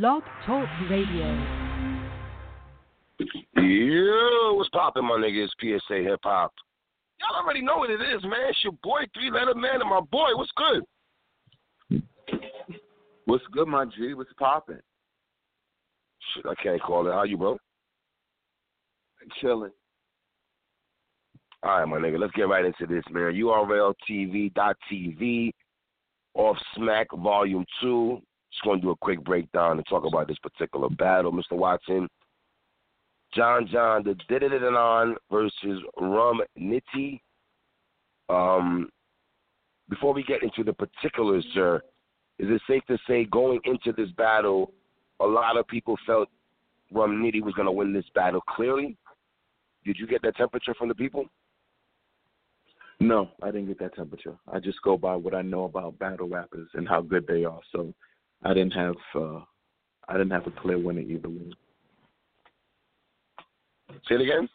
Blog Talk Radio. Yo, what's poppin', my niggas? PSA Hip Hop. Y'all already know what it is, man. It's your boy, Three Letter Man, and my boy. What's good? What's good, my G? What's poppin'? Shit, I can't call it. How you, bro? Chilling. All right, my nigga. Let's get right into this, man. URL TV, off Smack Volume 2. Just going to do a quick breakdown and talk about this particular battle, Mr. Watson. John John, the Did It On versus Rum Nitty. Um, before we get into the particulars, sir, is it safe to say going into this battle, a lot of people felt Rum Nitty was going to win this battle clearly? Did you get that temperature from the people? No, I didn't get that temperature. I just go by what I know about battle rappers and how good they are. So I didn't have uh I didn't have a clear winner either way. Say it again.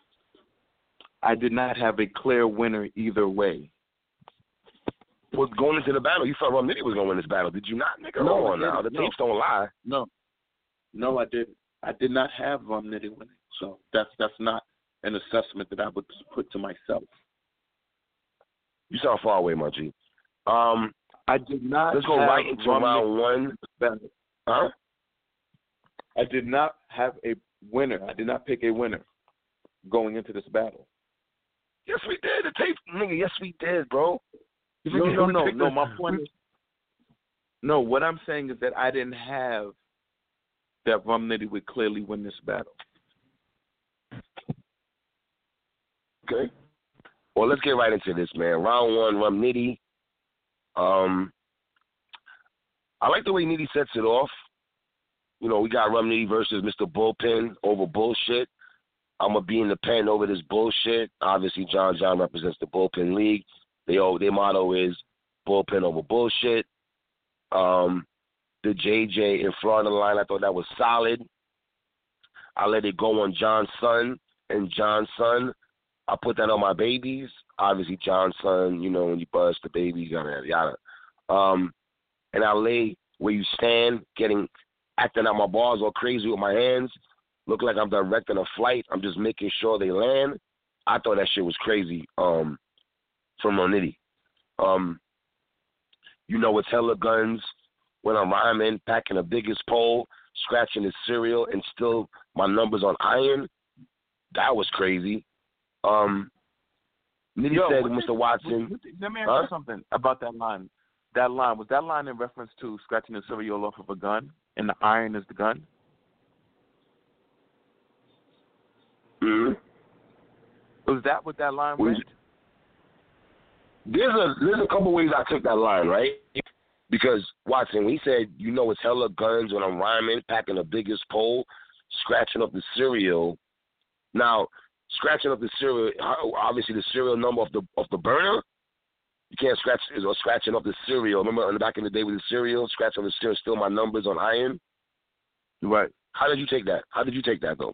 I did not have a clear winner either way. Was going into the battle, you felt Rum Nitty was gonna win this battle. Did you not, nigga? No, on now. The didn't. No. tapes don't lie. No, no, I did. I did not have Rum Nitty winning. So that's that's not an assessment that I would put to myself. You sound far away, my G. Um, I did not. let's go have right into round one. battle. Huh? I did not have a winner. I did not pick a winner going into this battle. Yes, we did. The tape, nigga. Yes, we did, bro. No, no, no, no. My point is, no. What I'm saying is that I didn't have that Rum Nitty would clearly win this battle. Okay. Well, let's get right into this, man. Round one, Rum Nitty. Um, I like the way Nitty sets it off. You know, we got Rum Nitty versus Mr. Bullpen over bullshit. I'm gonna be in the pen over this bullshit. Obviously, John John represents the bullpen league. They all their motto is bullpen over bullshit. Um, the JJ in Florida line, I thought that was solid. I let it go on John's son and John's son. I put that on my babies. Obviously, John's son, you know, when you bust the babies, yada yada yada. Um, and I lay where you stand, getting acting out my bars all crazy with my hands. Look like I'm directing a flight. I'm just making sure they land. I thought that shit was crazy. Um, from Rum Nitty. Um, you know, it's hella guns when I'm rhyming, packing the biggest pole, scratching the cereal, and still my numbers on iron. That was crazy. Um, Nitty Yo, said, Mr. did- Watson. let me ask Huh? you something about that line. That line was that line in reference to scratching the cereal off of a gun, and the iron is the gun. mhm. Was that what that line Was- There's a there's a couple ways I took that line, right? Because Watson, when he said, you know, it's hella guns when I'm rhyming, packing the biggest pole, scratching up the cereal. Now, scratching up the serial, obviously the serial number of the of the burner. You can't scratch is or scratching up the serial. Remember, in the back in the day with the serial, scratching up the serial, still my numbers on iron. Right. How did you take that? How did you take that though?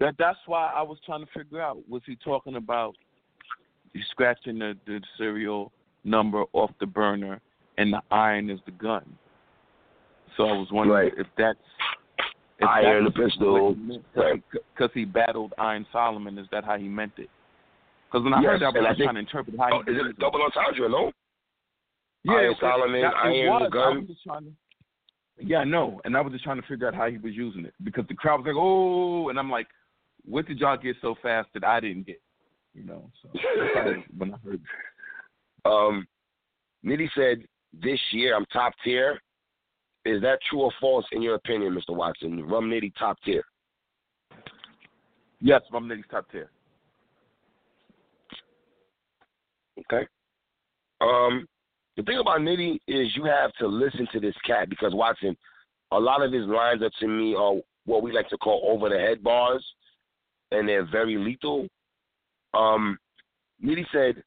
That that's why I was trying to figure out was he talking about you scratching the, the serial number off the burner and the iron is the gun. So I was wondering Right. if that's Iron, the pistol. Because he battled Iron Solomon. Is that how he meant it? Because when I Yes, heard that, I was I trying to interpret how Oh, he is it a double entendre? No. Yeah, Iron Solomon, that- Iron was. the I gun. just to. Yeah, I know, and I was just trying to figure out how he was using it because the crowd was like, "Oh," and I'm like, "What did y'all get so fast that I didn't get?" You know, so how- when I heard. Um, Nitty said, "This year I'm top tier." Is that true or false in your opinion, Mr. Watson? Rum Nitty top tier. Yes, Rum Nitty's top tier. Okay. Um, the thing about Nitty is you have to listen to this cat because Watson, a lot of his lines up to me are what we like to call over the head bars, and they're very lethal. Um, Nitty said,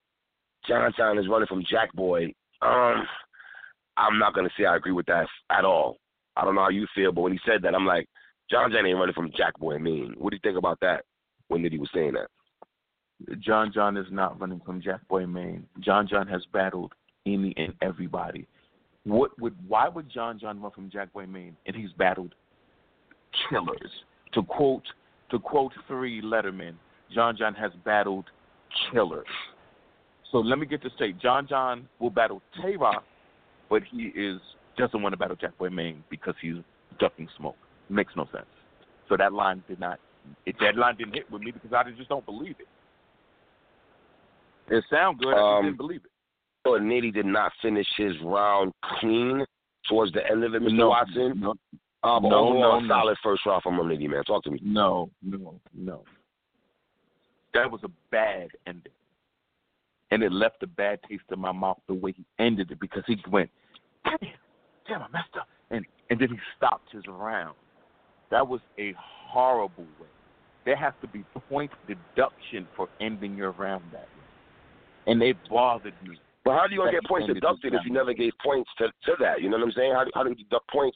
John John is running from Jack Boy. Um, I'm not gonna say I agree with that at all. I don't know how you feel, but when he said that, I'm like, John John ain't running from Jack Boy Maine. What do you think about that? When Nitty was saying that? John John is not running from Jack Boy Maine. John John has battled any and everybody. What would why would John John run from Jack Boy Maine and he's battled killers. To quote to quote three Letterman, John John has battled killers. So let me get this straight. John John will battle Tay Rock, but he is doesn't want to battle Jack Boy Maine because he's ducking smoke. Makes no sense. So that line did not it, that line didn't hit with me because I just don't believe it. It sound good, I just Um, didn't believe it. So Nitty did not finish his round clean towards the end of it, Mr. no, Watson. No, Uh, but no, overall, no, no. solid first round from Nitty, man. Talk to me. no, no, no. That was a bad ending. And it left a bad taste in my mouth the way he ended it because he went, damn, damn, I messed up. And and then he stopped his round. That was a horrible way. There has to be point deduction for ending your round that way. And it bothered me. But how do you gonna get points deducted if you never gave points to to that? You know what I'm saying? How do, how do you deduct points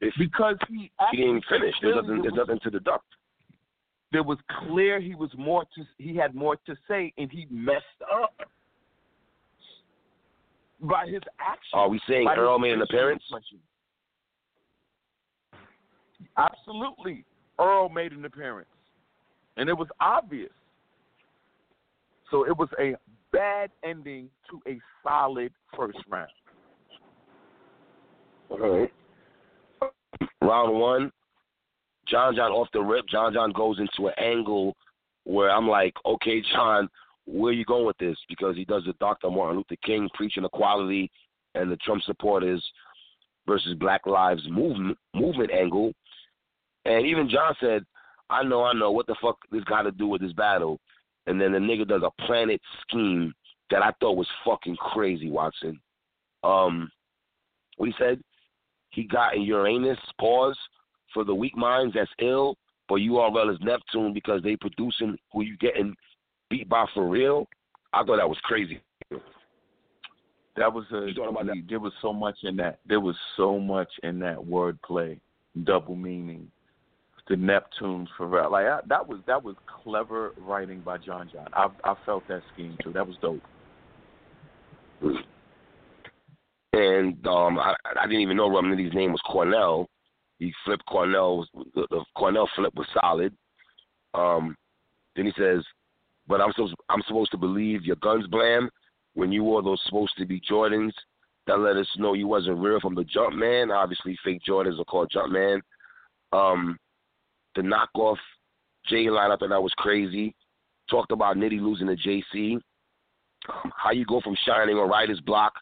if Because he he didn't finish? There's nothing. There's nothing to deduct. There was clear he was more to he had more to say and he messed up by his actions. Are we saying Earl made an appearance? Absolutely. Earl made an appearance. And it was obvious. So it was a bad ending to a solid first round. All right. Round one, John John off the rip. John John goes into an angle where I'm like, okay, John, where you going with this? Because he does the Dr. Martin Luther King preaching equality and the Trump supporters versus Black Lives movement movement angle. And even John said, I know, I know, what the fuck this got to do with this battle? And then the nigga does a planet scheme that I thought was fucking crazy, Watson. Um, he said? He got in Uranus, pause, for the weak minds that's ill, but URL is Neptune because they producing who you getting beat by for real. I thought that was crazy. That was a You about that? there was so much in that. There was so much in that wordplay, double meaning. The Neptunes for real. Like I, that was that was clever writing by John John. I I felt that scheme too. That was dope. And um, I, I didn't even know Romney's name was Cornell. He flipped Cornell. The, the Cornell flip was solid. Um, then he says, "But I'm supposed I'm supposed to believe your guns blam when you wore those supposed to be Jordans that let us know you wasn't real from the jump man. Obviously, fake Jordans are called jump man. Um, the knockoff J line, I thought that was crazy. Talked about Nitty losing to JC. Um, how you go from shining on writer's block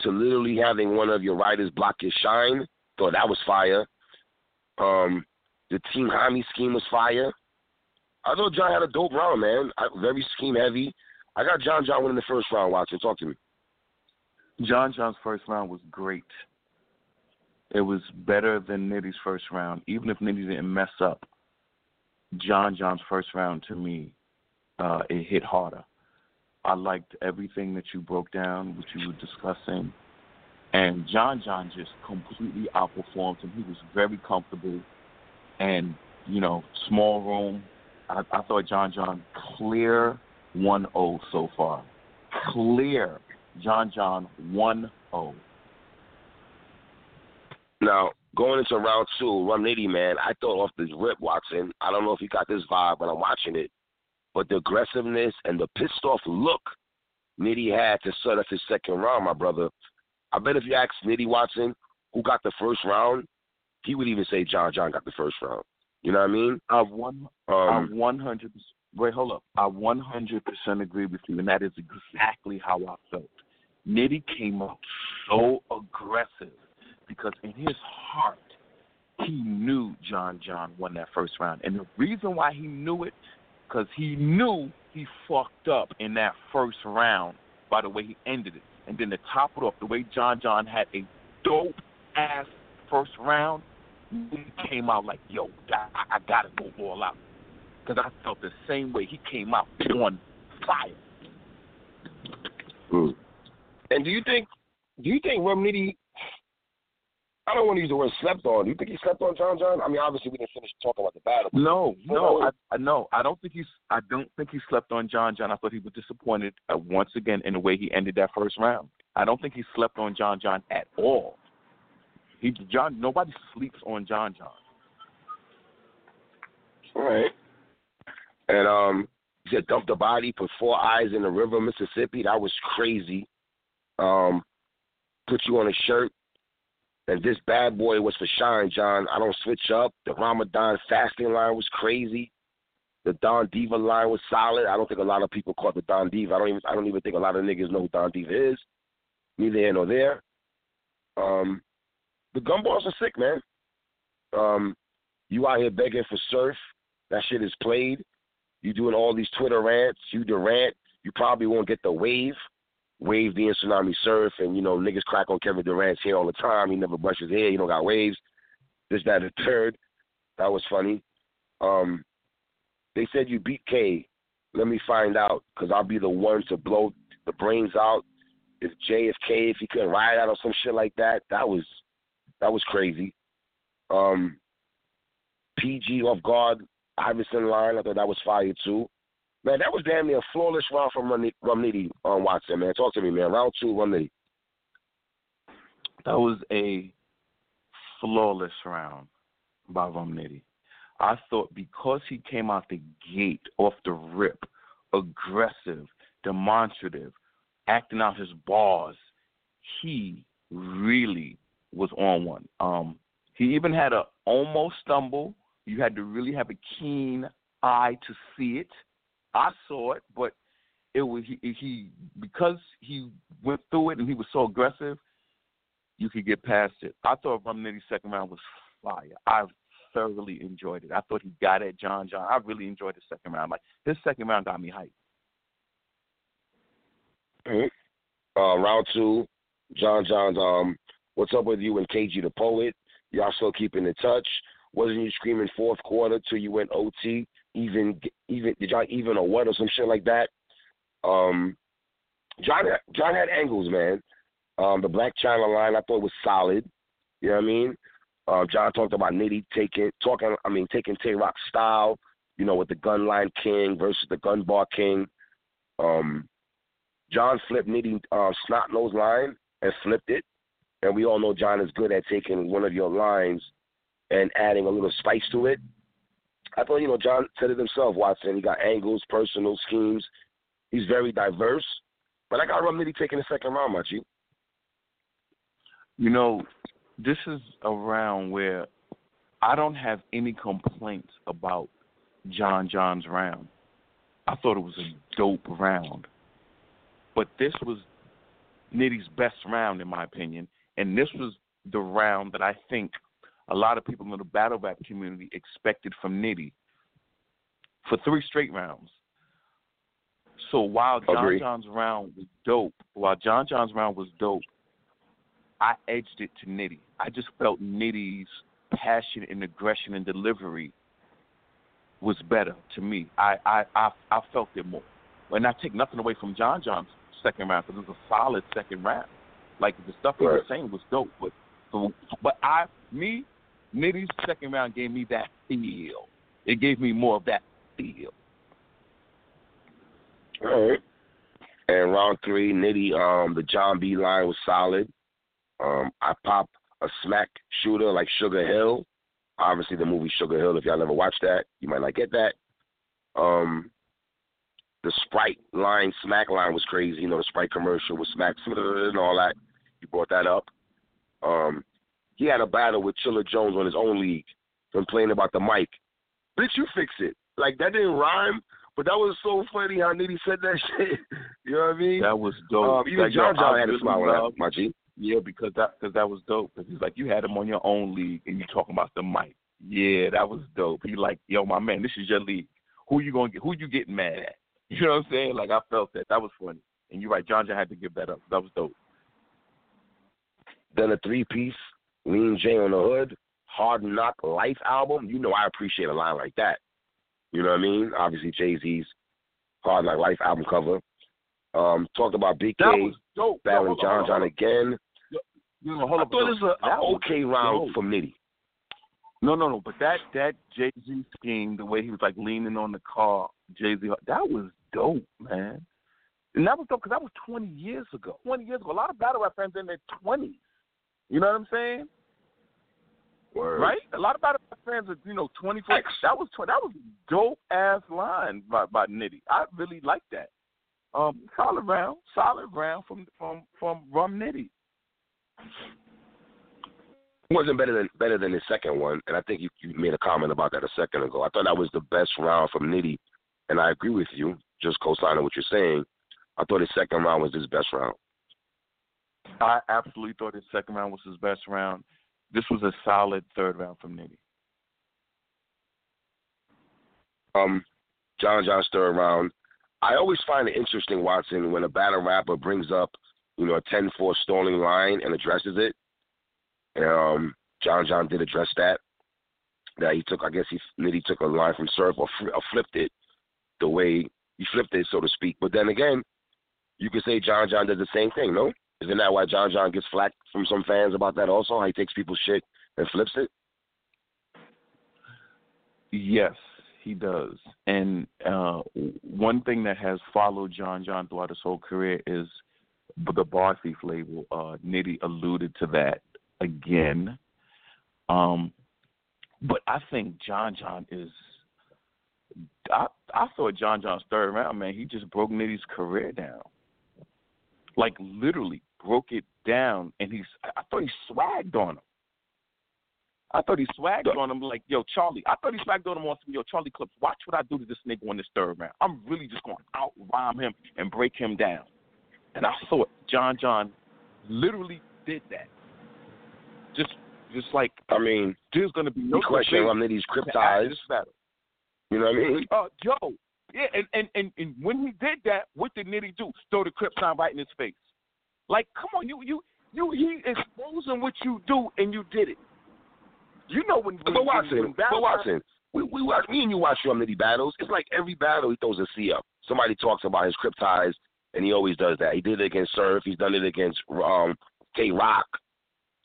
to literally having one of your writers block your shine. Thought that was fire. Um, the Team Hami scheme was fire. I thought John had a dope round, man. I, very scheme heavy. I got John John winning the first round. Watching, talk to me. John John's first round was great. It was better than Nitty's first round, even if Nitty didn't mess up. John John's first round to me, uh, it hit harder. I liked everything that you broke down, what you were discussing, and John John just completely outperformed him. He was very comfortable, and you know, small room. I, I thought John John clear 1-0 so far. Clear John John 1-0. Now, going into round two, Rum Nitty, man, I thought off this rip, Watson. I don't know if you got this vibe when I'm watching it, but the aggressiveness and the pissed off look Nitty had to set up his second round, my brother. I bet if you ask Nitty Watson who got the first round, he would even say John John got the first round. You know what I mean? I one I Um, one hundred percent. Wait, hold up. I one hundred percent agree with you, and that is exactly how I felt. Nitty came out so aggressive because in his heart he knew John John won that first round, and the reason why he knew it because he knew he fucked up in that first round by the way he ended it, and then to top it off, the way John John had a dope ass first round, came out like, yo, I, I gotta go all out. Because I felt the same way. He came out on fire. mm. And do you think do you think Rum Nitty I don't want to use the word slept on. Do you think he slept on John John? I mean, obviously we didn't finish talking about the battle. No, No, no, no. I, I no. I don't think he's. I don't think he slept on John John. I thought he was disappointed uh, once again in the way he ended that first round. I don't think he slept on John John at all. He John. Nobody sleeps on John John. All right. And um, he said dump the body, put four eyes in the river, Mississippi. That was crazy. Um, put you on a shirt. And this bad boy was for Shine, John. I don't switch up. The Ramadan fasting line was crazy. The Don Diva line was solid. I don't think a lot of people caught the Don Diva. I don't even I don't even think a lot of niggas know who Don Diva is. Neither here nor there. Um, the gumballs are sick, man. Um, you out here begging for surf. That shit is played. You doing all these Twitter rants. You Durant. You probably won't get the wave. Wave being tsunami surf, and you know niggas crack on Kevin Durant's hair all the time. He never brushes hair. He don't got waves. This, that, the third. That was funny. Um, they said you beat K. Let me find out, cause I'll be the one to blow the brains out. If JFK, if he couldn't ride out or some shit like that, that was that was crazy. Um, PG off guard, Iverson line. I thought that was fire too. Man, that was damn near a flawless round from Rum Nitty on Watson, man. Talk to me, man. Round two, Rum Nitty. That was a flawless round by Rum Nitty. I thought because he came out the gate off the rip, aggressive, demonstrative, acting out his bars, he really was on one. Um, he even had a almost stumble. You had to really have a keen eye to see it. I saw it, but it was he, he because he went through it and he was so aggressive. You could get past it. I thought Rum Nitty's second round was fire. I thoroughly enjoyed it. I thought he got at John John. I really enjoyed the second round. Like his second round got me hyped. Mm-hmm. Uh, round two, John John's um, what's up with you and KG the poet? Y'all still keeping in touch? Wasn't you screaming fourth quarter till you went OT? Even even did y'all even a what or some shit like that? Um, John John had angles, man. Um, the Black Chyna line I thought was solid. You know what I mean? Uh, John talked about Nitty taking talking. I mean, taking Tay Rock style. You know, with the gun line king versus the gun bar king. Um, John flipped Nitty uh, snot nose line and flipped it, and we all know John is good at taking one of your lines and adding a little spice to it. I thought, you know, John said it himself, Watson. He got angles, personal schemes. He's very diverse. But I got Rum Nitty taking the second round, my G. You know, this is a round where I don't have any complaints about John John's round. I thought it was a dope round. But this was Nitty's best round, in my opinion. And this was the round that I think a lot of people in the battle rap community expected from Nitty for three straight rounds. So while John Agreed. John's round was dope, while John John's round was dope, I edged it to Nitty. I just felt Nitty's passion and aggression and delivery was better to me. I I I, I felt it more. And I take nothing away from John John's second round because it was a solid second round. Like the stuff he was saying was dope, but but I me Nitty's second round gave me that feel. It gave me more of that feel. All right. And round three, Nitty, um, the John B line was solid. Um, I pop a smack shooter like Sugar Hill. Obviously, the movie Sugar Hill. If y'all never watched that, you might not get that. Um, the Sprite line, Smack line was crazy. You know, the Sprite commercial with Smack and all that. You brought that up. Um, he had a battle with Chilla Jones on his own league, complaining about the mic. Bitch, you fix it. Like that didn't rhyme, but that was so funny how Nitty said that shit. you know what I mean? That was dope. Um, even Like, John John had a smile on that, my G. Yeah, because that because that was dope. Because he's like, you had him on your own league, and you talking about the mic. Yeah, that was dope. He like, yo, my man, this is your league. Who you gonna get? Who you getting mad at? You know what I'm saying? Like I felt that. That was funny. And you're right, John John had to give that up. That was dope. Then a three piece, Lean J on the Hood, Hard Knock Life album. You know I appreciate a line like that. You know what I mean? Obviously Jay Z's Hard Knock Life album cover. Um, talked about Big That K was dope. Battling on, John John again. You know, hold I on, thought this was an okay round from Nitty. No, no, no. But that that Jay Z scheme, the way he was like leaning on the car, Jay Z, that was dope, man. And that was dope because that was 20 years ago. 20 years ago. A lot of battle rap fans in their 20s. You know what I'm saying? Word. Right? A lot of rap fans are, you know, twenty four. That was tw- that was dope ass line by by Nitty. I really like that. Um, solid round, solid round from from from Rum Nitty. It wasn't better than better than the second one, and I think you, you made a comment about that a second ago. I thought that was the best round from Nitty, and I agree with you. Just co-signing what you're saying. I thought his second round was his best round. I absolutely thought his second round was his best round. This was a solid third round from Nitty. Um, John John's third round. I always find it interesting, Watson, when a battle rapper brings up, you know, a 10-4 stalling line and addresses it. Um, John John did address that. That he took, I guess he Nitty took a line from Surf or, or flipped it the way he flipped it, so to speak. But then again, you could say John John did the same thing, no? Isn't that why John John gets flack from some fans about that also? How he takes people's shit and flips it? Yes, he does. And uh, one thing that has followed John John throughout his whole career is the Bar Thief label. Uh, Nitty alluded to that again. Um, but I think John John is. I I thought John John's third round, man, he just broke Nitty's career down. Like literally broke it down, and he's. I thought he swagged on him. I thought he swagged on him like, yo, Charlie. I thought he swagged on him on some, yo, Charlie Clips. Watch what I do to this nigga on this third round. I'm really just going to out rhyme him and break him down. And I thought John John literally did that. Just, just like I mean, there's going to be no question on Nitty's cryptized. You know what I mean? Oh, uh, yo, yeah, and, and and and when he did that, what did Nitty do? Throw the Crip sign right in his face. Like, come on, you you you he exposing what you do, and you did it. You know when. when but Watson, when, but Watson, we we watch me and you watch Nitty battles. It's like every battle he throws a C up. Somebody talks about his cryptized, and he always does that. He did it against Surf. He's done it against um K Rock.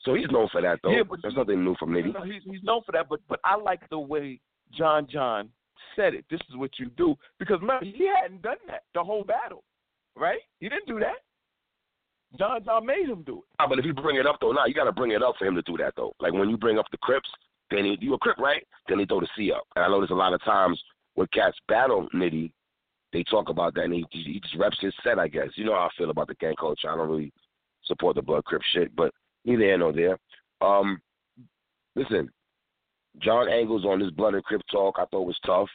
So he's known for that, though. Yeah, but There's nothing new from Nitty. You know, he's, he's known for that, but but I like the way John John said it. This is what you do because remember he hadn't done that the whole battle, right? He didn't do that. John John made him do it. Ah, but if you bring it up though, now nah, you got to bring it up for him to do that though. Like when you bring up the Crips, then he, you a Crip, right? Then he throw the C up. And I know there's a lot of times when cats battle Nitty, they talk about that and he, he just reps his set. I guess you know how I feel about the gang culture. I don't really support the blood Crip shit, but neither here nor there. Um, listen, John Angles on this blood and Crip talk, I thought was tough.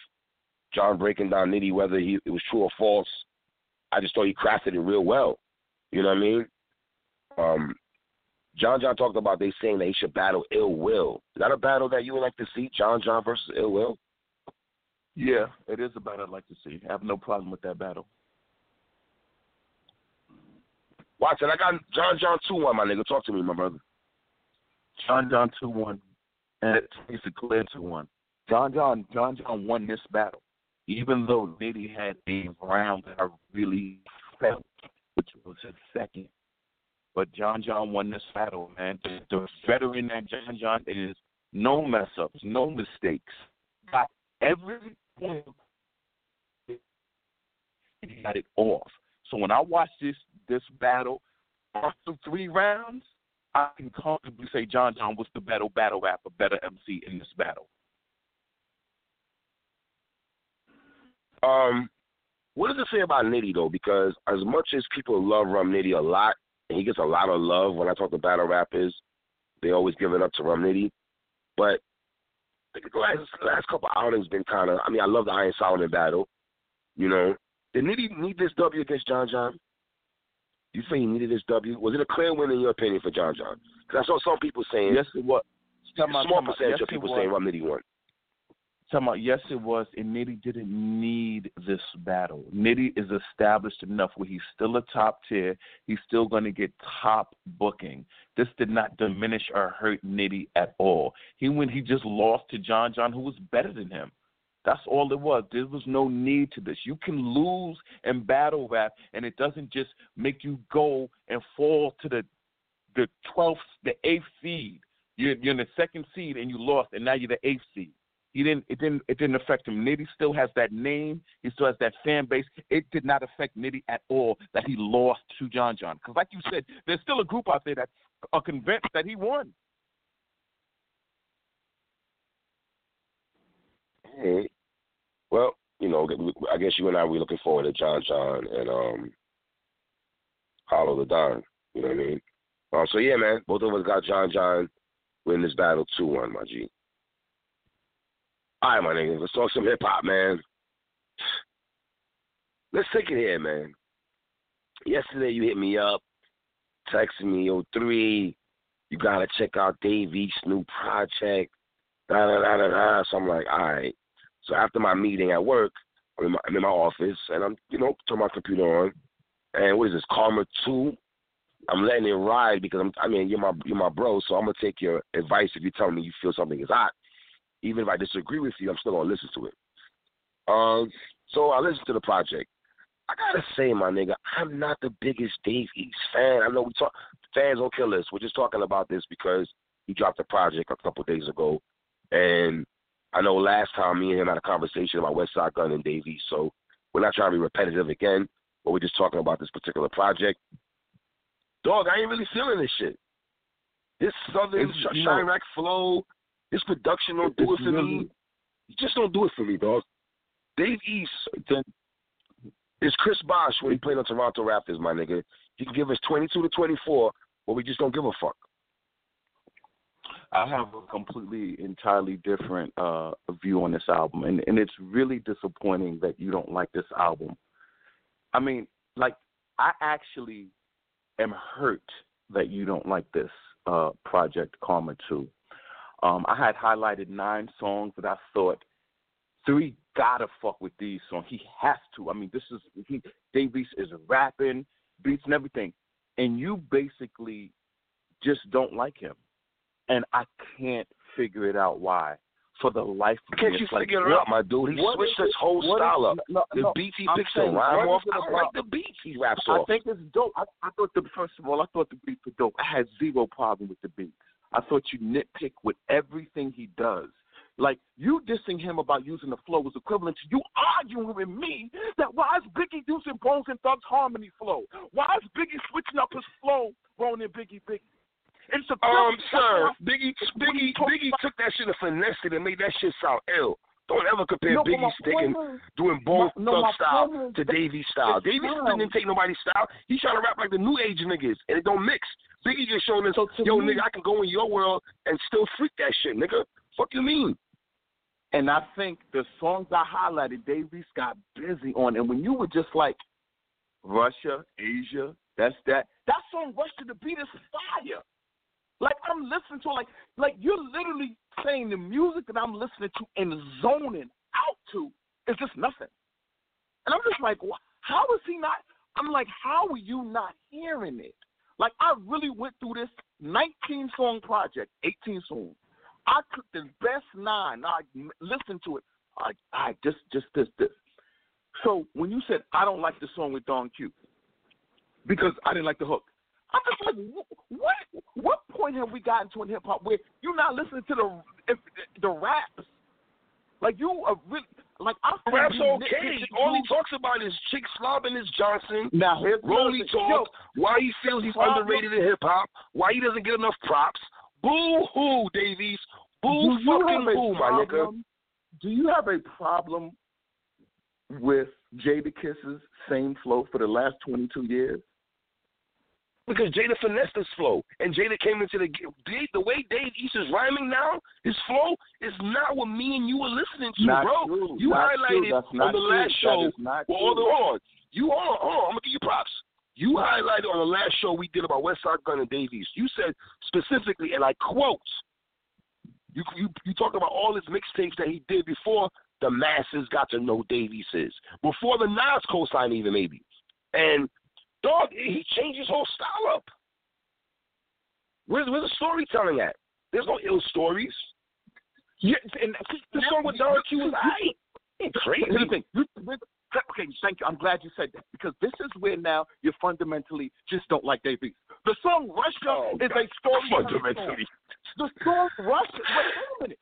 John breaking down Nitty whether he it was true or false. I just thought he crafted it real well. You know what I mean? Um, John John talked about they saying that he should battle Ill Will. Is that a battle that you would like to see? John John versus Ill Will? Yeah, it is a battle I'd like to see. I have no problem with that battle. Watch it. I got John John two one, my nigga. Talk to me, my brother. John John two one, and it's a clear two one. John John John John won this battle, even though Nitty had a round that I really felt, was his second. But John John won this battle, man. The, the veteran that John John is, no mess ups, no mistakes. Got every point. He got it off. So when I watch this this battle, after three rounds, I can comfortably say John John was the better battle rapper, better MC in this battle. Um, what does it say about Nitty though? Because as much as people love Rum Nitty a lot, and he gets a lot of love when I talk to battle rappers, they always give it up to Rum Nitty. But the last, last couple outings been kind of. I mean, I love the Iron Solomon battle. You know, did Nitty need this W against John John? You think he needed this W? Was it a clear win in your opinion for John John? Because I saw some people saying yes, it was. A small percentage yes, of people saying Rum Nitty won. Talking about yes, it was, and Nitty didn't need this battle. Nitty is established enough where he's still a top tier. He's still going to get top booking. This did not diminish or hurt Nitty at all. He when he just lost to John John, who was better than him. That's all it was. There was no need to this. You can lose in battle rap, and it doesn't just make you go and fall to the the twelfth, the eighth seed. You're, you're in the second seed, and you lost, and now you're the eighth seed. He didn't. It didn't. It didn't affect him. Nitty still has that name. He still has that fan base. It did not affect Nitty at all that he lost to John John. Because, like you said, there's still a group out there that are convinced that he won. Hey. Well, you know, I guess you and I were looking forward to John John and um Hollow Da Don. You know what I mean? Um, so yeah, man, both of us got John John win this battle two one, my G. All right, my nigga, let's talk some hip hop, man. Let's take it here, man. Yesterday you hit me up, texting me, yo, three, you gotta check out Dave East's new project. Da da da da da. So I'm like, all right. So after my meeting at work, I'm in my, I'm in my office and I'm, you know, turn my computer on. And what is this, Karma Two? I'm letting it ride because I'm. I mean, you're my you're my bro, so I'm gonna take your advice if you tell me you feel something is hot. Even if I disagree with you, I'm still gonna listen to it. Um, so I listened to the project. I gotta say, my nigga, I'm not the biggest Dave East fan. I know we talk fans don't kill us. We're just talking about this because he dropped a project a couple days ago, and I know last time me and him had a conversation about Westside Gunn and Dave East, so we're not trying to be repetitive again, but we're just talking about this particular project. Dog, I ain't really feeling this shit. This southern It's- sh- no. shine rack flow, this production don't do it for really- me. You just don't do it for me, dog. Dave East Then is Chris Bosh when he played on Toronto Raptors, my nigga. He can give us 22 to 24, but we just don't give a fuck. I have a completely, entirely different uh, view on this album, and and it's really disappointing that you don't like this album. I mean, like I actually am hurt that you don't like this uh, project Karma Two. Um, I had highlighted nine songs that I thought three gotta fuck with these songs. He has to. I mean, this is he. Dave East is rapping, beats and everything, and you basically just don't like him, and I can't figure it out why. For the life of Can't me, you like, figure it out, my dude? He switched his whole style up. no, The no, beats he I'm picks saying, rhyme off, I like the beats he raps I off. think it's dope. I, I thought the first of all, I thought the beats were dope. I had zero problem with the beats. I thought you nitpick with everything he does. Like you dissing him about using the flow was equivalent to you arguing with me that why is Biggie using Bone Thugs-n-Harmony flow? Why is Biggie switching up his flow, Ron and Biggie Biggie? It's a Um, sir, Biggie, Biggie, Biggie took that shit and finessed it and made that shit sound ill. Don't ever compare No, Biggie sticking, point is- doing both my- no, thug style to that Davey style. it's Davey didn't take nobody's style. He's trying to rap like the new age niggas, and it don't mix. Biggie just showing us, So to yo, me- nigga, I can go in your world and still freak that shit, nigga. Fuck you mean? And I think the songs I highlighted, Dave East got busy on. And when you were just like Russia, Asia, that's that. That song Rush to the Beat is fire. Like I'm listening to like like you're literally saying the music that I'm listening to and zoning out to is just nothing. And I'm just like, how is he not? I'm like, how are you not hearing it? Like I really went through this 19 song project, 18 songs. I took the best nine. I listened to it. I, I just, just this, this. So when you said I don't like the song with Don Q because I didn't like the hook, I'm just like, what? What point have we gotten to in hip hop where you're not listening to the if, the raps? Like you are really like I Rap's okay. All he talks about is chick slobbing his Johnson. Now Rolly another. Yo, why he feels he's underrated in hip hop, why he doesn't get enough props. Boo hoo, Dave East. Boo do you fucking have a hoo, my nigga. problem- Do you have a problem with Jadakiss's same flow for the last 22 years? Because Jada finessed his flow, and Jada came into the Dave, the way Dave East is rhyming now. His flow is not what me and you were listening to, Not bro. true. You Not highlighted on the true. last show. well, hold on. You on, on. I'm gonna give you props. You highlighted on the last show we did about Westside Gunn and Dave East. You said specifically, and I quote, you you you talked about all his mixtapes that he did before the masses got to know Dave East is, before the Nas cosign even maybe, and dog he changed his whole style up. Where's where's the storytelling at? There's no ill stories. Yeah, and The song with Don Q was. Ain't crazy. Here's the thing. You- Okay, thank you. I'm glad you said that because this is where now you fundamentally just don't like Dave East. The song Russia Oh, is God. a story. Fundamentally. The song Russia. Wait, wait a minute.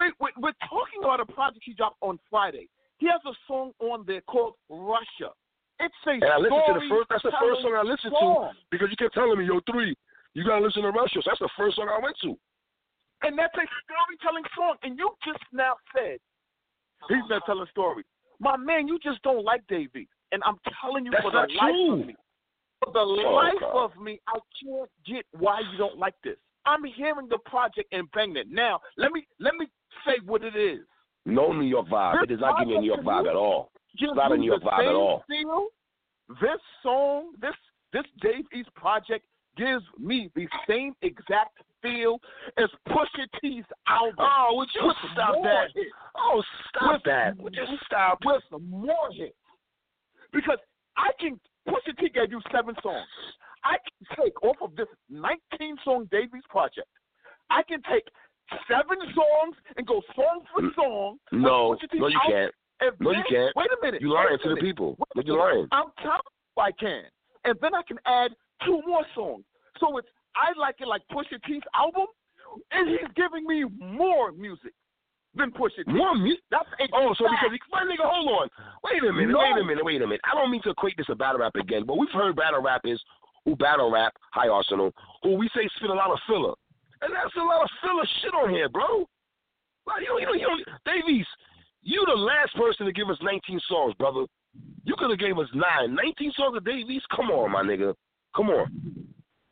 Wait, wait, we're talking about a project he dropped on Friday. He has a song on there called Russia. It's a And I listened to the first. That's the first song I listened to because you kept telling me, "Yo, three, you gotta listen to Russia." So that's the first song I went to. And that's a storytelling song. And you just now said He's not telling stories. My man, you just don't like Dave East. And I'm telling you That's for the life true. of me, for the Oh, life God. of me, I can't get why you don't like this. I'm hearing the project and banging it. Now, let me let me say what it is. No New York vibe. It does not give me a New York vibe at all. Gives not a you New York the vibe at all. Feel. This song, this this Dave East project gives me the same exact feel as Pusha T's album. Oh, would you stop that? hits. Oh, stop With- that. Would you stop? with some more hits. Because I can Pusha T gave you seven songs. I can take off of this 19 song Dave East project. I can take seven songs and go song for song. No, no, you album, can't. And No, you can't. Wait a minute. You lying to the people. Wait you lying. I'm telling you I can. And then I can add two more songs. So it's I like it like Pusha T's album, and he's giving me more music than Pusha T. More music. That's a Oh, so because he, my nigga, hold on. Wait a minute, No. wait a minute, wait a minute. I don't mean to equate this to battle rap again, but we've heard battle rappers who battle rap, high arsenal, who we say spit a lot of filler. And that's a lot of filler shit on here, bro. Like, you know, you know, you know, Dave East, you the last person to give us 19 songs, brother. You could have gave us nine. 19 songs of Dave East? Come on, my nigga. Come on.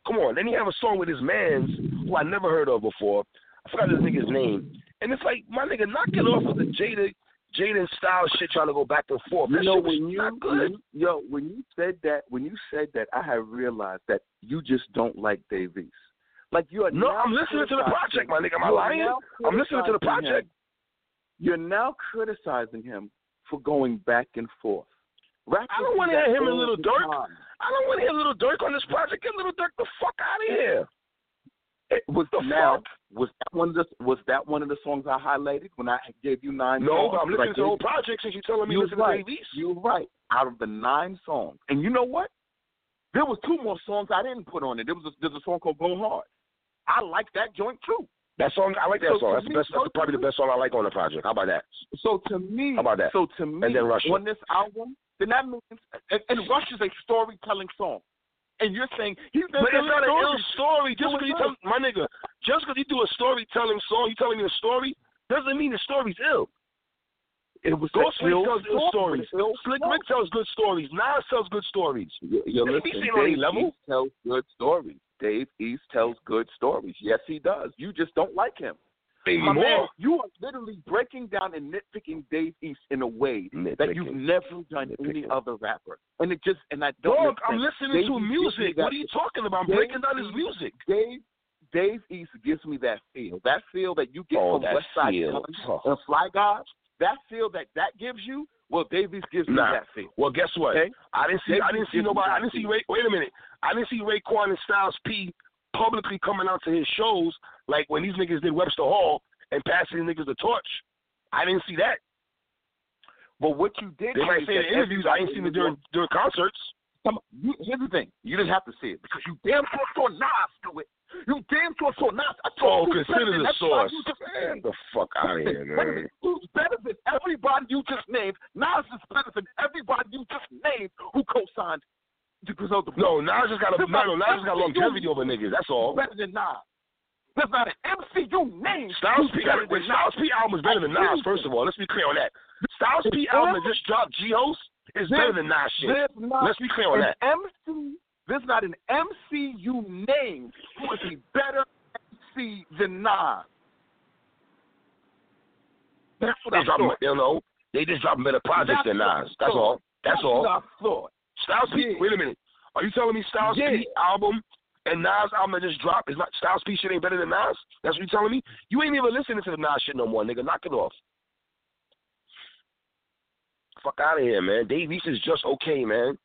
Come on. Then he have a song with his mans who I never heard of before. I forgot this nigga's name. And it's like, my nigga, knock it off with the Jada Jaden style shit trying to go back and forth. You know when you, not good. when you- yo when you said that when you said that I have realized that you just don't like Dave East. Like you are No, I'm listening to the project, my nigga. Am I lying? I'm listening to the project. him. You're now criticizing him for going back and forth. Rappers I don't wanna hear him and Lil Durk. time. I don't want to hear Lil Durk on this project. Get Lil Durk the fuck out of here. It was The now fuck? was that one of the was that one of the songs I highlighted when I gave you nine No, songs? I'm listening to the whole project since you're telling me You're listen right. to Dave East. You're right. Out of the nine songs, and you know what? There was two more songs I didn't put on it. There was a, there's a song called "Go Hard." I like that joint too. That song, I like that So song. to That's the best. That's probably the best song I like on the project. How about that? So to me, How about that? So to me, And then Russia. on this album, then that means and, and Rush is a storytelling song. And you're saying he's been But it's telling not an ill story. Just because you tell my nigga, just because you do a storytelling song, you telling me a story doesn't mean the story's ill. It was Ghostface an ill tells good stories. Ill Slick. Rick tells good stories. Nas tells good stories. You- You're Dave listening. East ain't on any Dave level. East tells good stories. Dave East tells good stories. Yes, he does. You just don't like him. My man, you are literally breaking down and nitpicking Dave East in a way that you've never done any other rapper. And it just and I don't. Dog, I'm listening Dave to music. What are you talking about? I'm Dave breaking down his music. Dave Dave East gives me that feel. That feel that you get Oh, from West Side. Oh. and Fly God. That feel that that gives you. Well, Dave East gives me that feel. Well, guess what? Okay. I didn't see. Dave I didn't see nobody. I didn't see. Ray. Wait a minute. I didn't see Raekwon and Styles P publicly coming out to his shows like when these niggas did Webster Hall and passing these niggas the torch. I didn't see that. But what you did, They might say in interviews. I ain't seen in it the during during concerts. Come, you, here's the thing. You didn't have to see it because you damn sure saw Nas do it. You damn sure saw Nas. I Oh, told you consider the source. Just Man, the fuck out of here, man. Who's better than everybody you just named? Nas is better than everybody you just named who co-signed the Griselda. No, Nas just got a no, Nas just got longevity over niggas. That's all. Better than Nas. There's not an MC you named Styles P, better than Styles P album is better than Nas. First of all, let's be clear on that. Styles P album that just dropped, Is better than Nas shit. Let's be clear on that. MC. There's not an MC you named who is a better MC than Nas. That's what They I drop, thought. you know, they just drop better projects than That's what Nas. That's all. That's all. what I thought. Styles P. Wait a minute. Are you telling me Styles Yeah. P album and Nas album that just dropped is not Styles P shit ain't better than Nas? That's what you telling me? You ain't even listening to the Nas shit no more, nigga. Knock it off. Fuck out of here, man. Dave East is just okay, man.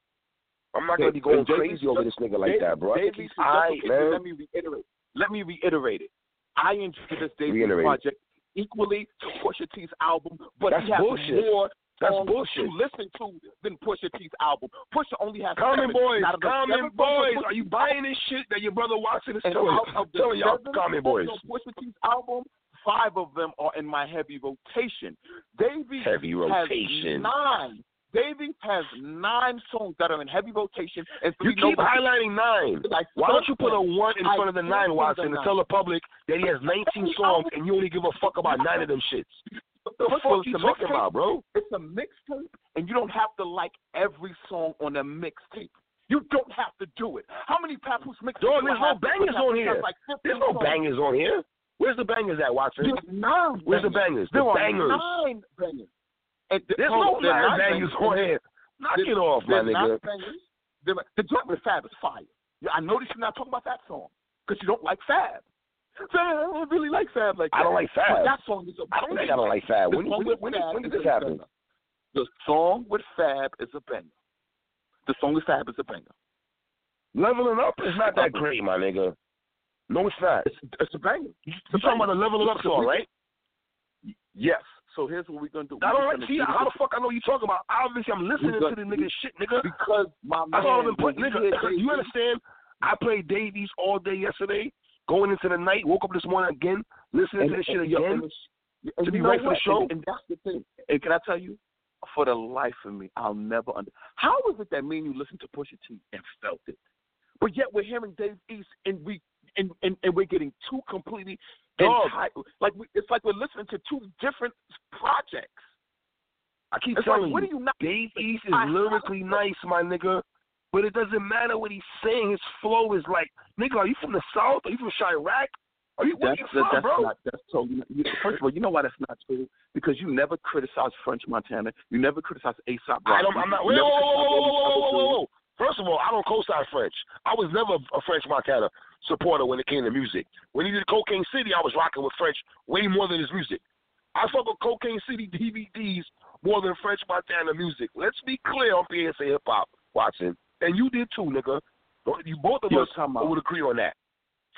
I'm not gonna be going crazy is over just- this nigga like that, bro. I Dave think he's East is just okay, but Let me reiterate. Let me reiterate it. I enjoy this Dave Reiterate project equally to Pusha T's album, but That's he has bullshit. more That's bullshit. to listen to than Pusha T's album. Pusha only has Common seven. boys, Out of the common boys. Are you buying this shit that your brother Watson is And telling, out of the telling y'all? Common boys. Pusha T's album, five of them are in my heavy rotation. Davey Heavy has rotation. nine. Davey has nine songs that are in heavy rotation, and You keep highlighting nine. Like, Why don't you put a one in I front of the nine, Watson, the to tell the public that he has 19 songs and you only give a fuck about nine of them shits? The The fuck all, you it's a talking mixtape. about, bro? It's a mixtape, and you don't have to like every song on a mixtape. You don't have to do it. How many Papoose mixtapes? Dog, there's no bangers on here. Like There's no songs. bangers on here. Where's the bangers at, Watson? There's nine. Where's the bangers. bangers? The There are bangers. nine bangers. And th- There's hold no there are nine bangers on here. Knock There- it off, my nigga. nine bangers. There- The joint with Fab is fire. Yeah, I noticed you're not talking about that song because you don't like Fab. So I don't really like Fab like that. I don't like But Fab. that song is a I don't think banger. I don't like Fab. The When, when, when, Fab when did this happen? The song with Fab is a banger. The song with Fab is a banger. Leveling up is not that great, my nigga. No, it's not. It's, it's a banger. You talking about the leveling up song, right? Yes. So here's what we're gonna do. I don't like. See how the fuck I know you talking about? Obviously, I'm listening to the nigga shit, nigga. because my That's man. all I've been putting, nigga. You understand? I played Dave East all day yesterday, going into the night. Woke up this morning again, listening to this shit yo, again. and to be ready for the show? And, and that's the thing. And can I tell you, for the life of me, I'll never under. How is it that me and you listened to Pusha T and felt it, but yet we're hearing Dave East and we and and, and we're getting two completely Dog. enti- like we, it's like we're listening to two different projects. I keep It's telling like, what you, are you not? Dave East is I- lyrically nice, my nigga. But it doesn't matter what he's saying. His flow is like, nigga, are you from the South? Are you from Chiraq? Are you That's, you from, that's bro? not. That's totally. Not, you, first of all, you know why that's not true? Because you never criticize French Montana. You never criticize Aesop. I don't. I'm not. Whoa, You whoa, whoa, whoa, whoa, whoa, whoa, whoa. First of all, I don't co-sign French. I was never a French Montana supporter when it came to music. When he did Cocaine City, I was rocking with French way more than his music. I fuck with Cocaine City DVDs more than French Montana music. Let's be clear on PSA Hip Hop, Watson. And you did too, nigga. You both of Yo, us would agree on that.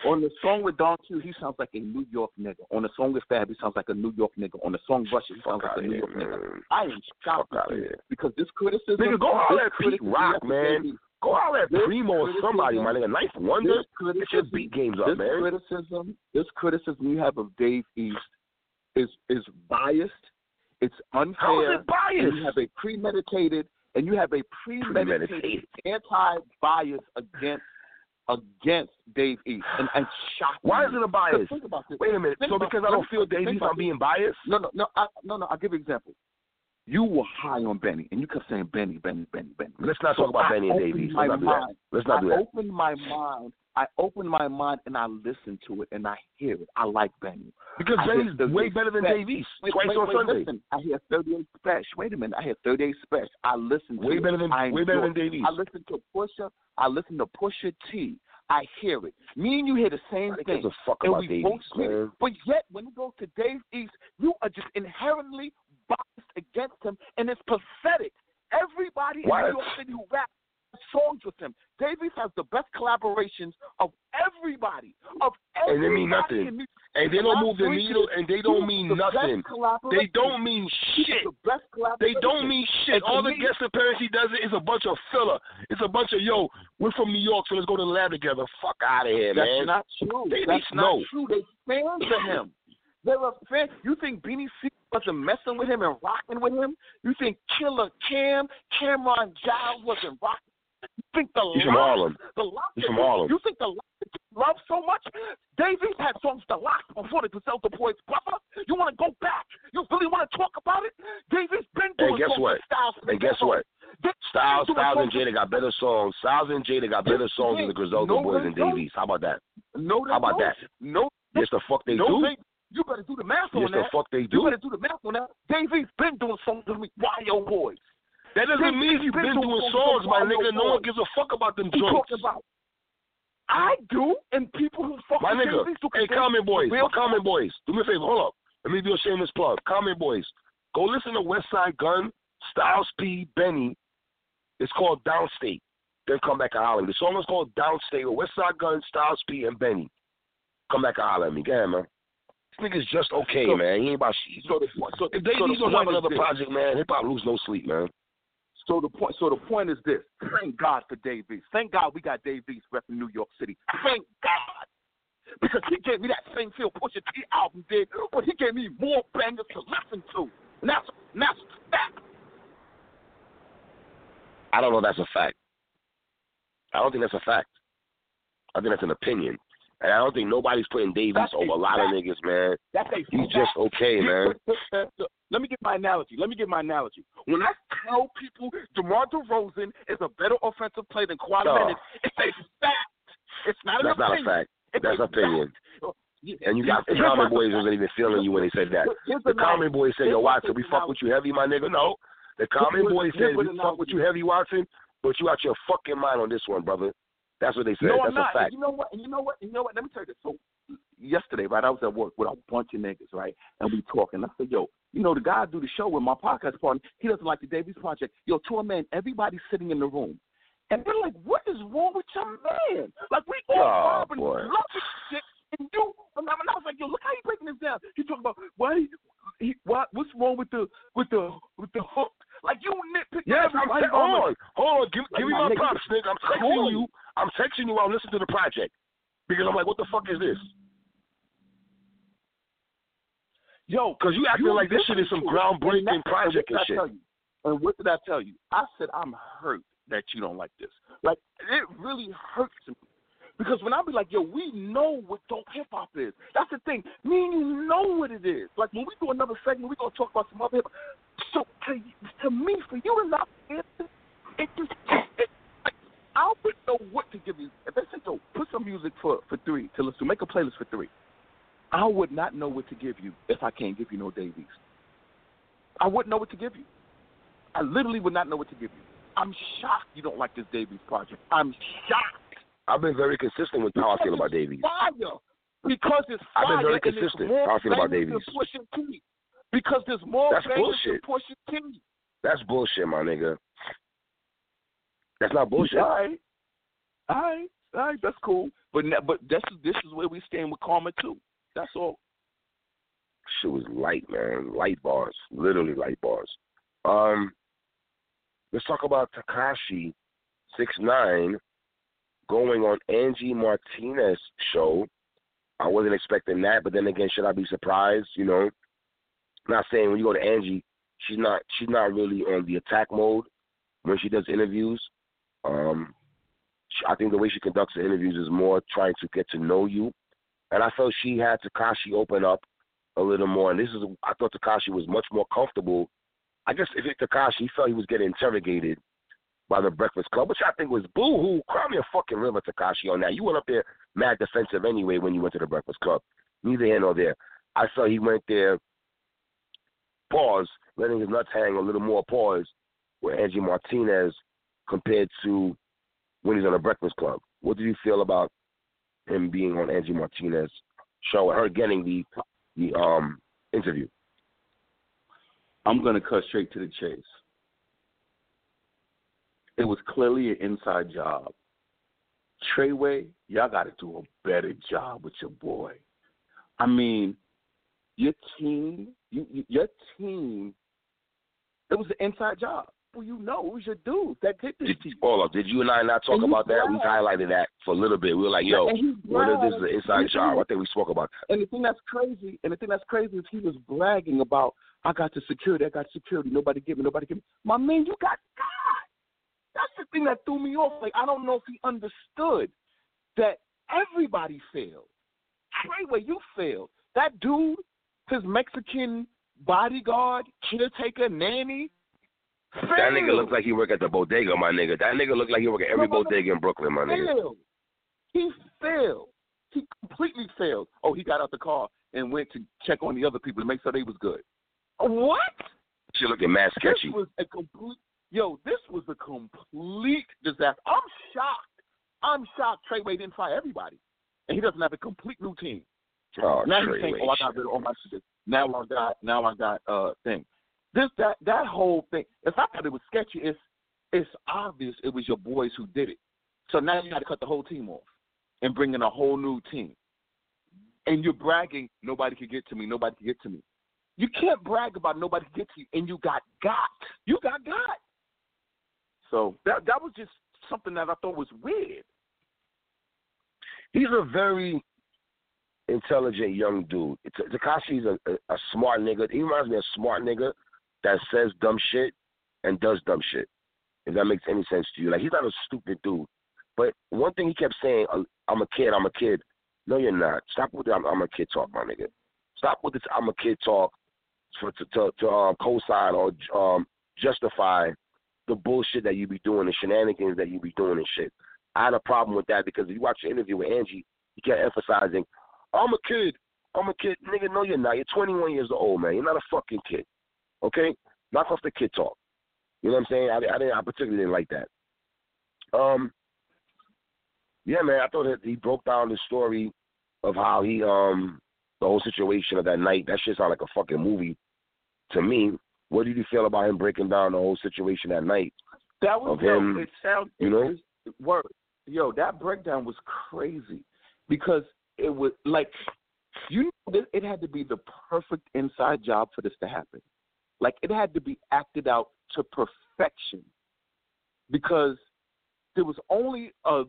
On the song with Don Q, he sounds like a New York nigga. On the song with Fab, he sounds like a New York nigga. On the song Rush, he sounds like a New here, York nigga. man. I am shocked Fuck outta with because this criticism. Nigga, go holler at Pete Rock, man. Go holler at Primo or somebody, my nigga. Ninth Wonder. Get your beat games up, this man. criticism, this criticism you have of Dave East is is biased. It's unfair. How is it biased? you have a premeditated and you have a premeditated, Premeditated. anti-bias against against Dave East and, and shock. Why is it a bias? Think about this. Wait a minute. Think So because I don't feel Dave East, I'm being biased? No, no, no, I, no, no. I'll give you an example. You were high on Benny, and you kept saying Benny, Benny, Benny, Benny. Let's not So talk about I Benny and Dave my Let's not do that. Let's not do I that. opened my mind. I open my mind and I listen to it and I hear it. I like Benny. Because I Benny's way better than Special. Dave East. Wait, Twice wait, on wait, Sunday. Listen, I hear 38 Special. Wait a minute. I hear 38 Special. I listen to Way it. better than I way better enjoy than it. Dave East. I listen to Pusha. I listen to Pusha T. I hear it. Me and you hear the same I thing. gives a fuck and about we Dave East, both get it. man. But yet, when it goes to Dave East, you are just inherently biased against him, and it's pathetic. Everybody Why? in New York City who raps has songs with him. Dave East has the best collaborations of everybody. Of everybody. And they mean nothing. in And they don't move the needle, and they don't mean the nothing. They don't mean shit. the best They don't mean shit. All the guest appearances he does it is a bunch of filler. It's a bunch of yo, we're from New York, so let's go to the lab together. Fuck out of here, That's man. That's not true. They That's not know. true. They fans of him. They're a fan. You think Beanie C wasn't messing with him and rocking with him? You think Killa Cam, Cameron Giles wasn't rocking? You think the He's from Harlem. The Lock He's from Harlem. You think the Lock love so much? Dave East had songs to lock before they could sell the boys brother. You want to go back? You really want to talk about it? Dave East been doing guess songs what? Styles. And guess what? Styles, Styles, and Jada got better songs. Styles and Jada got better songs than the Griselda No, Boys and. Dave East. How about that? No, How about that? No, Yes, the fuck they no, do. They, you better do the math on Yes, the fuck they do. You better do the math on that. Dave East been doing songs with me. Yo boys? That doesn't mean you've been doing songs my nigga. No one gives a fuck about them He joints. about. I do, and people who fuck My nigga, hey, Common Boys, real Common Boys, do me a favor, hold up. Let me do a shameless plug. Common Boys, go listen to Westside Gunn, Styles P, Benny. It's called Downstate. Then come back and holler at me. The song is called Downstate with Westside Gunn, Styles P, and Benny. Come back and holler at me. Go ahead, man. This nigga's just okay, So- man. He ain't about shit. So so, If they so don't point have another this. project, man, hip hop lose no sleep, man. So the point. So the point is this. Thank God for Dave East. Thank God we got Dave East repping New York City. Thank God. Because he gave me that same feel Pusha T album did, but he gave me more bangers to listen to. And that's and that's fact. I don't know if that's a fact. I don't think that's a fact. I think that's an opinion. And I don't think nobody's putting Dave East That's over a lot of niggas, man. That's a He's fact. just okay, man. let me get my analogy. Let me get my analogy. When I tell people DeMar DeRozan is a better offensive player than Kawhi No. Leonard, it's a fact. It's not an That's not a fact. It's That's a opinion. fact. And you got the Common Boys wasn't even feeling you when they said that. The. Common Boys said, "Yo, Watson, we fuck with you heavy, my nigga." No, the Common Boys said, "We fuck with you heavy, Watson," but you out your fucking mind on this one, brother. That's what they said. No, That's I'm not. a fact. And you know what? And you know what? And you know what? Let me tell you this. So yesterday, right, I was at work with a bunch of niggas, right, and we talking. I said, yo, you know, the guy I do the show with my podcast partner, he doesn't like the Dave East Project. Yo, to a man, everybody's sitting in the room. And they're like, what is wrong with your man? Like, we all Oh, boy. loving shit, and you, and I was like, yo, look how he breaking this down. He talking about, why, he, why what's wrong with the, with the, with the hook? Like, you nitpick Yes, I'm everybody. saying. Oh hold on, hold on. Give, Like, give me my my props, nigga. I'm texting cool. you. I'm texting you while I'm listening to the project because I'm like, what the fuck is this? Yo, Because you acting like this shit is some it. And groundbreaking project and shit. tell you? And what did I tell you? I said I'm hurt that you don't like this. Like it really hurts me. Because when I be like, yo, we know what dope hip hop is. That's the thing. Me and you know what it is. Like when we do another segment, we gonna talk about some other hip hop. So to, to me, for you to not it, it just it, I wouldn't know what to give you. If they said, yo, put some music for for three to listen to, make a playlist for three. I would not know what to give you if I can't give you no Dave East. I wouldn't know what to give you. I literally would not know what to give you. I'm shocked you don't like this Dave East project. I'm shocked. I've been very consistent with how I feel about Dave East. Fire. Because it's I've fire been very consistent more how I feel about Dave East. Because there's more That's bullshit. than Pusha T. That's bullshit, my nigga. That's not bullshit. All right. All right. All right. That's cool. But but this is this is where we stand with Karma too. That's all. Shit was light, man. Light bars. Literally light bars. Um let's talk about Tekashi six nine going on Angie Martinez show. I wasn't expecting that, but then again, should I be surprised? You know, not saying when you go to Angie, she's not she's not really on the attack mode when she does interviews. Um, she- I think the way she conducts the interviews is more trying to get to know you, and I felt she had Tekashi open up a little more. And this is I thought Tekashi was much more comfortable. I guess if it's Tekashi, he felt he was getting interrogated by the Breakfast Club, which I think was boo hoo. Cry me a fucking river, Tekashi, on that. You went up there mad defensive anyway when you went to the Breakfast Club. Neither here nor there. I saw he went there, pause, letting his nuts hang a little more pause with Angie Martinez compared to when he's on the Breakfast Club. What do you feel about him being on Angie Martinez show and her getting the the um interview? I'm to cut straight to the chase. It was clearly an inside job. Treyway, y'all got to do a better job with your boy. I mean, your team, you, you, your team, it was an inside job. Well, you know, it was your dudes that did this Did, up, did you and I not talk And about that? We highlighted that for a little bit. We were like, yo, if this is an inside job? I think we spoke about that. And the thing that's crazy, and the thing that's crazy is he was bragging about, I got the security, I got security, nobody give me, nobody give me. My man, you got God. That's the thing that threw me off. Like, I don't know if he understood that everybody failed. Treyway, you failed. That dude, his Mexican bodyguard, caretaker, nanny, failed. That nigga looked like he work at the bodega, my nigga. That nigga looked like he work at every no. bodega in Brooklyn, my nigga. failed. He failed. He completely failed. Oh, he got out the car and went to check on the other people to make sure they was good. What? She looking mad sketchy. This was a complete. Yo, this was a complete disaster. I'm shocked. I'm shocked. Treyway didn't fire everybody, and he doesn't have a complete new team. Oh, now he's saying, "Oh, I got rid of all my shit. Now I got, now I got uh thing." This that that whole thing. If I thought it was sketchy, it's it's obvious it was your boys who did it. So now you got to cut the whole team off and bring in a whole new team. And you're bragging, nobody could get to me, nobody could get to me. You can't brag about nobody could get to you, and you got got. You got got. So that that was just something that I thought was weird. He's a very intelligent young dude. Tekashi's a, a, a smart nigga. He reminds me of a smart nigga that says dumb shit and does dumb shit. If that makes any sense to you, like he's not a stupid dude. But one thing he kept saying, uh, "I'm a kid. I'm a kid." No, you're not. Stop with the "I'm, I'm a kid" talk, my nigga. Stop with this "I'm a kid" talk. for to to, to um, co-sign or um, justify the bullshit that you be doing, the shenanigans that you be doing and shit. I had a problem with that because if you watch the interview with Angie, he kept emphasizing, "I'm a kid, I'm a kid." Nigga, no, you're not. You're 21 years old, man. You're not a fucking kid. Okay, knock off the kid talk. You know what I'm saying? I, I didn't. I particularly didn't like that. Um, yeah, man. I thought that he broke down the story of how he um the whole situation of that night. That shit sounded like a fucking movie to me. What did you feel about him breaking down the whole situation at night? That was Of him, it sounded you know? word. Yo, that breakdown was crazy because it was like you know it had to be the perfect inside job for this to happen. Like it had to be acted out to perfection because there was only a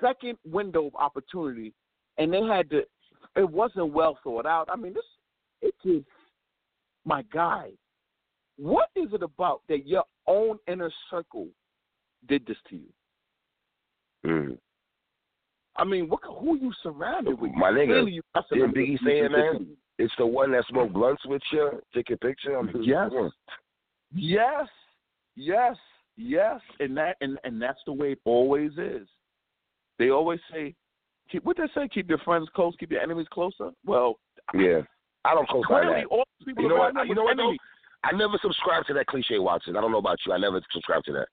second window of opportunity and they had to it wasn't well thought out. I mean this it is my guy. What is it about that your own inner circle did this to you? Mm. I mean, what who you surrounded with? My nigga, Clearly you got some Didn't Biggie say it, man? It's the one that smoked blunts with you. Take a picture. I'm Yes. Yes, yes, yes, and that and and that's the way it always is. They always say, keep what they say, keep your friends close, keep your enemies closer. Well, Yeah. I don't co-sign clearly that. all people You know what? You know what? I never subscribed to that cliche, Watson. I don't know about you. I never subscribed to that.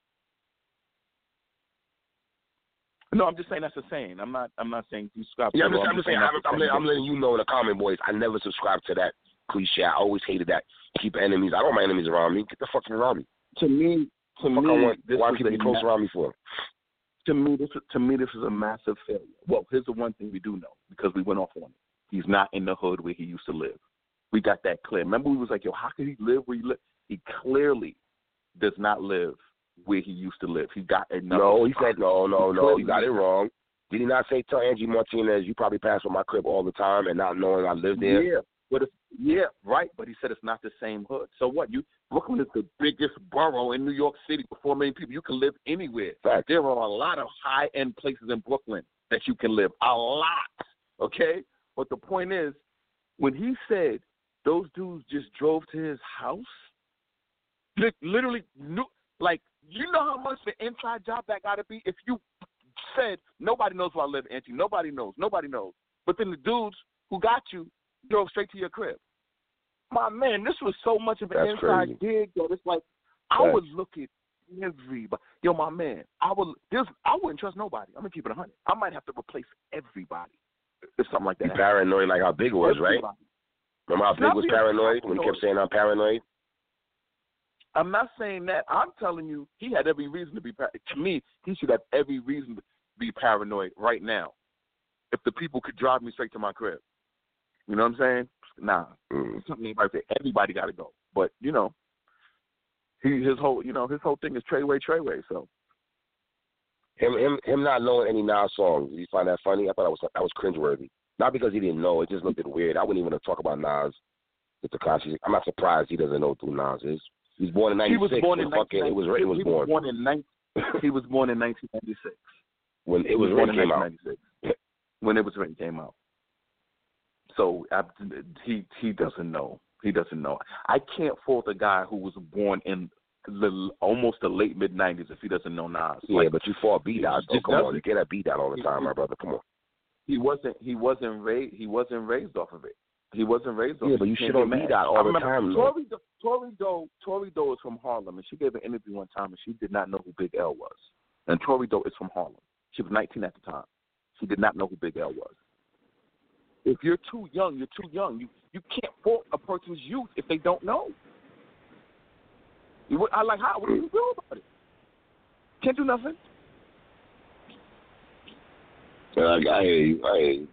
No, I'm just saying that's a saying. I'm not. I'm not saying you subscribe. Yeah, to I'm just, I'm just saying. I'm, I'm, letting, I'm letting you know in the comment, boys. I never subscribed to that cliche. I always hated that. Keep enemies. I don't want my enemies around me. Get the fuck around me. to me, to me, want. Why a be close ma- around me for? to me, this to me, this is a massive failure. Well, here's the one thing we do know because we went off on it. He's not in the hood where he used to live. We got that clear. Remember, we was like, yo, how can he live where he live? He clearly does not live where he used to live. He got another. No, he said no, no, no. You got it wrong. Did he not say tell Angie Martinez you probably pass by my crib all the time and not knowing I live there? Yeah, but it's, yeah, right. But he said it's not the same hood. So what? You Brooklyn is the biggest borough in New York City with four million people. You can live anywhere. Fact. There are a lot of high end places in Brooklyn that you can live. A lot. Okay? But the point is, when he said those dudes just drove to his house, literally knew like you know how much the inside job that gotta be if you said nobody knows where I live, Auntie. Nobody knows. Nobody knows. But then the dudes who got you drove straight to your crib. My man, this was so much of an That's inside crazy. dig that it's like I would look at everybody. Yo, my man, I would. This I wouldn't trust nobody. I'm gonna keep it a hundred. I might have to replace everybody if something like that. Happens. paranoid like how big it was, right? Remember how big was paranoid when he kept saying I'm paranoid? I'm not saying that. I'm telling you, he had every reason to be. par- To me, he should have every reason to be paranoid right now. If the people could drive me straight to my crib, you know what I'm saying? Nah, Mm. something about say everybody got to go. But you know, he his whole you know his whole thing is Treyway Treyway. So Him, him, him not knowing any Nas songs. Did you find that funny? I thought that was that was cringeworthy. Not because he didn't know. It just looked a bit weird. I wouldn't even talk about Nas with the Tekashi. I'm not surprised he doesn't know who Nas is. He was born in he was '96. born in fucking it was he was born born in 19, he was born in 1996. when it was when it came out. When it was it came out. So I, he he doesn't know. He doesn't know. I can't fault a guy who was born in the, almost the late mid '90s if he doesn't know Nas. Yeah, Like, but you fought beat out. Just Oh, come on, you get a beat out all the time, my brother. Come on. He wasn't he wasn't raised he wasn't raised off of it. He wasn't raised off. Yeah, of but it. you can't shit get on mad. beat out I all the remember time. Tori, Do- Tori Doe Tori Doe is from Harlem, and she gave an interview one time, and she did not know who Big L was. And Tori Doe is from Harlem. She was 19 at the time. She did not know who Big L was. If you're too young, you're too young. You you can't fault a person's youth if they don't know. You, I like how. What do you do about it? Can't do nothing. Yeah, I, hear you. I hear you.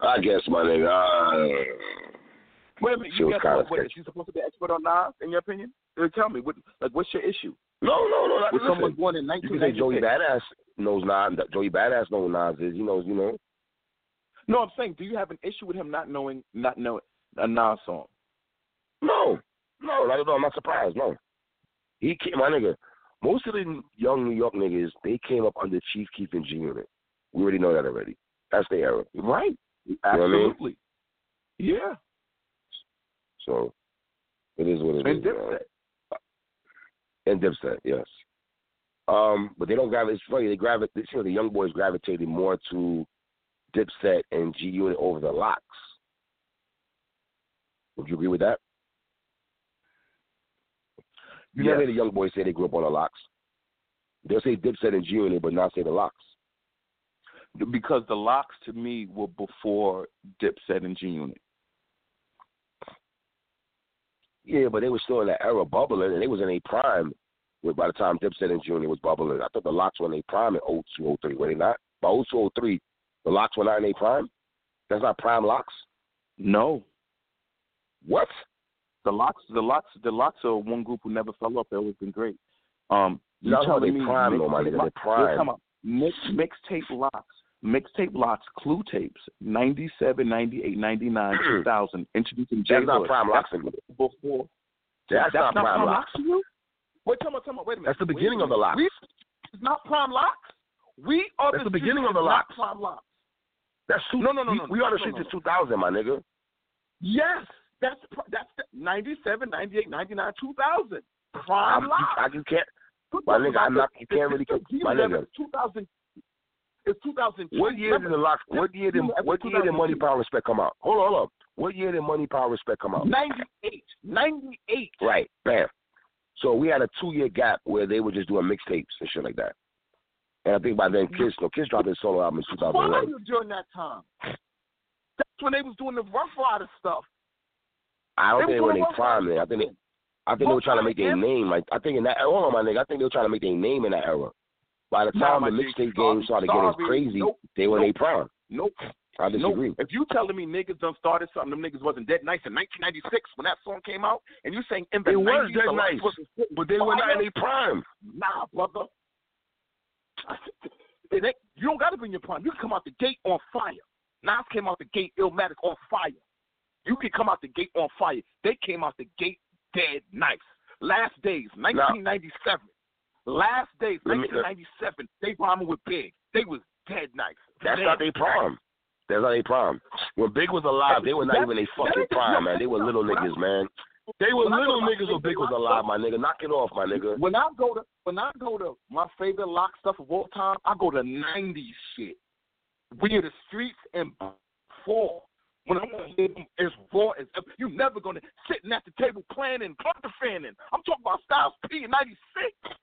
I guess, my nigga. Uh, Wait a minute. You guess what? Is she supposed to be an expert on Nas? In your opinion? Uh, Tell me. What, like, what's your issue? no, no, no. Not, With someone born in you can say 1996? Joey Badass knows Nas. Joey Badass knows Nas is. He knows, you know. No, I'm saying, do you have an issue with him not knowing, not knowing a Nas song? No, no, not at all. I'm not surprised. No, he came, my nigga. Most of the young New York niggas, they came up under Chief Keef and G Unit. We already know that already. That's the era. Right. what I mean? Absolutely. Yeah. So It is what it and is, Dipset. man. And Dipset, yes. Um, but they don't gravitate. It's funny. They gravitate. You know, the young boys gravitated more to Dipset and G Unit over the LOX. Would you agree with that? You never hear the young boys say they grew up on the LOX. They'll say Dipset and G Unit, but not say the LOX. Because the LOX to me were before Dipset and G Unit. Yeah, but they were still in that era bubbling, and they was in a prime. With by the time Dipset and G Unit was bubbling, I thought the LOX were in a prime in 02, 03. Were they not? By 02, 03, the LOX were not in a prime. That's not prime LOX. No, What? the LOX, the LOX, the LOX are one group who never fell off. They always been great. Um, you telling me prime, though, my nigga. prime. You're talking mix mixtape LOX, mixtape LOX, clue tapes, 97, 98, 99, hmm. 2000, introducing J That's not prime LOX. That's nigga. before. That's, not, prime prime LOX. LOX to you. Wait, tell me, tell me, wait a minute. That's the beginning of the minute. LOX. We, it's not prime LOX. We are That's the streets beginning of the is LOX. Not prime LOX. That's two, No, no, no, we, no, we are the no, streets no, in 2000, my nigga. Yes, that's pr- that's the 97, 98, 99, 2000. I, Prime you, LOX. I, you can't. My nigga, I'm not. You can't really. My nigga. 2000. It's 2000. What year did the LOX? What year did what year did Money Power Respect come out? Hold on, hold on. What year did Money Power Respect come out? 98. 98. Right, bam. So we had a two year gap where they were just doing mixtapes and shit like that. And I think by then Kiss, no, Kiss dropped his solo album in Why 2001. you during that time? That's when they was doing the Ruff Ryder stuff. I don't They think they were in doing their Rough prime then. I think they, I think they were trying to make their name. Like I think in that hold on, my nigga. I think they were trying to make their name in that era. By the time my the mixtape game started getting crazy, Nope, they were in nope. their prime. Nope. I disagree. Nope. If you telling me niggas done started something, them niggas wasn't dead nice in 1996 when that song came out, and you saying in the was 90s, Dead the Nice, But they were not in their prime. Nah, brother. It ain't- you don't got to be in your prime. You can come out the gate on fire. Nas came out the gate Illmatic on fire. You can come out the gate on fire. They came out the gate dead nice. Last days, 1997. Last days, me- 1997. They rhyming with Big. They was dead nice. That's Dead not their problem. That's not their problem. When Big was alive, they were not even a fucking prime, man. They were little niggas, man. They were when little niggas when Big was alive, my nigga. Knock it off, my nigga. When I go to when I go to my favorite lock stuff of all time, I go to '90s shit. We are the streets and fall. When I'm gonna hear them as raw as you never gonna sitting at the table planning, and cluster fanning. I'm talking about Styles P in '96.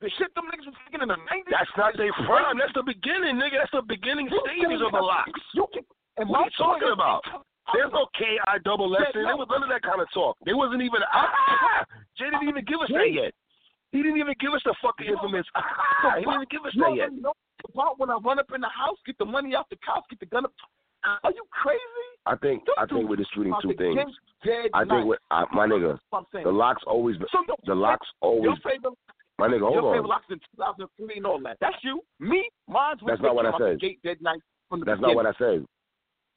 The shit them niggas was thinking in the '90s. That's not their prime. That's the beginning, nigga. That's the beginning You stages of the LOX. You can, and What are you talking about? There's no K I double S. There was none of that kind of talk. There wasn't even ah. Jay didn't even give us that yet. He didn't even give us the fucking infamous ah. He didn't even give us that yet. about when I run up in the house, get the money out the couch, get the gun up. Are you crazy? I think I think we're disputing two things. I think what I, my nigga, the LOX always So the LOX always my nigga. hold your Hold favorite LOX in 2003 and all that. That's you. Me, mine's That's not what I said. Gate dead night from the That's not what I said.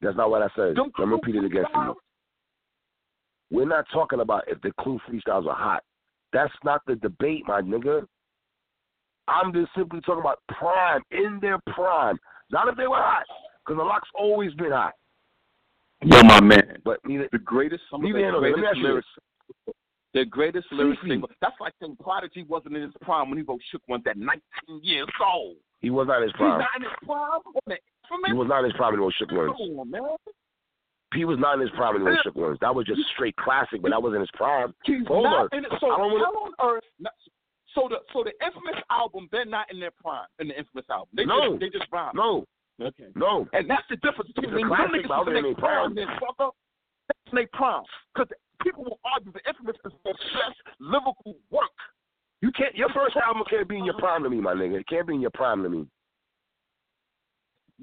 That's not what I said. Them Let me repeat it again for you. We're not talking about if the Clue freestyles are hot. That's not the debate, my nigga. I'm just simply talking about prime, in their prime. Not if they were hot, because the lock's always been hot. Yo, my man, But neither, the greatest, some of the here nor there. Let me greatest ask you lyrics, the greatest lyrics. That's like saying Prodigy wasn't in his prime when he wrote "Shook Ones" at 19 years old. he was not in his He's prime. not in his prime. He was not in his prime when he was shook ones. Come on, man. He was not in his prime when he was shook ones. That was just straight classic, but that wasn't his prime. He's Hold not on. in it. So I don't wanna- how on earth? not- So the so the infamous album, they're not in their prime in the infamous album. They No. just, they just rhyme. No, Okay. no. And that's the difference between them classic, niggas but I is in their prime. prime. That's their prime. Because people will argue the infamous is the best lyrical work. You can't. Your first album can't be in your prime to me, my nigga. It can't be in your prime to me.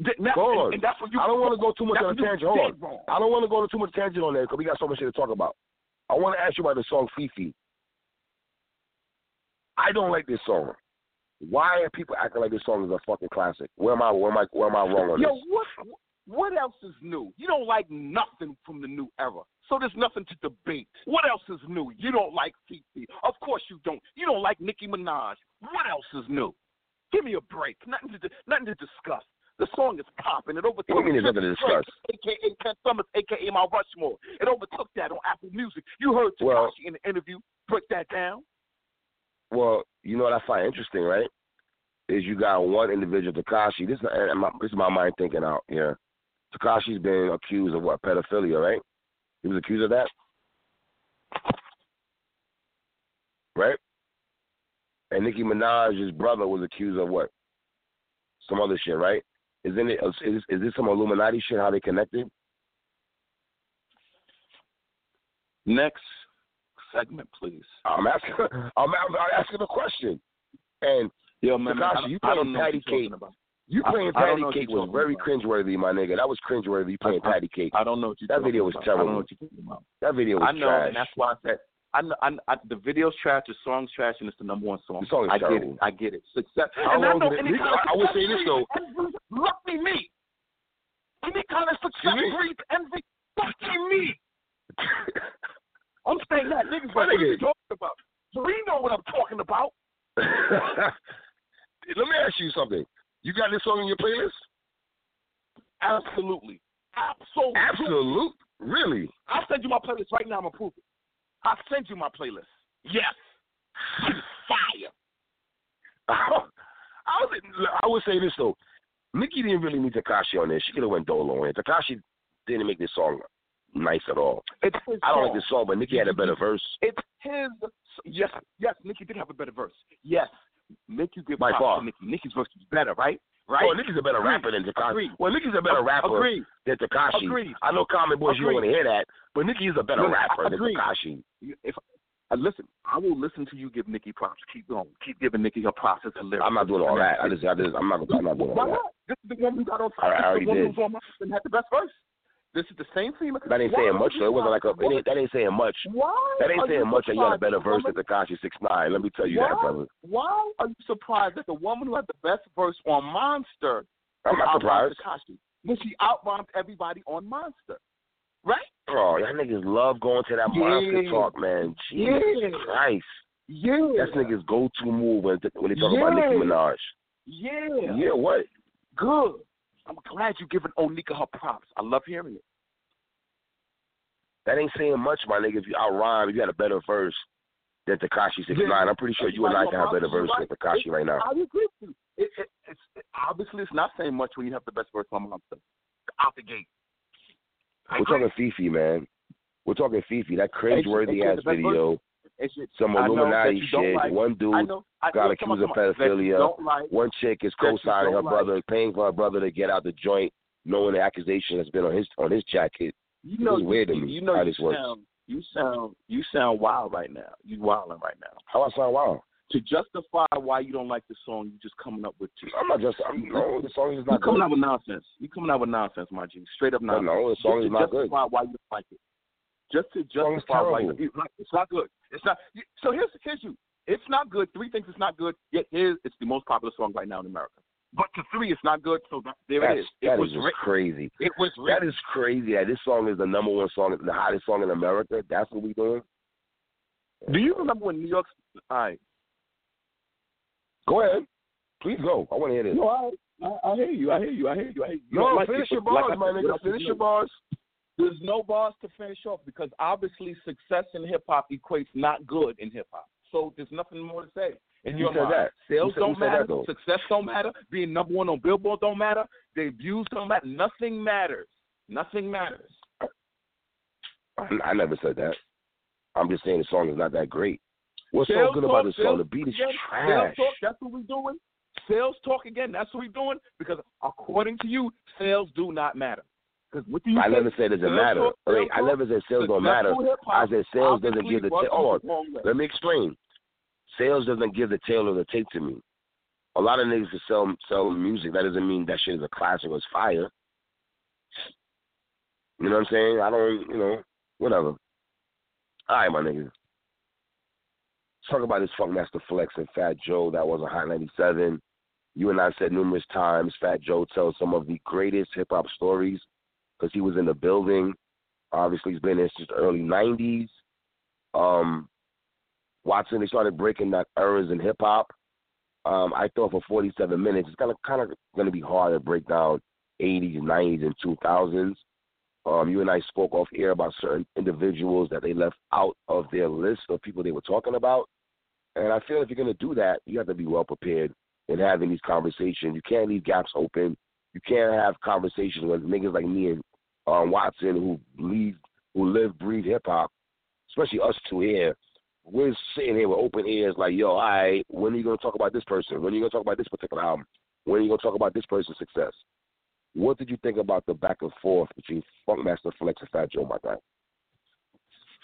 Th- that- Hold and, on. and that's what you. I don't want to go too much on a tangent. Hold on. I don't want to go to too much tangent on there because we got so much shit to talk about. I want to ask you about the song FEFE. I don't like this song. Why are people acting like this song is a fucking classic? Where am I? Where am I? Where am I wrong on Yo, this? Yo, what what else is new? You don't like nothing from the new era, so there's nothing to debate. What else is new? You don't like FEFE. Of course you don't. You don't like Nicki Minaj. What else is new? Give me a break. Nothing to nothing to discuss. The song is popping. It overtook. What do you mean there's nothing to discuss? AKA Ken Summers, AKA my Rushmore. It overtook that on Apple Music. You heard Tekashi Well- in the interview break that down. Well, you know what I find interesting, right? Is you got one individual, Tekashi. This is this is my mind thinking out here. Tekashi's been accused of what pedophilia, right? He was accused of that, right? And Nicki Minaj's brother was accused of what? Some other shit, right? Isn't it? Is, is this some Illuminati shit? How they connected? Next segment, please. I'm asking. I'm, I'm asking a question. And Yo, man, Tekashi, I, you playing don't know what Patty Cake. about. You I- playing I Patty know Cake was very cringeworthy, my nigga. That was cringeworthy. You playing I- I- Patty Cake. I don't know what you're That video was about. I don't know what you're talking about. That video was trash. I know, trash. and that's why I said I know, I, I, the video's trash, the song's trash, and it's the number one song. The song is I get it. I get it. Success. How and I know any kind of I- I would say this, though. envy. Lucky me. Any kind of success breeds envy. Lucky me. I'm saying that niggas. What are you talking about? So we know what I'm talking about. Let me ask you something. You got this song in your playlist? Absolutely. Absolutely. Absolute. Really? I'll send you my playlist right now. I'm approve it. I'll send you my playlist. Yes. Fire. I was. I would say this though. Nicki didn't really need Tekashi on this. She could have went Dolo on it. Tekashi didn't make this song nice at all. It's his I don't song. like this song, but Nicki had a better verse. It's his. Yes, yes. Nicki did have a better verse. Yes, Nicki give By props far. to Nicki. Nicki's verse is better, right? Right. Oh, Nicki's a better Agreed. rapper than Tekashi. Agreed. Well, Nicki's a better rapper Agreed. than Tekashi. Agreed. I know Common Boys, you don't want to hear that, but Nicki is a better Listen, rapper than Tekashi. If uh, listen, I will listen to you give Nicki props. Keep going. Keep giving Nicki her props a lyric. I'm not doing all that. I just, I just, I'm not, I'm not doing Why all that. not? This is the one who got on I- I already this is the one did. who was on my and had the best verse. This is the same female. That ain't saying much though. It wasn't like a, ain't, that ain't saying much. Why? That ain't saying much. That you had a better verse than Tekashi Six Nine. Let me tell you why, that, brother. Why are you surprised that the woman who had the best verse on Monster I'm not surprised. Tekashi when she outrhymed everybody on Monster? Right? Oh, y'all niggas love going to that monster talk, man. Jesus Yeah. Christ. Yeah. That's niggas go to move when, when they talk about Yeah. Nicki Minaj. Yeah. Yeah, what? Good. I'm glad you're giving Onika her props. I love hearing it. That ain't saying much, my nigga. If you outrhyme, if you had a better verse than Tekashi Six Yeah. Nine, I'm pretty sure you and I can have a better verse Right. than Tekashi right now. I agree with you. It, it, it's it, obviously it's not saying much when you have the best verse on the Monster out the gate. I We're agree. talking FEFE, man. We're talking FEFE. That And she- and cringe-worthy ass video. best some I Illuminati shit. like- One I dude know. I got accused of you pedophilia. Like. One chick is co-signing her brother, paying for her brother to get out the joint, knowing the accusation that's been on his on his jacket. You know, is weird to you, me, You know, how you this works. sound, you sound, you sound wild right now. You wilding right now. How I sound wild? To justify why you don't like the song, you just coming up with. I'm not just. I'm, no, the song is not. You coming good. out with nonsense. You coming out with nonsense, my G. Straight up No, nonsense. no, the song Just is to not good. justify why you don't like it. Just to justify why you, it's not good. It's not. So here's here's you. It's not good. Three things it's not good. Yet here's it's the most popular song right now in America. But to three, it's not good. So that, there it That's, is. It that was is written. crazy. It was That is crazy. That this song is the number one song, the hottest song in America. That's what we doing. Do you remember when New York's? All right. Go ahead. Please go. I want to hear this. No, I, I, I hear you. I hear you. I hear you. I hear you. You No, like finish it, your but like bars, my nigga. Finish your bars. There's no bars to finish off because obviously success in hip hop equates not good in hip hop. So there's nothing more to say. Who your said mind. that? Sales said- don't said that, matter. Success don't matter. Being number one on Billboard don't matter. Debuts don't matter. Nothing matters. Nothing matters. I, never said that. I'm just saying the song is not that great. What's Sales so good about talk, this song? The beat is again, trash. Sales talk, that's what we're doing. Sales talk again, that's what we're doing. Because according to you, sales do not matter. Because what do you I never said it doesn't matter. sales I never said sales don't matter. I said sales doesn't give the. runs Ta- hold the wrong way. on. Let me explain. Sales doesn't give the tail of the tape to me. A lot of niggas can sell sell music. That doesn't mean that shit is a classic or it's fire. You know what I'm saying? I don't. You know. Whatever. All right, my niggas. Let's talk about this Funkmaster Flex and Fat Joe. That was a Hot 97. You and I said numerous times, Fat Joe tells some of the greatest hip hop stories because he was in the building. Obviously, he's been in since the early 90s. Um, Watson, they started breaking that eras in hip hop. Um, I thought for 47 minutes, it's kind of kind of going to be hard to break down 80s, 90s, and 2000s. Um, you and I spoke off air about certain individuals that they left out of their list of people they were talking about. And I feel if you're going to do that, you have to be well prepared in having these conversations. You can't leave gaps open. You can't have conversations with niggas like me and um, Watson who lead, who live, breathe hip hop, especially us two here. We're sitting here with open ears, like, yo, right, when are you to talk about this person? When are you to talk about this particular album? When are you to talk about this person's success? What did you think about the back and forth between Funkmaster Flex and Fat Joe, my guy?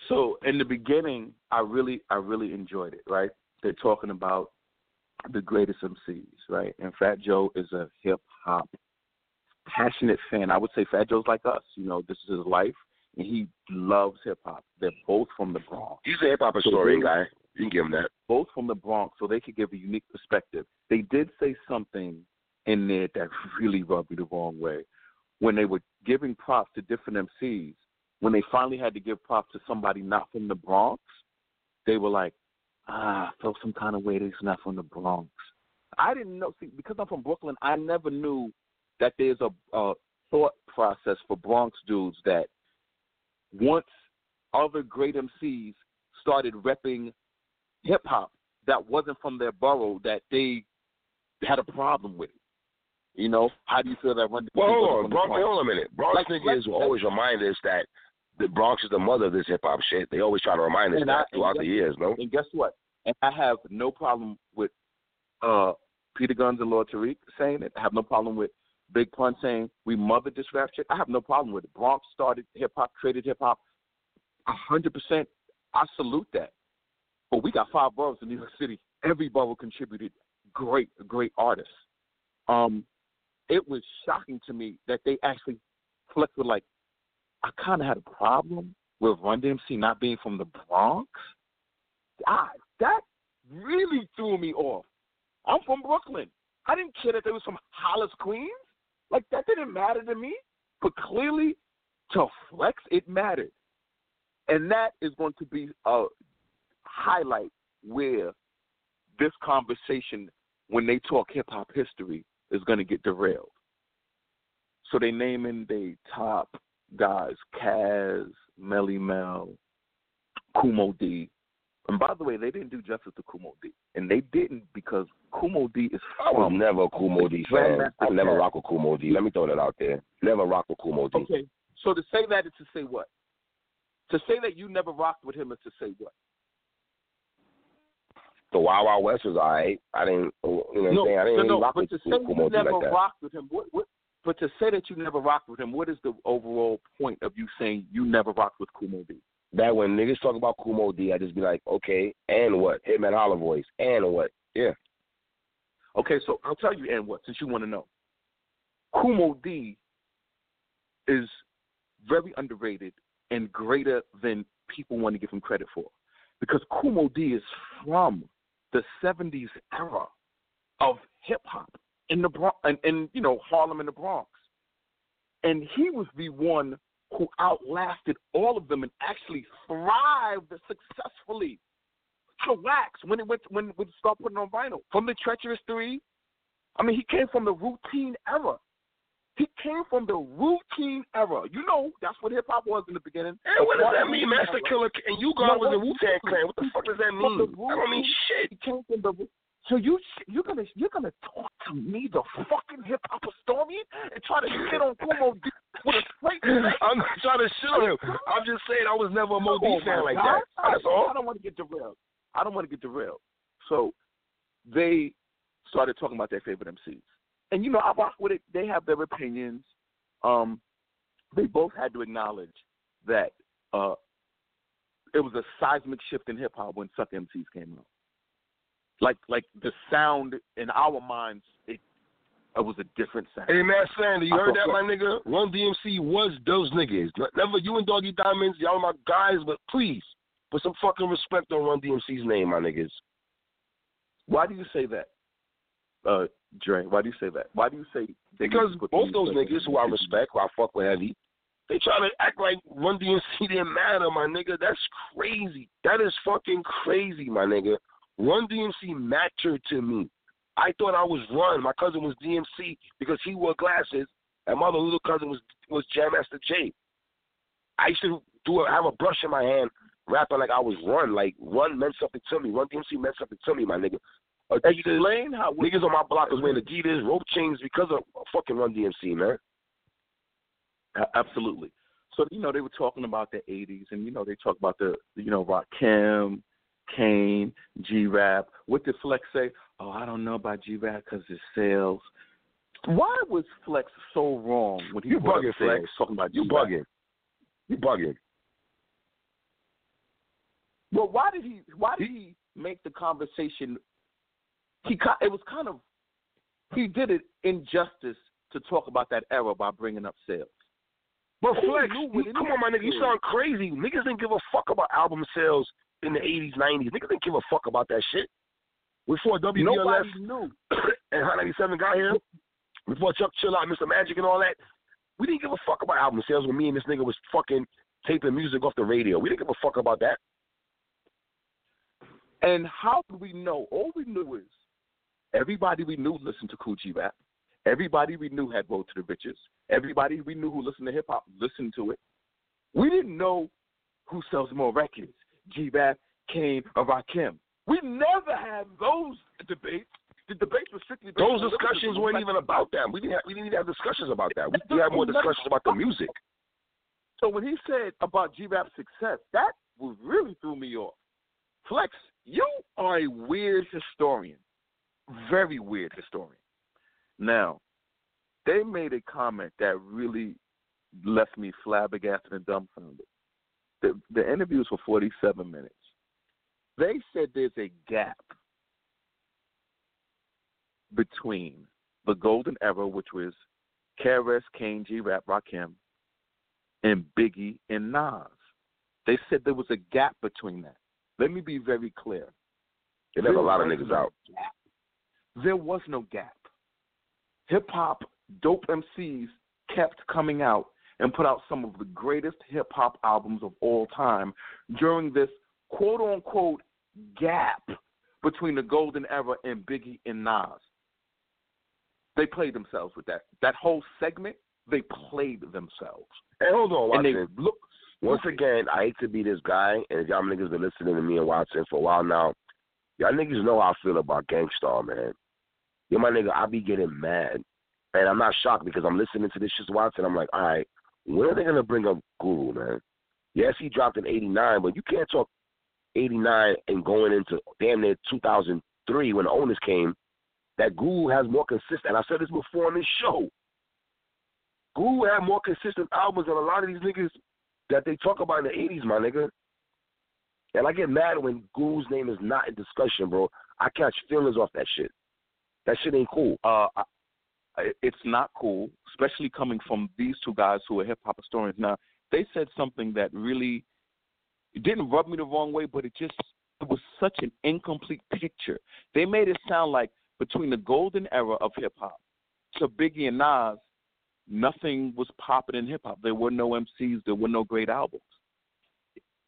So in the beginning, I really, I really enjoyed it. Right? They're talking about the greatest MCs, right? And Fat Joe is a hip hop passionate fan. I would say Fat Joe's like us. You know, this is his life, and he loves hip hop. They're both from the Bronx. He's a hip hop historian guy. You can give him that. Both from the Bronx, so they could give a unique perspective. They did say something in there that really rubbed me the wrong way. When they were giving props to different MCs, when they finally had to give props to somebody not from the Bronx, they were like, ah, I felt some kind of way that he's not from the Bronx. I didn't know, see, because I'm from Brooklyn, I never knew that there's a, a thought process for Bronx dudes that once other great MCs started repping hip hop that wasn't from their borough, that they had a problem with it. You know, how do you feel that one? Well, hold on, Bronx, hold on a minute. Bronx like, niggas will always remind us that the Bronx is the mother of this hip hop shit. They always try to remind us that I, throughout the years, no? And guess what? And I have no problem with uh Peter Gunz and Lord Tariq saying it. I have no problem with Big Pun saying we mothered this rap shit. I have no problem with it. Bronx started hip hop, created hip hop. A hundred percent. I salute that. But we got five boroughs in New York City. Every borough contributed great, great artists. Um, it was shocking to me that they actually flipped with like, I kind of had a problem with Run DMC not being from the Bronx. God, that really threw me off. I'm from Brooklyn. I didn't care that they was from Hollis, Queens. Like that didn't matter to me. But clearly, to flex, it mattered, and that is going to be a highlight where this conversation, when they talk hip hop history, is going to get derailed. So they naming the top guys: Caz, Melle Mel, Kool Moe Dee. And by the way, they didn't do justice to Kool Moe Dee, and they didn't because Kool Moe Dee is. I was never a Kool Moe Dee fan. I never rock with Kool Moe Dee. Let me throw that out there. Never rock with Kool Moe Dee. Okay, so to say that is to say what? To say that you never rocked with him is to say what? the Wild Wild West was alright. I didn't, you know, what no, I'm saying I didn't no, rock but with to say you never like rocked with him, what, what, but to say that you never rocked with him, what is the overall point of you saying you never rocked with Kool Moe Dee? That when niggas talk about Moe Dee, I just be like, okay, and what? Hitman Holla Voice, and what? Yeah. Okay, so I'll tell you, and what? Since you want to know, Moe Dee is very underrated and greater than people want to give him credit for, because Moe Dee is from the '70s era of hip hop in the Bronx, and, and you know Harlem and the Bronx, and he was the one who outlasted all of them and actually thrived successfully to wax when it went when it start putting on vinyl. From the Treacherous Three, I mean, he came from the routine era. He came from the routine era. You know, that's what hip hop was in the beginning. Hey, what does that mean, Masta Killa And you guys no, was in Wu Tang Clan. What the fuck does that mean? I don't mean shit. He came from the so you you're gonna you're gonna talk to me, the fucking hip hop historian, and try to shit on Kool Moe with a straight I'm not trying to shit on him. I'm just saying I was never a Moe Dee fan like that. That's all. I don't want to get derailed. I don't want to get derailed. So they started talking about their favorite MCs, and you know I rock with it. They have their opinions. Um, they both had to acknowledge that uh, it was a seismic shift in hip hop when Sucker MCs came out like like the sound in our minds, it, it was a different sound. Hey man, Sander, you I heard that, my nigga? Run DMC was those niggas. Never you and Doggie Diamonds, y'all my guys, but please put some fucking respect on Run DMC's name, my niggas. Why do you say that, uh, Dre? Why do you say that? Why do you say? Because both those niggas who I respect, who I fuck with heavy, they try to act like Run DMC didn't matter, my nigga. That's crazy. That is fucking crazy, my nigga. Run DMC mattered to me. I thought I was Run. My cousin was DMC because he wore glasses, and my other little cousin was was Jam Master Jay. I used to do a, have a brush in my hand, rapping like I was Run. Like Run meant something to me. Run DMC meant something to me, my nigga. Adidas, Explain how niggas on my block was wearing Adidas, rope chains because of fucking Run DMC, man. Absolutely. So you know they were talking about the '80s, and you know they talk about the you know Rakim, Kane, G Rap. What did Flex say? Oh, I don't know about G Rap because his sales. Why was Flex so wrong when he You bugging, Flex. talking about You G-Rap? bugging. You bugging. Well, why did he? Why did he make the conversation? He it was kind of he did it injustice to talk about that era by bringing up sales. But Flex, you- come on, my nigga, you sound crazy. Niggas didn't give a fuck about album sales in the 80s, 90s. Niggas didn't give a fuck about that shit. Before WBLS Nobody knew. and Hot 97 got here, before Chuck Chill Out, Mr. Magic, and all that, we didn't give a fuck about album sales when me and this nigga was fucking taping music off the radio. We didn't give a fuck about that. And how do we know? All we knew is everybody we knew listened to G Rap. Everybody we knew had Road to the Riches. Everybody we knew who listened to hip hop listened to it. We didn't know who sells more records, G Rap, Kane, or Rakim. We never had those debates. The debates were strictly Those discussions weren't even about that. We didn't have, we didn't even have discussions about that. We, we had more discussions about the music. So when he said about G Rap's success, that was really threw me off. Flex, you are a weird historian. Very weird historian. Now, they made a comment that really left me flabbergasted and dumbfounded. The, the interview was for 47 minutes. They said there's a gap between the golden era, which was KRS, Kane, G Rap, Rakim, and Biggie and Nas. They said there was a gap between that. Let me be very clear. They left a lot of niggas no out. gap. There was no gap. Hip hop, dope MCs kept coming out and put out some of the greatest hip hop albums of all time during this quote unquote gap between the golden era and Biggie and Nas. They played themselves with that. That whole segment, they played themselves. Hey, hold on, And Watson. they look Once again, I hate to be this guy, and if y'all niggas been listening to me and Watson for a while now, y'all niggas know how I feel about Gang Starr, man. Yo, my nigga, I be getting mad. And I'm not shocked because I'm listening to this shit, Watson. I'm like, all right, when are they to bring up Guru, man? Yes, he dropped in 89, but you can't talk 89 and going into damn near 2003 when the Ownerz came. That Guru has more consistent. I said this before on this show. Guru had more consistent albums than a lot of these niggas that they talk about in the 80s, my nigga. And I get mad when Guru's name is not in discussion, bro. I catch feelings off that shit. That shit ain't cool. uh, I- it's not cool, especially coming from these two guys who are hip hop historians. Now, they said something that really it didn't rub me the wrong way, but it just it was such an incomplete picture. They made it sound like between the golden era of hip hop to Biggie and Nas, nothing was popping in hip hop. There were no MCs, there were no great albums.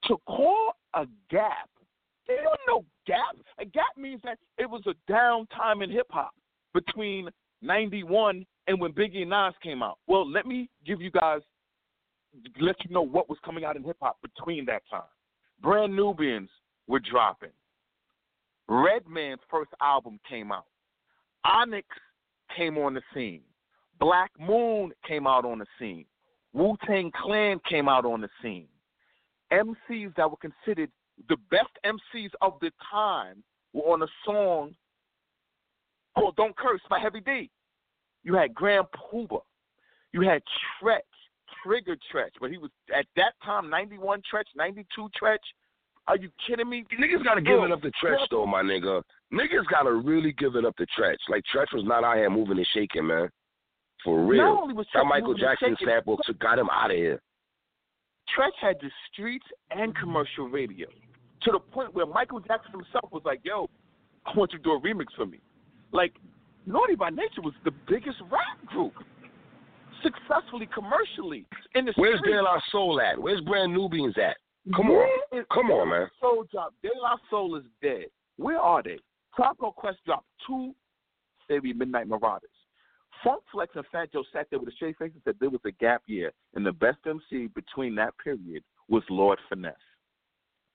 To call a gap, there was no gap. A gap means that it was a downtime in hip hop between 91 and when Biggie and Nas came out. Well, let me give you guys, let you know what was coming out in hip hop between that time. Brand Nubians were dropping. Redman's first album came out. Onyx came on the scene. Black Moon came out on the scene. Wu Tang Clan came out on the scene. MCs that were considered the best MCs of the time were on a song called Don't Curse by Heavy D. You had Grand Puba. You had Treach, Trigger Treach, but he was at that time 91 Treach, 92 Treach. Are you kidding me? Niggas gotta give it up to Treach though, my nigga. Niggas gotta really give it up to Treach. Like Treach was not out here moving and shaking, man. For real. Not only was That Michael Jackson sample got him out of here. Treach had the streets and commercial radio to the point where Michael Jackson himself was like, "Yo, I want you to do a remix for me." Like, Naughty by Nature was the biggest rap group, successfully commercially in the Where's streets. De La Soul at? Where's Brand Nubians at? Come on. Where is Come De on, man. Soul dropped. De La Soul is dead. Where are they? Tribe Called Quest dropped two Theory, Midnight Marauders. Funk Flex and Fat Joe sat there with a straight face and said there was a gap year, and the best MC between that period was Lord Finesse.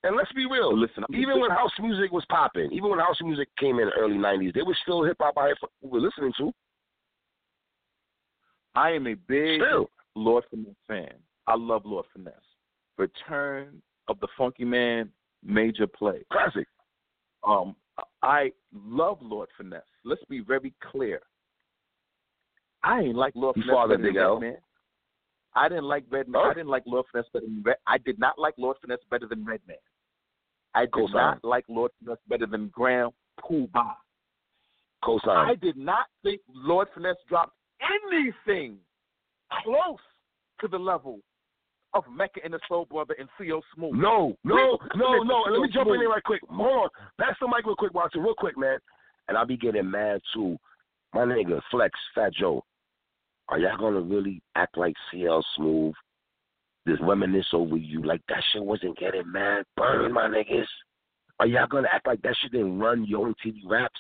And let's be real. Listen, I'm even when house music was popping, even when house music came in the early '90s, there was still hip hop I we were listening to. I am a big Still. Lord Finesse fan. I love Lord Finesse. Return of the Funky Man, major play. Classic. Um, I love Lord Finesse. Let's be very clear. I ain't like Lord You Finesse father Big L? I didn't like Redman. Huh? I didn't like Lord Finesse better than Red. I did not like Lord Finesse better than Redman. I did Cosign. not like Lord Finesse better than Graham Pooh Bah. I did not think Lord Finesse dropped anything close to the level of Mecca and the Soul Brother and CL Smooth. No, no, no, no. And let me Smooth. jump in there right quick. Hold on. Pass the mic real quick, Watson, real quick, man. And I'll be getting mad too. My nigga, Flex, Fat Joe. Are y'all gonna really act like CL Smooth? Just reminisce over you like that shit wasn't getting mad burn, my niggas. Are y'all gonna act like that shit didn't run your own TV raps?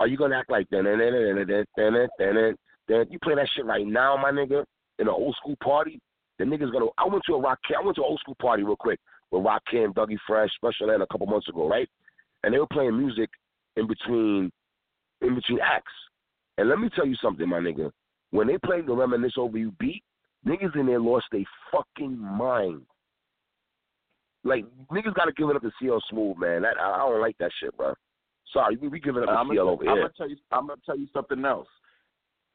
Are you gonna act like then you play that shit right now, my nigga, in an old school party? The niggas gonna. I went to a rock. I went to an old school party real quick with Rakim, Dougie Fresh, Special Ed a couple months ago, right? And they were playing music in between, in between acts. And let me tell you something, my nigga. When they played the Reminisce Over You beat, niggas in there lost their fucking mind. Like niggas gotta give it up to CL Smooth, man. That I, I don't like that shit, bro. Sorry, we, we give it up to I'm CL gonna, over I'm here. gonna tell you. I'm gonna tell you something else.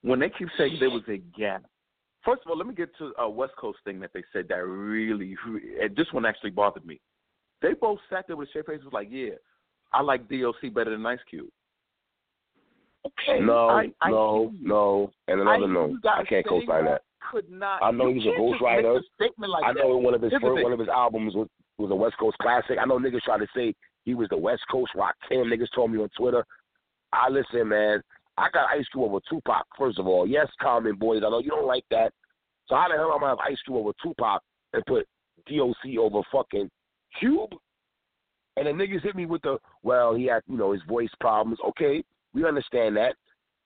When they keep saying there was a gap, first of all, let me get to a West Coast thing that they said that really, and this one actually bothered me. They both sat there with a straight face, was like, "Yeah, I like DOC better than Ice Cube." Okay, No, I, I no, no, and another hear no. I can't co-sign that. Could not. I know he's a ghostwriter. like I know that. one of his first, one of his albums was was a West Coast classic. I know niggas try to say he was the West Coast Rock Kim. Niggas told me on Twitter. I listen, man. I got Ice Cube over Tupac. First of all, yes, Common Boys. I know you don't like that. So how the hell am I have Ice Cube over Tupac and put DOC over fucking Cube? And the niggas hit me with the well, he had you know his voice problems. Okay, we understand that.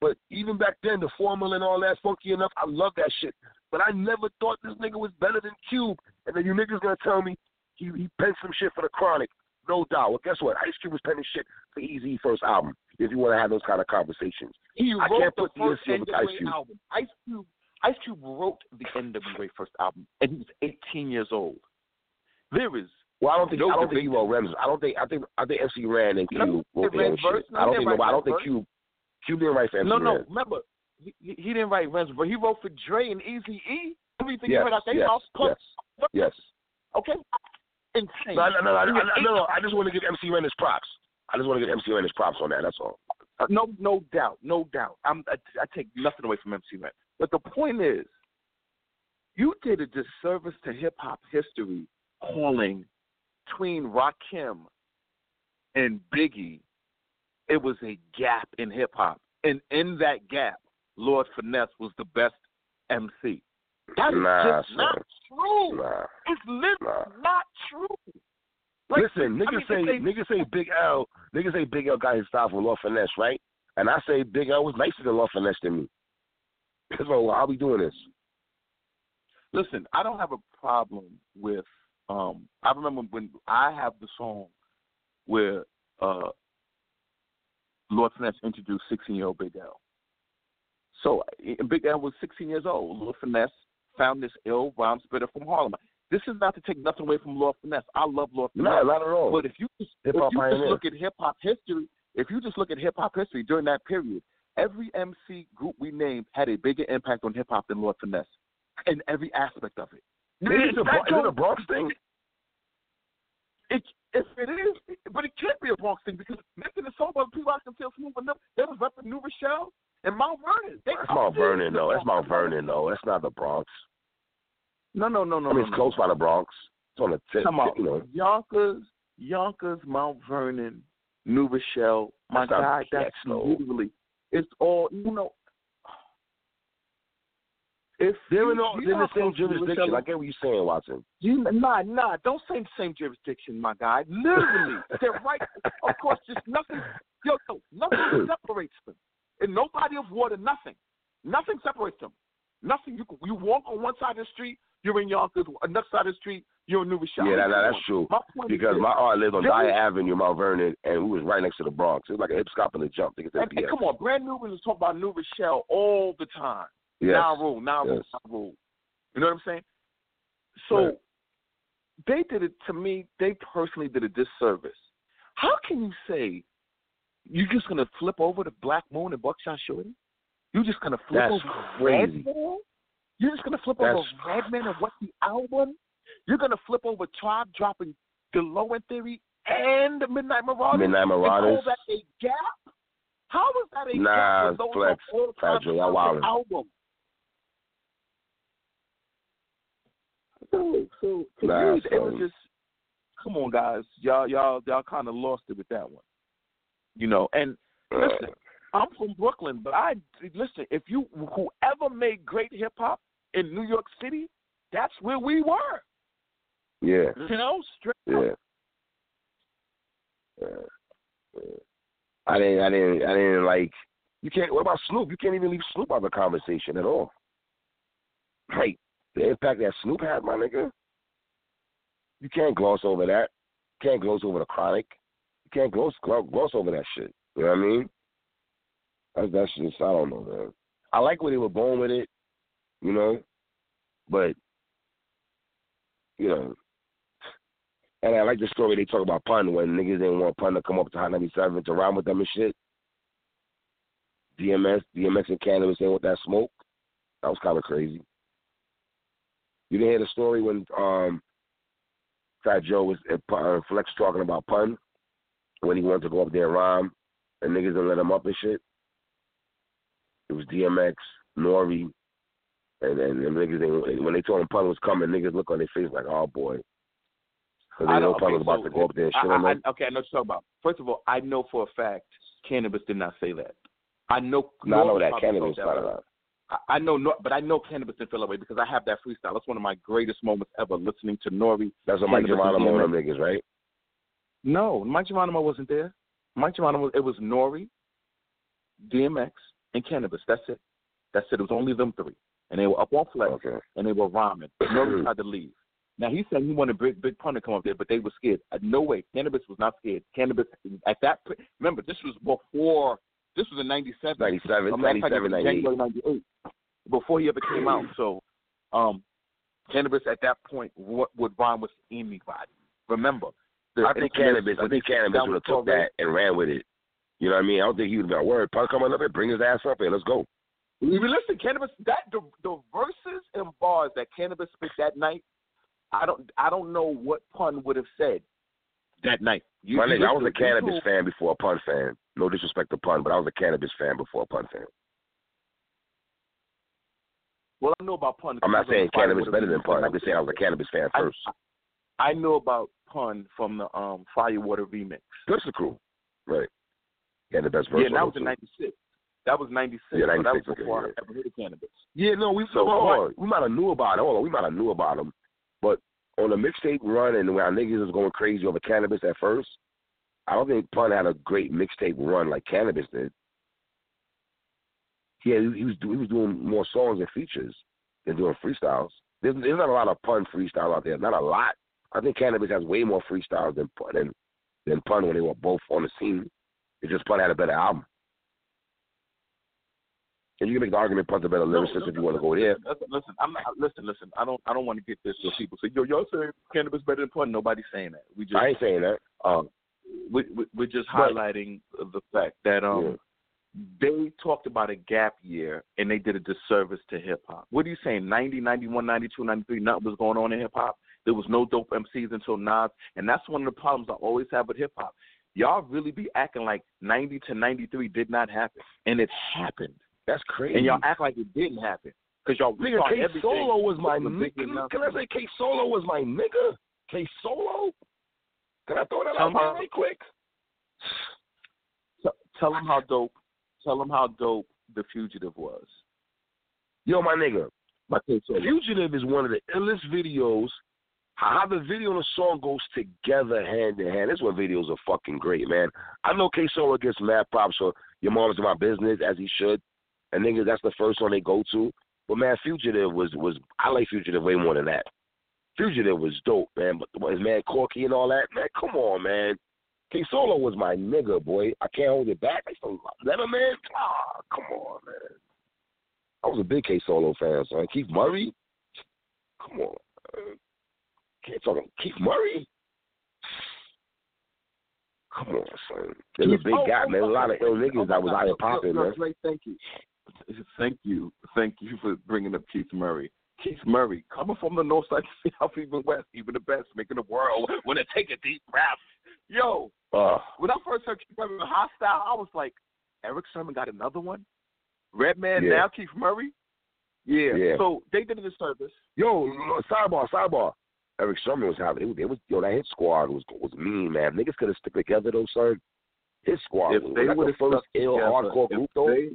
But even back then, the formula and all that funky enough, I love that shit. But I never thought this nigga was better than Cube. And then you niggas gonna tell me he he penned some shit for the Chronic. No doubt. Well, guess what? Ice Cube was penning shit for Eazy first album. If you want to have those kind of conversations, He I wrote can't the put first over Ice NWA Cube. album. Ice Cube, Ice Cube wrote the NWA first album, and he was 18 years old. There is well, I don't think No I don't think he wrote Ren's. I don't think I think I think MC Ren and Cube wrote they their ran own verse. shit. I don't think nobody. I don't think. Cube Cube didn't write for MC no, no. Remember, he, he he didn't write Ren's, but he wrote for Dre and Easy E. Everything Yes, you heard out their yes, mouth, yes, yes. okay, insane. No, no, no, no, no, no, no. I just want to give MC Ren his props. I just want to give MC Ren his props on that. That's all. Uh, no, no doubt, no doubt. I'm, I, I take nothing away from MC Ren. But the point is, you did a disservice to hip hop history calling between Rakim and Biggie. It was a gap in hip hop, and in that gap, Lord Finesse was the best MC. That is Nah, just son. not true. Nah. It's literally Nah. not true. Like, Listen, I niggas mean, say they- niggas say Big L niggas say Big L got his style from Lord Finesse, right? And I say Big L was nicer than Lord Finesse than me. So I'll be doing this. Listen, I don't have a problem with. Um, I remember when I have the song where uh, Lord Finesse introduced 16 year old Big L. So eh, Big L was 16 years old. Lord Finesse found this ill rhyme spitter from Harlem. This is not to take nothing away from Lord Finesse. I love Lord Finesse. No, not at all. But if you just, if you just look at hip hop history, if you just look at hip hop history during that period, every MC group we named had a bigger impact on hip hop than Lord Finesse, in every aspect of it. Maybe it's a, is it a Bronx thing? It, if it is, but it can't be a Bronx thing because making the song about people I can feel smooth enough. They was repping New Rochelle and Mount Vernon. They That's Mount Vernon in though. That's Mount Vernon though. That's not the Bronx. No, no, no, no. I mean, no, it's no. close by the Bronx. It's on the tip, Come on, you know. Yonkers, Yonkers, Mount Vernon, New Rochelle. My That's God, that's literally. It's all you know. If They're in, all, they're in the same jurisdiction. I get what you're saying, Watson. You nah nah. Don't say the same jurisdiction, my guy. Literally, they're right. Of course, just nothing. Yo, yo, nothing separates them. and no body of water, nothing. Nothing separates them. Nothing. You you walk on one side of the street, you're in Yonkers. Another side of the street, you're in New Rochelle. Yeah, that, that, that's true. My Because my aunt lived on Dyre Avenue, Mount Vernon, and we was right next to the Bronx. It was like a hip stop and a jump. Could and, say and PS. come on, Brand New is talking about New Rochelle all the time. Yes. Now rule, now rule, now rule. You know what I'm saying? So Right. they did it to me. They personally did a disservice. How can you say you're just gonna flip over the Black Moon and Buckshot Shorty? You're just gonna flip That's over crazy. Redman? You're just gonna flip That's- over Redman and what's the album? You're gonna flip over Tribe dropping the Low End Theory and the Midnight Marauders Midnight and Marauders. call that a gap? How is that a Nah, gap? those Flex, are all time Flex, y'all wildin'. album. So, so to Nah, me, it was just come on, guys, y'all, y'all, y'all kind of lost it with that one, you know. And uh. listen, I'm from Brooklyn, but I listen. If you whoever made great hip hop in New York City, that's where we were. Yeah. You know, straight Yeah. Yeah. Yeah. I didn't. I didn't. I didn't like. You can't. What about Snoop? You can't even leave Snoop out of the conversation at all. Like the impact that Snoop had, my nigga. You can't gloss over that. You can't gloss over the chronic. You can't gloss gloss, over that shit. You know what I mean? That's that's just I don't know, man. I like where they were born with it, you know, but you know, and I like the story they talk about pun when niggas didn't want pun to come up to Hot 97 to rhyme with them and shit. DMS, DMX and Canibus ain't with that smoke. That was kind of crazy. You didn't hear the story when um Fat Joe was at uh, Flex talking about pun when he wanted to go up there and rhyme and niggas didn't let him up and shit. It was DMX, Nori, and and them niggas didn't, when they told him pun was coming, niggas look on their face like, oh boy. Because they I know pun was about so to go up there and shit I. I, okay, I know what you're talking about. First of all, I know for a fact Canibus did not say that. I know. No, I know that Canibus that. I, know, but I know Canibus didn't feel that way because I have that freestyle. That's one of my greatest moments ever listening to Nori. That's what Mic Geronimo and them niggas, right? No, Mic Geronimo wasn't there. Mic Geronimo, it was Nori, DMX, and Canibus. That's it. That's it. It was only them three, and they were up on Flex, Okay. and they were rhyming. Nori tried to leave. Now he said he wanted Big Big Pun to come up there, but they were scared. Uh, No way, Canibus was not scared. Canibus at that remember this was before. This was in '97. 97, A matter of fact, it 97, 98. '98, before he ever came out. So, um, Canibus at that point would, would rhyme with anybody. Remember, the I think Canibus. I think Canibus would have took that and ran with it. You know what I mean? I don't think he would have been word. Pun coming up here, bring his ass up here. Let's go. Even listen, Canibus that the, the verses and bars that Canibus spit that night, I don't I don't know what pun would have said that night. You, My nigga, I was a Canibus fan before a pun fan. No disrespect to pun, but I was a Canibus fan before a pun fan. Well, I know about pun. I'm not saying of the Fire Canibus Water better than pun. I'm just saying I was a Canibus fan I- first. I know about pun from the um Firewater remix. That's the crew, right? Yeah, the best verse. Yeah, that was it, in '96. That was '96. Yeah, so that 96, was okay, before yeah. I ever heard of Canibus. Yeah, no, we So, hold on. we might have knew about it. Hold on, we might have knew about them, but on the mixtape run and when our niggas was going crazy over Canibus at first, I don't think Pun had a great mixtape run like Canibus did. Yeah, he, he was he was doing more songs and features than doing freestyles. There's, there's not a lot of Pun freestyle out there. Not a lot. I think Canibus has way more freestyles than Pun than, than Pun when they were both on the scene. It's just Pun had a better album. And you can make the argument Pun's a better lyricist if you want to go there. Listen, listen, I'm not, listen, listen. I don't, I don't want to get this so people say, yo, y'all say Canibus better than pun. Nobody's saying that. We just, I ain't saying that. um, we, we, we're just highlighting the fact that um, they talked about a gap year and they did a disservice to hip hop. What are you saying? 90, 91, 92, 93, nothing was going on in hip hop. There was no dope MCs until Nas, and that's one of the problems I always have with hip hop. Y'all really be acting like 90 to 93 did not happen, and it happened. That's crazy. And y'all act like it didn't happen because y'all Nigga, K everything. Solo was my with a big nigga. Can I say K Solo was my nigga? K Solo? Can I throw that out Somehow- there right quick? Tell, tell them how dope. Tell them how dope the fugitive was. Yo, my nigga. K Fugitive is one of the illest videos how, the video and the song goes together hand in hand. That's one videos are fucking great, man. I know K Solo gets mad props for your mom's in my business as he should, and niggas that's the first one they go to. But man, Fugitive was was I like Fugitive way more than that. Fugitive was dope, man. But his man Corky and all that, man, come on, man. K Solo was my nigga, boy. I can't hold it back. I still Letterman. Ah, come on, man. I was a big K Solo fan, son. Keith Murray. Come on. Man. Can't talk about Keith Murray. Come on, son. There's a big oh, gap, oh, man. A lot of ill niggas that was out here popping, man. Thank you. Thank you, thank you for bringing up Keith Murray. Keith Murray, coming from the north side to South, even west, even the best, making the world want to take a deep breath. Yo, Uh, when I first heard Keith Murray hostile, I was like, Erick Sermon got another one. Redman Yeah. now Keith Murray. Yeah. Yeah. So they did it a service. yo, sidebar, sidebar. Erick Sermon was having it. was yo that hit squad was was mean, man. Niggas could have stuck together though, son. His squad If was they was that would the have first stuck ill together, hardcore if group though. they,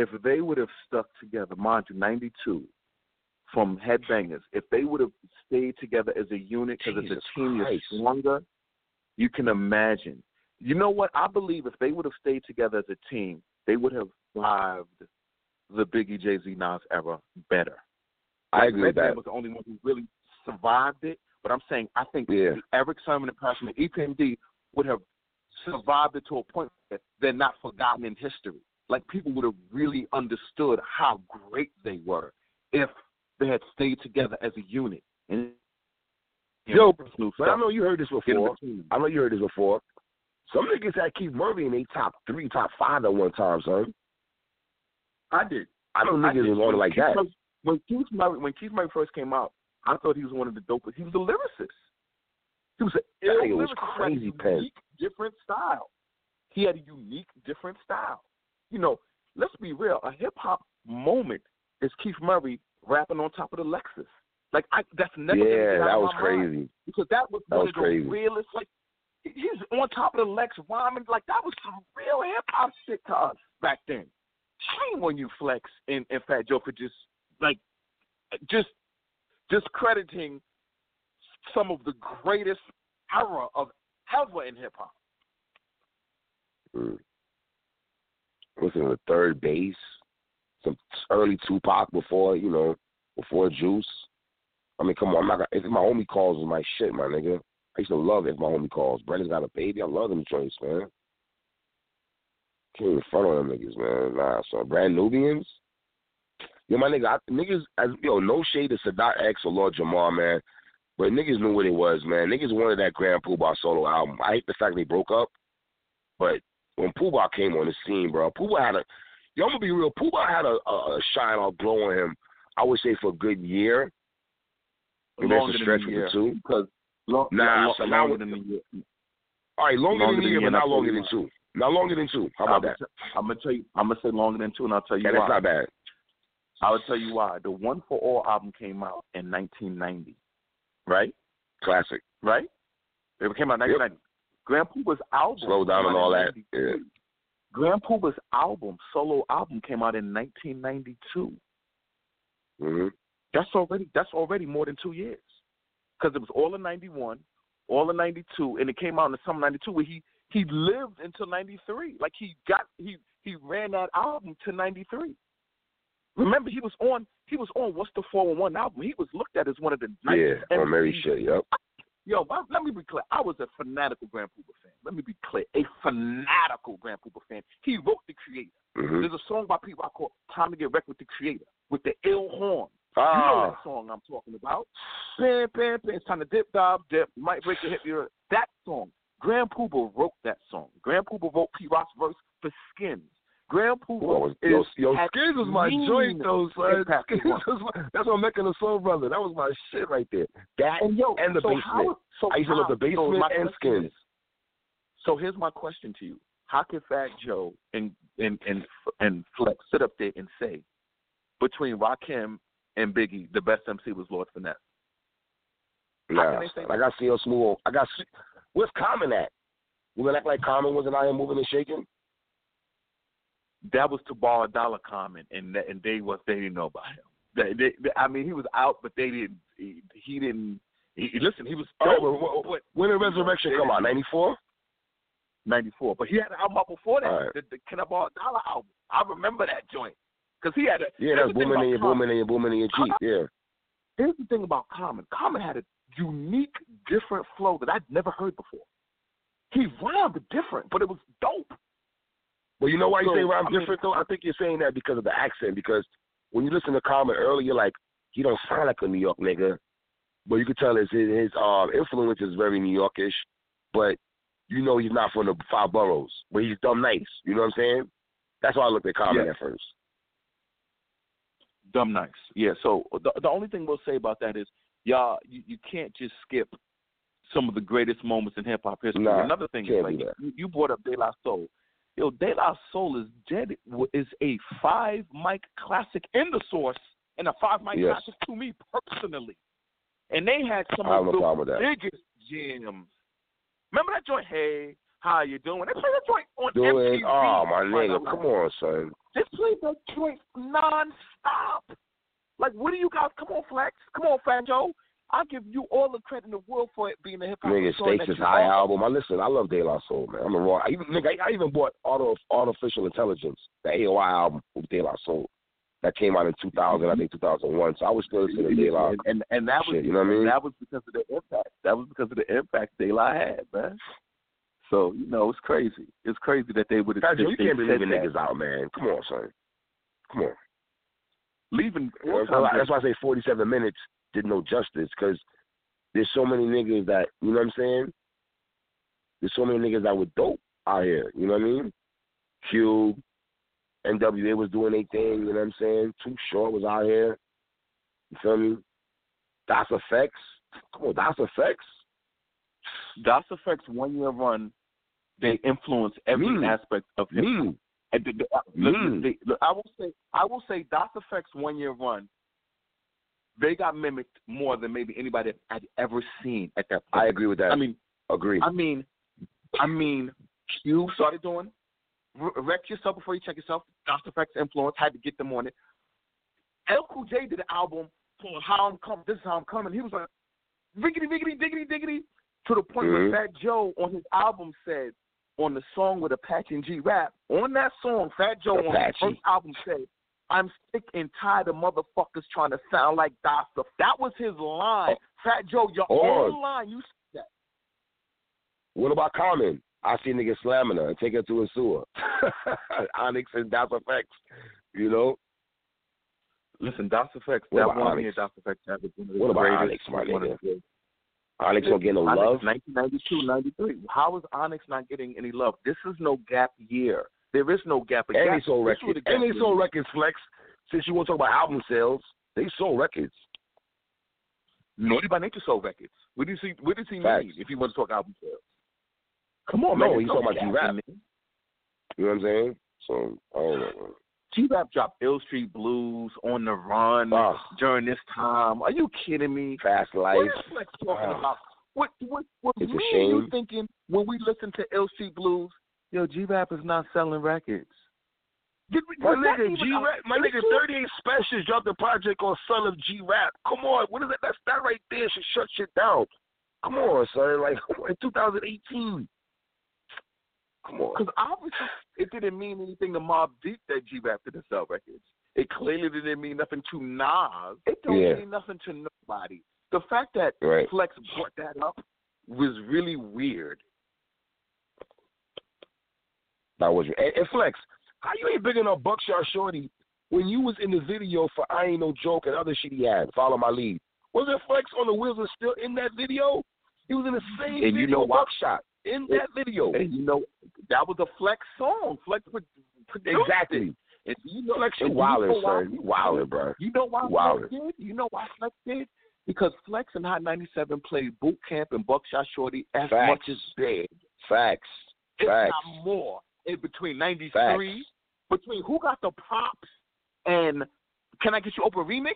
if they would have stuck together, mind you, '92 from Headbangers, if they would have stayed together as a unit, because as a team you're stronger, you can imagine. You know what? I believe if they would have stayed together as a team, they would have survived the Biggie Jay Z Nas era better. I agree with that. was the only one who really survived it. But I'm saying I think Yeah. Erick Sermon and Passion and EPMD would have survived it to a point that they're not forgotten in history. Like people would have really understood how great they were if they had stayed together as a unit. And Yo, personal But I know you heard this before. I know you heard this before. Some niggas had Keith Murray in they top three, top five at one time, son. I did. I don't niggas did. was on it like Keith that. Murray- when Keith Murray when Keith Murray first came out, I thought he was one of the dopest. He was a lyricist. He was an That ill nigga was lyricist. He had a crazy pen. unique, different style. He had a unique, different style. You know, let's be real. A hip hop moment is Keith Murray rapping on top of the Lexus. Like I, that's never Yeah, that was my mind. crazy. because that was That one was of the crazy. realest. Like he he on top of the Lex rhyming. Like that was some real hip hop shit to us back then. Shame on you, Flex and, and Fat Joe, for just like just discrediting some of the greatest era of ever in hip hop. Mm. Listen to 3rd Bass, some early Tupac before you know, before Juice. I mean, come on, I'm not. If my homie calls is my shit, my nigga. I used to love it if my homie calls. Brenda's got a baby. I love them joints, man. Can't even front on them niggas, man. Nah, so brand Nubians. Yo, my nigga, I, niggas, as, yo, no shade to Sadat X or Lord Jamar, man. But niggas knew what it was, man. Niggas wanted that Grand Puba solo album. I hate the fact they broke up, but when Puba came on the scene, bro, Puba had a, yo, I'm gonna be real. Puba had a, a, a shine or glow on him. I would say for a good year. Longer than a with year. the two. Because long, Nah, lo- so longer than a year. All right, longer, Longer than a year, but not longer than two. Not longer than two. How about I'm that? gonna, I'm gonna tell you. I'm gonna say longer than two, and I'll tell you Yeah, why. that's not bad. I will tell you why. The One for All album came out in 1990, right? Classic. Right? It came out in 1990. Grand Puba's album. Slow down and all that. Yeah. Grand Puba's album, solo album, came out in 1992. hmm That's already that's already more than two years, because it was all in '91, all in '92, and it came out in the summer '92 where he he lived until '93. Like he got he he ran that album to '93. Remember, he was on he was on What's the 411 album. He was looked at as one of the Yeah, on Mary MCs. Yep. Yo, let me be clear. I was a fanatical Grand Puba fan. Let me be clear. A fanatical Grand Puba fan. He wrote The Creator. hmm There's a song by Pete Rock called Time to Get Wrecked with the Creator with the ill horn. You know Ah, that song I'm talking about. Pam, pam, pam. It's time to dip, dive, dip. Might break your hip. You're that song. Grand Puba wrote that song. Grand Puba wrote Pete Rock's verse for Skins. Grand is yo, yo, had Skins was my joint though, son. impact Skins was my, that's what I'm making the soul brother. That was my shit right there. That And yo, and the so basement. How, so I used to love the basement so my and Skins. is- So here's my question to you: How can Fat Joe and and and and Flex sit up there and say between Rakim and Biggie, the best MC was Lord Finesse? Nah, say I got CL Smooth. I got. Where's Common at? You gonna act like Common wasn't out here moving and shaking? That was to borrow a dollar Common, and and they was they didn't know about him. They, they, they- I mean, he was out, but they didn't. He, he didn't. He, listen, he was Oh, but when did Resurrection come out? Ninety four. ninety four. But he had an album out before that, right. the, the Kenneball Dollar album. I remember that joint because he had a. Yeah, that's booming in your booming in your booming in your Jeep. Yeah. Here's the thing about Common. Common had a unique, different flow that I'd never heard before. He rhymed different, but it was dope. But you know why you So, say rhyme I mean- different though? I think you're saying that because of the accent. Because when you listen to Common earlier, you're like, he don't sound like a New York nigga. But you can tell his his, his um influence is very New Yorkish. But you know he's not from the five boroughs. But he's dumb nice. You know what I'm saying? That's why I looked at Common Yeah. at first. Dumb nice. Yeah. So the the only thing we'll say about that is, y'all, you, you can't just skip some of the greatest moments in hip hop history. Nah, Another thing is like you, you brought up De La Soul. Yo, De La Soul is dead. Is a five mic classic in the source and a five mic Yes. classic to me personally. And they had some of the problem with that. biggest jams. Remember that joint? Hey, how you doing? They played that joint on Doing MTV. oh ah, my nigga, come on, son. They played that joint non-stop. Like, what do you guys? Come on, Flex. Come on, Fat Joe. I'll give you all the credit in the world for it being a hip hop. Nigga, Stakes is High album. I listen. I love De La Soul, man. I'm a raw. I even nigga, I, I even bought Auto Artificial Intelligence, the AOI album with De La Soul. That came out in 2000, I mm-hmm. think 2001. So I was still listening to De La. and, and and that was Shit, you know what I mean? that was because of the impact. That was because of the impact De La had, man. So you know, it's crazy. It's crazy that they would have. You can't be leaving niggas out, man. Come on, son. Come on. leaving. That's why I say 47 minutes did no justice because there's so many niggas that, you know what I'm saying? There's so many niggas that were dope out here, you know what I mean? Cube, NWA was doing their thing, you know what I'm saying? Too Short was out here. You feel me? Das EFX. Come on, Das EFX. Das EFX one year run, they influence every Mm. aspect of hip hop. Me. And the- the- uh, Mm. they- I will say, I will say, Das EFX one year run, they got mimicked more than maybe anybody had ever seen at that point. I agree with that. I mean, agree. I mean, I mean, you started doing wreck yourself before you check yourself. Das EFX influence had to get them on it. LL Cool J did an album called How I'm Coming. This is how I'm coming. He was like, riggedy, riggedy, diggity, diggity, to the point Mhm. where Fat Joe on his album said, on the song with Apache and G Rap, on that song, Fat Joe on his first album said, I'm sick and tired of motherfuckers trying to sound like Dasta. That was his line. Oh. Fat Joe, your Hold own on. line. You said that. What about Common? I see niggas slamming her and take her to a sewer. Onyx and Das EFX, you know? Listen, Das EFX, What that about one Onyx? year Das EFX had was one of the What about. Onyx, my nigga? the. Onyx don't get no Onyx, love. 1992, 93. How is Onyx not getting any love? This is no gap year. There is no gap. And they sold records. And they sold records, Flex. Since you want to talk about album sales, they sold records. Naughty by Nature sold records. What does he? What does he Facts. need if you want to talk album sales? Come on, No, man. he's talking about G-Rap. You know what I'm saying? So, I don't know. G-Rap dropped Ill Street Blues on the run during this time. Are you kidding me? Fast Life. is Flex talking about? What what what It's me you thinking when we listen to Ill Street Blues? Yo, G-Rap is not selling records. Did we, My nigga even G a- Rap, my nigga, 38 Specials dropped a project on Son of G Rap. Come on, what is that? That's that right there should shut shit down. Come on, son. Like in 2018. Come on. Because obviously it didn't mean anything to Mobb Deep that G Rap didn't sell records. It clearly didn't mean nothing to Nas. It don't Yeah. mean nothing to nobody. The fact that Right. Flex brought that up was really weird. That was and, and Flex. How you ain't big enough Buckshot Shorty when you was in the video for I Ain't No Joke and other shit he had? Follow my lead. Was it Flex on the Wheels of Steel in that video? He was in the same And you know what? Buckshot in that video. And you know, That was a Flex song. Flex Exactly. And you know, Flex, you and you know why- son. You wildin', bro. You know why Wildin'. Flex did? You know why Flex did? Because Flex and Hot 97 played Boot Camp and Buckshot Shorty as Facts. much as big, Facts. if Facts. not more, in between 93, Facts. between Who Got the Props and Can I Get You Open Remix?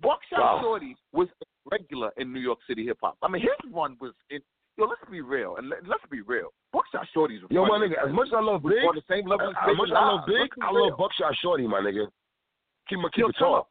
Buckshot Wow. Shorty was regular in New York City hip hop. I mean, his run was in. Yo, let's be real, and let, let's be real. Buckshot Shorty's Yo, my nigga, as much as I love Big, on the same level as as much as I love Big, I love Buckshot Shorty, my nigga. Keep my keep Yo, it talk.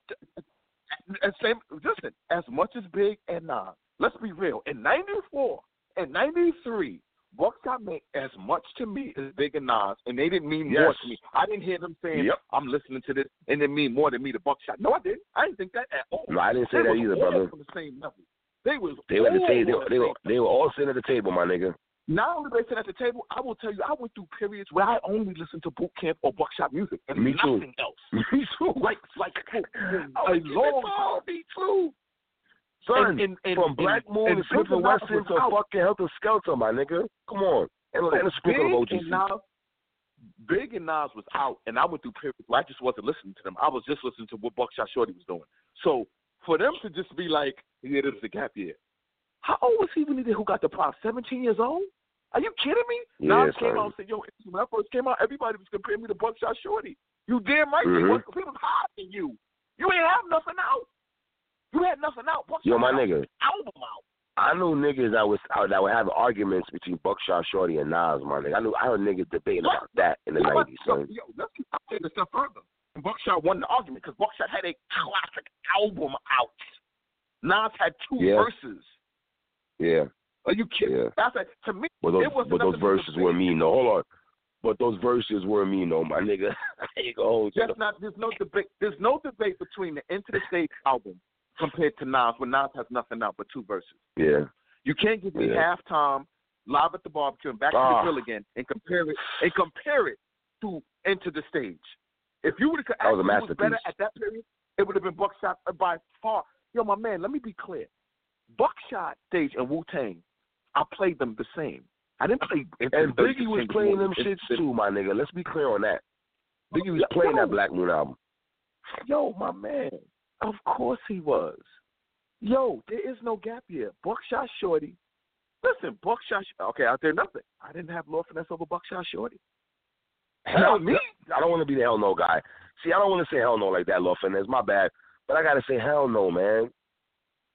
and same, listen, as much as Big and Nas, let's be real. In '94 and '93, Buckshot meant as much to me as Big and Nas, and they didn't mean more to me. I didn't hear them saying, Yep. "I'm listening to this," and it mean more to me to Buckshot. No, I didn't. I didn't think that at all. No, I didn't say They that either, brother. On the same level. They was They were at the table. They, were- they were they were all sitting at the table, my nigga. Not only they sit at the table, I will tell you, I went through periods where I only listened to boot camp or buckshot music and Me too. nothing else. Me too. Like, like for I a long time. me too. Son, And- and- and- from Black Moon and Smith and and Nas Wesson to out. fucking Helter Skelter, my nigga. Come on. And, So and a sprinkle of Big OGC. and Nas, Big and Nas was out, and I went through periods where I just wasn't listening to them. I was just listening to what Buckshot Shorty was doing. So for them to just be like, "Yeah, this is a gap year." How old was he when he did? Who got the pop? Seventeen years old? Are you kidding me? Yeah, Nas came out and said, "Yo, when I first came out, everybody was comparing me to Buckshot Shorty." You damn right. He Mhm. was. He was higher than you. You ain't have nothing out. You had nothing out. Buckshot Yo, my nigga. Album out. I knew niggas that was out that were having arguments between Buckshot Shorty and Nas, my nigga. I knew I heard niggas debating about that in the nineties, yo. Yo, let's take step further. Buckshot won the argument because Buckshot had a classic album out. Nas had two Yeah. verses. Yeah, Are you kidding? yeah. That's a, to me. But those but those verses were mean though. Hold on. But those verses were mean though, my nigga. I ain't gonna hold you. That's not. There's no debate. There's no debate between the Enta da Stage album compared to Nas when Nas has nothing out but two verses. Yeah. You can't give me Yeah. halftime, live at the barbecue, and back to Ah. the grill again, and compare it and compare it to Enta da Stage. If you would have was was better at that period, it would have been Buckshot by far. Yo, my man, let me be clear. Buckshot Stage and Wu Tang, I played them the same. I didn't play. And Biggie was playing them It's- shits too, my nigga. Let's be clear on that. Biggie was playing that Black Moon album. Yo, my man. Of course he was. Yo, there is no gap year. Buckshot Shorty. Listen, Buckshot. Okay, out there, nothing. I didn't have Lord Finesse over Buckshot Shorty. Hell me? I don't want to be the hell no guy. See, I don't want to say hell no like that, Lord Finesse. My bad. But I gotta say hell no, man.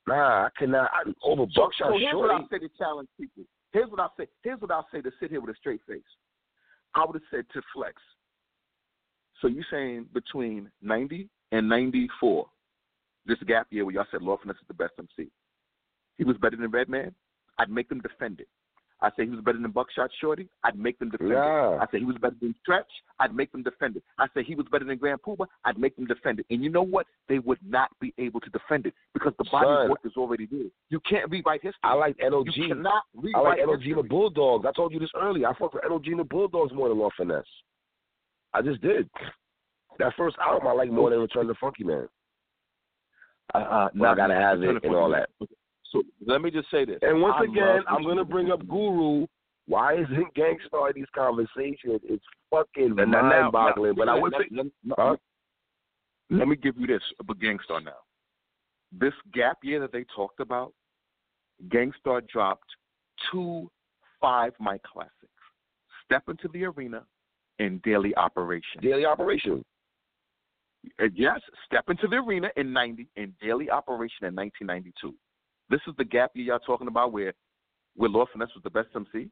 Nah, I cannot. I, over So, Buckshot so here's what I Shorty. say to challenge people. Here's what I say. Here's what I say to sit here with a straight face. I would have said to Flex. So you saying between ninety and ninety four, this gap year where y'all said Lord Finesse is the best MC. He was better than Redman. I'd make them defend it. I say he was better than Buckshot Shorty. I'd make them defend it. I say he was better than Stretch. I'd make them defend it. I say he was better than Grand Puba. I'd make them defend it. And you know what? They would not be able to defend it because the body Son. of work is already there. You can't rewrite history. I like You NOG. cannot I like NOG history. the Bulldogs. I told you this earlier. I fuck with NOG and the Bulldogs more than Lord Finesse. I just did. That first album I like more than Return to Funky Man. Uh, uh, I gotta have it and all that. So let me just say this. And once I again, I'm gonna bring up Guru. Why isn't Gang Starr in these conversations? It's fucking Now- now- mind boggling. now- But I would let- say, let, let- huh? let me give you this, but Gang Starr now. This gap year that they talked about, Gang Starr dropped two five my classics. Step into the arena and daily operation. daily operation. Uh, yes, step into the arena in ninety and daily operation in nineteen ninety two. This is the gap year y'all talking about where where Lord Finesse was the best MC.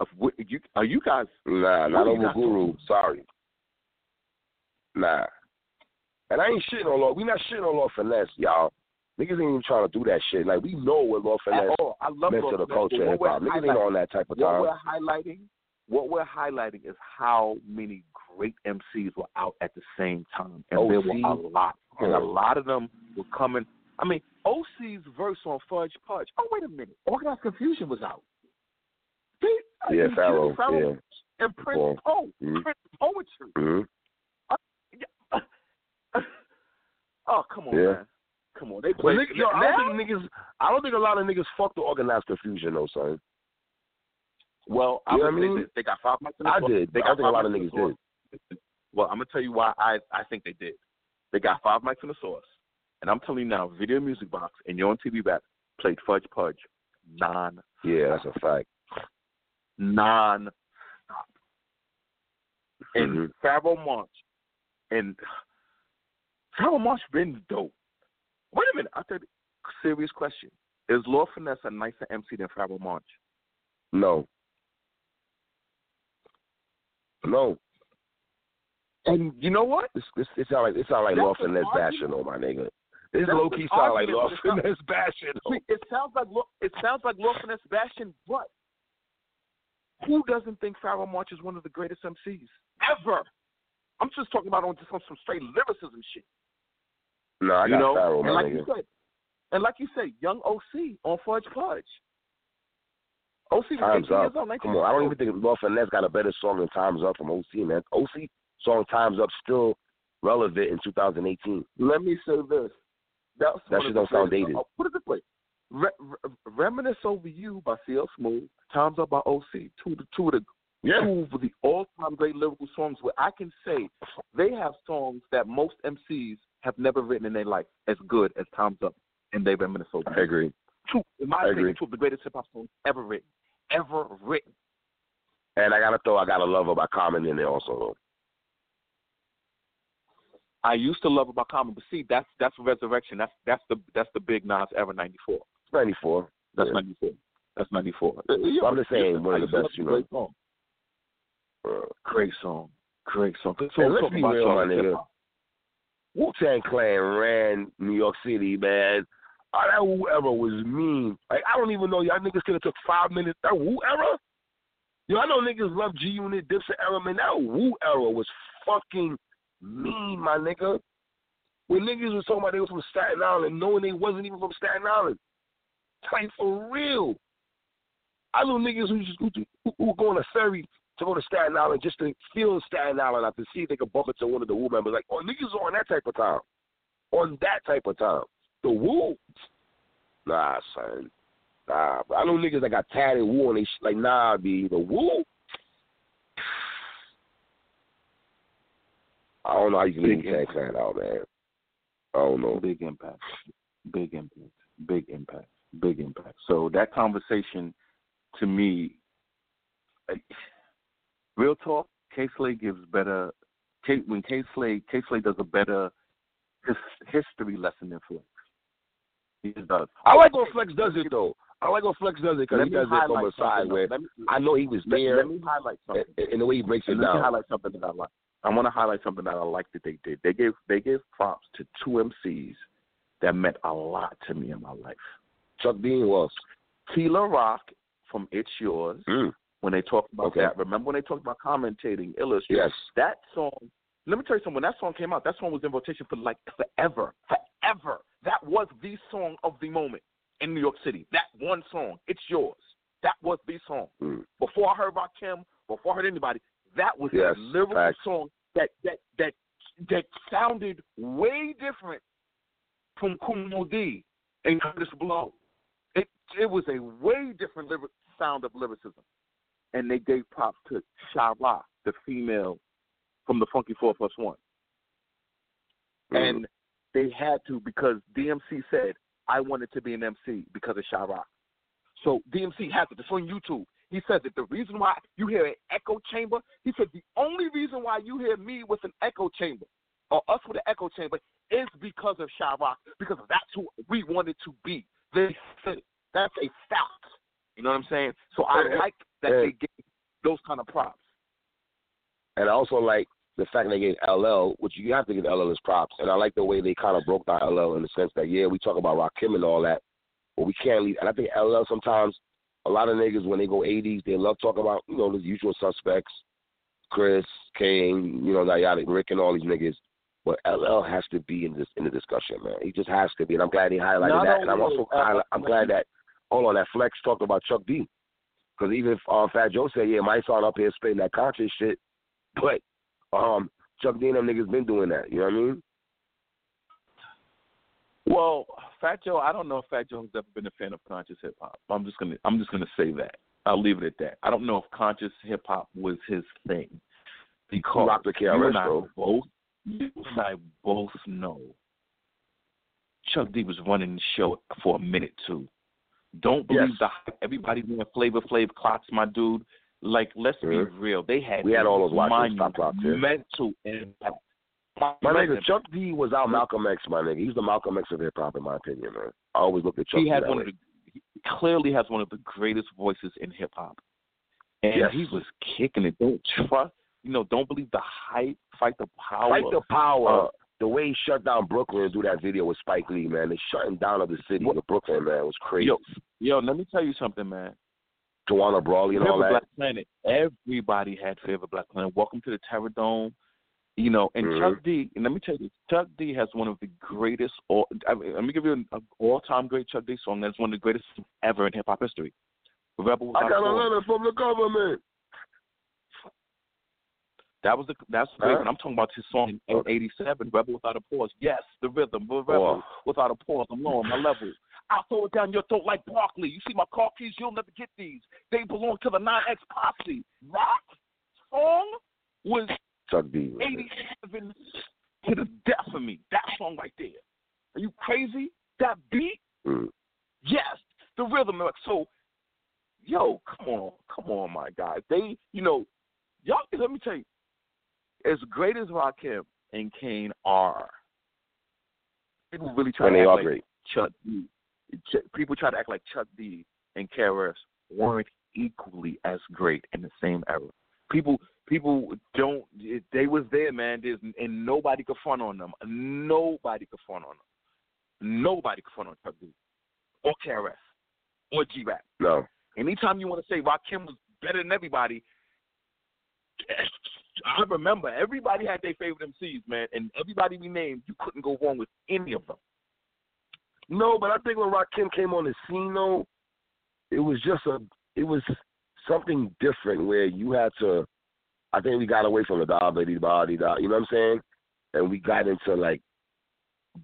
Of what you are you guys Nah, not over Guru. Sorry. Nah. And I ain't shitting on Law. We not shitting on Lord Finesse, y'all. Niggas ain't even trying to do that shit. Like we know what Lord Finesse at. I love meant to the culture hip hop. Niggas ain't on that type of what time. we're highlighting what we're highlighting is how many great MCs were out at the same time. And there were a lot. And a lot of them were coming I mean, OC's verse on Fudge Pudge. Oh wait a minute. Organized Confusion was out. He- Yeah, and Pharoahe. Yeah. And Prince Well, Po. mhm. Prince Poetry. hmm oh, come on, Yeah. man. Come on. They play nigga, yo, I don't think niggas. I don't think a lot of niggas fuck the organized confusion though, son. Well, I You know what I mean? they got five mics in the sauce. I did. They but I think a lot of mics in the niggas did. Well, I'm gonna tell you why I I think they did. They got five mics in the source, and I'm telling you now, Video Music Box and Your Own TV Back played Fudge Pudge non Yeah, that's a fact. non stop. And. Mm-hmm. Pharoahe Monch and Pharoahe Monch been dope. Wait a minute, I said serious question: Is Lord Finesse a nicer MC than Pharoahe Monch? No. No. And you know what? It's it's, it's not like it's not like an Finesse bashing on my nigga. This low key sound like Lord Finesse Bashing. See, it sounds like it sounds like Lord Finesse Bashing, but who doesn't think Pharoahe Monch is one of the greatest MCs ever? I'm just talking about on just on some straight lyricism shit. No, I you got know, and like nigga. you said, and like you said, young OC on Fudge Pudge. OC was Time's 18 years up. old, Come on, I don't even think Lord Finesse got a better song than Time's Up from OC, man. OC song Times Up still relevant in 2018. Let me say this. That's That shit don't sound dated. oh, put it this way. Re- Re- Reminisce Over You by CL Smooth, Times Up by OC, two of the, two of the Yeah. two of the all-time great lyrical songs where I can say they have songs that most MCs have never written in their life as good as Times Up and They Reminisce Over I agree. Two, in my I opinion, agree. two of the greatest hip-hop songs ever written. Ever written. And I gotta throw I Gotta Love Her by Common in there also though. I used to love about Common, but see, that's that's Resurrection. That's that's the that's the big Nas ever '94. 94. That's Yeah. '94. That's '94. I'm just saying, one of the best, you know. Great song. Uh, Great song. Great song. Good Hey, song let's be real, my nigga. Wu Tang Clan ran New York City, man. Oh, that era was mean. Like I don't even know y'all niggas could have took five minutes. That Wu era? Yo, I know niggas love G Unit, Dipset era, man. That Wu era was fucking mean, my nigga. When niggas was talking about they was from Staten Island, knowing they wasn't even from Staten Island. Like for real. I know niggas who just who, who, who go on a ferry to go to Staten Island just to feel Staten Island out to see if they could bump into one of the Wu members. Like, oh, niggas on that type of time. On that type of time. The Wu? Nah, son. Nah, bro. I know niggas that got tatted Wu and they sh- like, nah, be The Wu? I don't know how you can leave Tag Clan out, man. I don't know. Big impact. Big impact. Big impact. Big impact. So that conversation, to me, like, real talk. K Slay gives better. K, when K Slay K Slay does a better his, history lesson than. Does. I like when Flex does it, though. I like when Flex does it because he does it from a side where me, I know he was let, there let me highlight something. and, and the way he breaks it And let me down. highlight something that I like. I want to highlight something that I like that they did. They gave they gave props to two MCs that meant a lot to me in my life. Chuck Dean was. T La Rock from It's Yours. Mm. When they talked about Okay. that, remember when they talked about commentating, illustrating? Yes. That song. Let me tell you something. When that song came out, that song was in rotation for like forever, forever. That was the song of the moment in New York City. That one song, "It's Yours." That was the song. Mm. Before I heard about Kim, before I heard anybody, that was Yes, a lyrical facts. song that that that that sounded way different from Kool Moe Dee and Kurtis Blow. It it was a way different lyric sound of lyricism, and they gave props to Sha-Rock, the female from the Funky Four Plus One, Mm. and they had to because DMC said I wanted to be an MC because of Sha-Rock. So DMC has it. It's on YouTube. He says that the reason why you hear an echo chamber, he said the only reason why you hear me with an echo chamber or us with an echo chamber is because of Sha-Rock, because that's who we wanted to be. They said it. that's a fact. You know what I'm saying? So I like that Yeah. they get those kind of props. And I also like the fact they gave LL, which you have to give LL his props. And I like the way they kind of broke down LL in the sense that, yeah, we talk about Rakim and all that, but we can't leave. And I think LL sometimes, a lot of niggas, when they go 80s, they love talking about, you know, the usual suspects, Chris, Kane, you know, Nayada, Rick, and all these niggas. But LL has to be in this in the discussion, man. He just has to be, and I'm glad he highlighted Not that. And I'm also highlight, I'm glad that hold on that Flex talked about Chuck D, because even if uh, Fat Joe said, yeah, my son up here spitting that conscious shit, but um, Chuck D and them niggas been doing that. You know what I mean? Well, Fat Joe, I don't know if Fat Joe has ever been a fan of conscious hip hop. I'm just gonna I'm just gonna say that. I'll leave it at that. I don't know if conscious hip hop was his thing. Because rocked the you and I bro. both you and I both know Chuck D was running the show for a minute too. Don't believe Yes. the hype. Everybody doing Flavor Flav clocks, my dude. Like, let's be Mhm. real. They had We had all those watches, top clocks, yeah. mental impact. My Monumental nigga, Chuck D was our Malcolm X, my nigga. He's the Malcolm X of hip hop, in my opinion, man. I always look at Chuck he D has that one way. of the he clearly has one of the greatest voices in hip hop. And Yes. he was kicking it. Don't trust you know, don't believe the hype, fight the power. Fight the power. uh, the way he shut down Brooklyn and do that video with Spike Lee, man. The shutting down of the city of Brooklyn, man, was crazy. Yo, yo, let me tell you something, man. Tawana Brawley and all that. Black Planet. Everybody had favorite Black Planet. Welcome to the Terror Dome. You know, and Mhm. Chuck D. And let me tell you, Chuck D. has one of the greatest. All, I mean, let me give you an, all-time great Chuck D. song. That's one of the greatest ever in hip hop history. Rebel Without I got a letter from the government. That was the that's great. Huh? And I'm talking about his song in '87, "Rebel Without a Pause." Yes, the rhythm, the rebel Oh. without a pause. I'm low on my level. I'll throw it down your throat like Barkley. You see my car keys, you'll never get these. They belong to the 9X posse. That song was Chuck D. 87 to the death of me. That song right there. Are you crazy? That beat? Mm. Yes. The rhythm. So, yo, come on. Come on, my guys. They, you know, y'all, let me tell you, as great as Rakim and Kane are, people really try And to they are great. Chuck D. People try to act like Chuck D and KRS weren't equally as great in the same era. People, people don't. They was there, man. There's, and nobody could front on them. Nobody could front on them. Nobody could front on Chuck D or KRS or G Rap. No. Anytime you want to say Rakim was better than everybody, I remember everybody had their favorite MCs, man, and everybody we named, you couldn't go wrong with any of them. No, but I think when Rakim came on the scene, though, it was just a, it was something different where you had to. I think we got away from the da da da da da. You know what I'm saying? And we got into like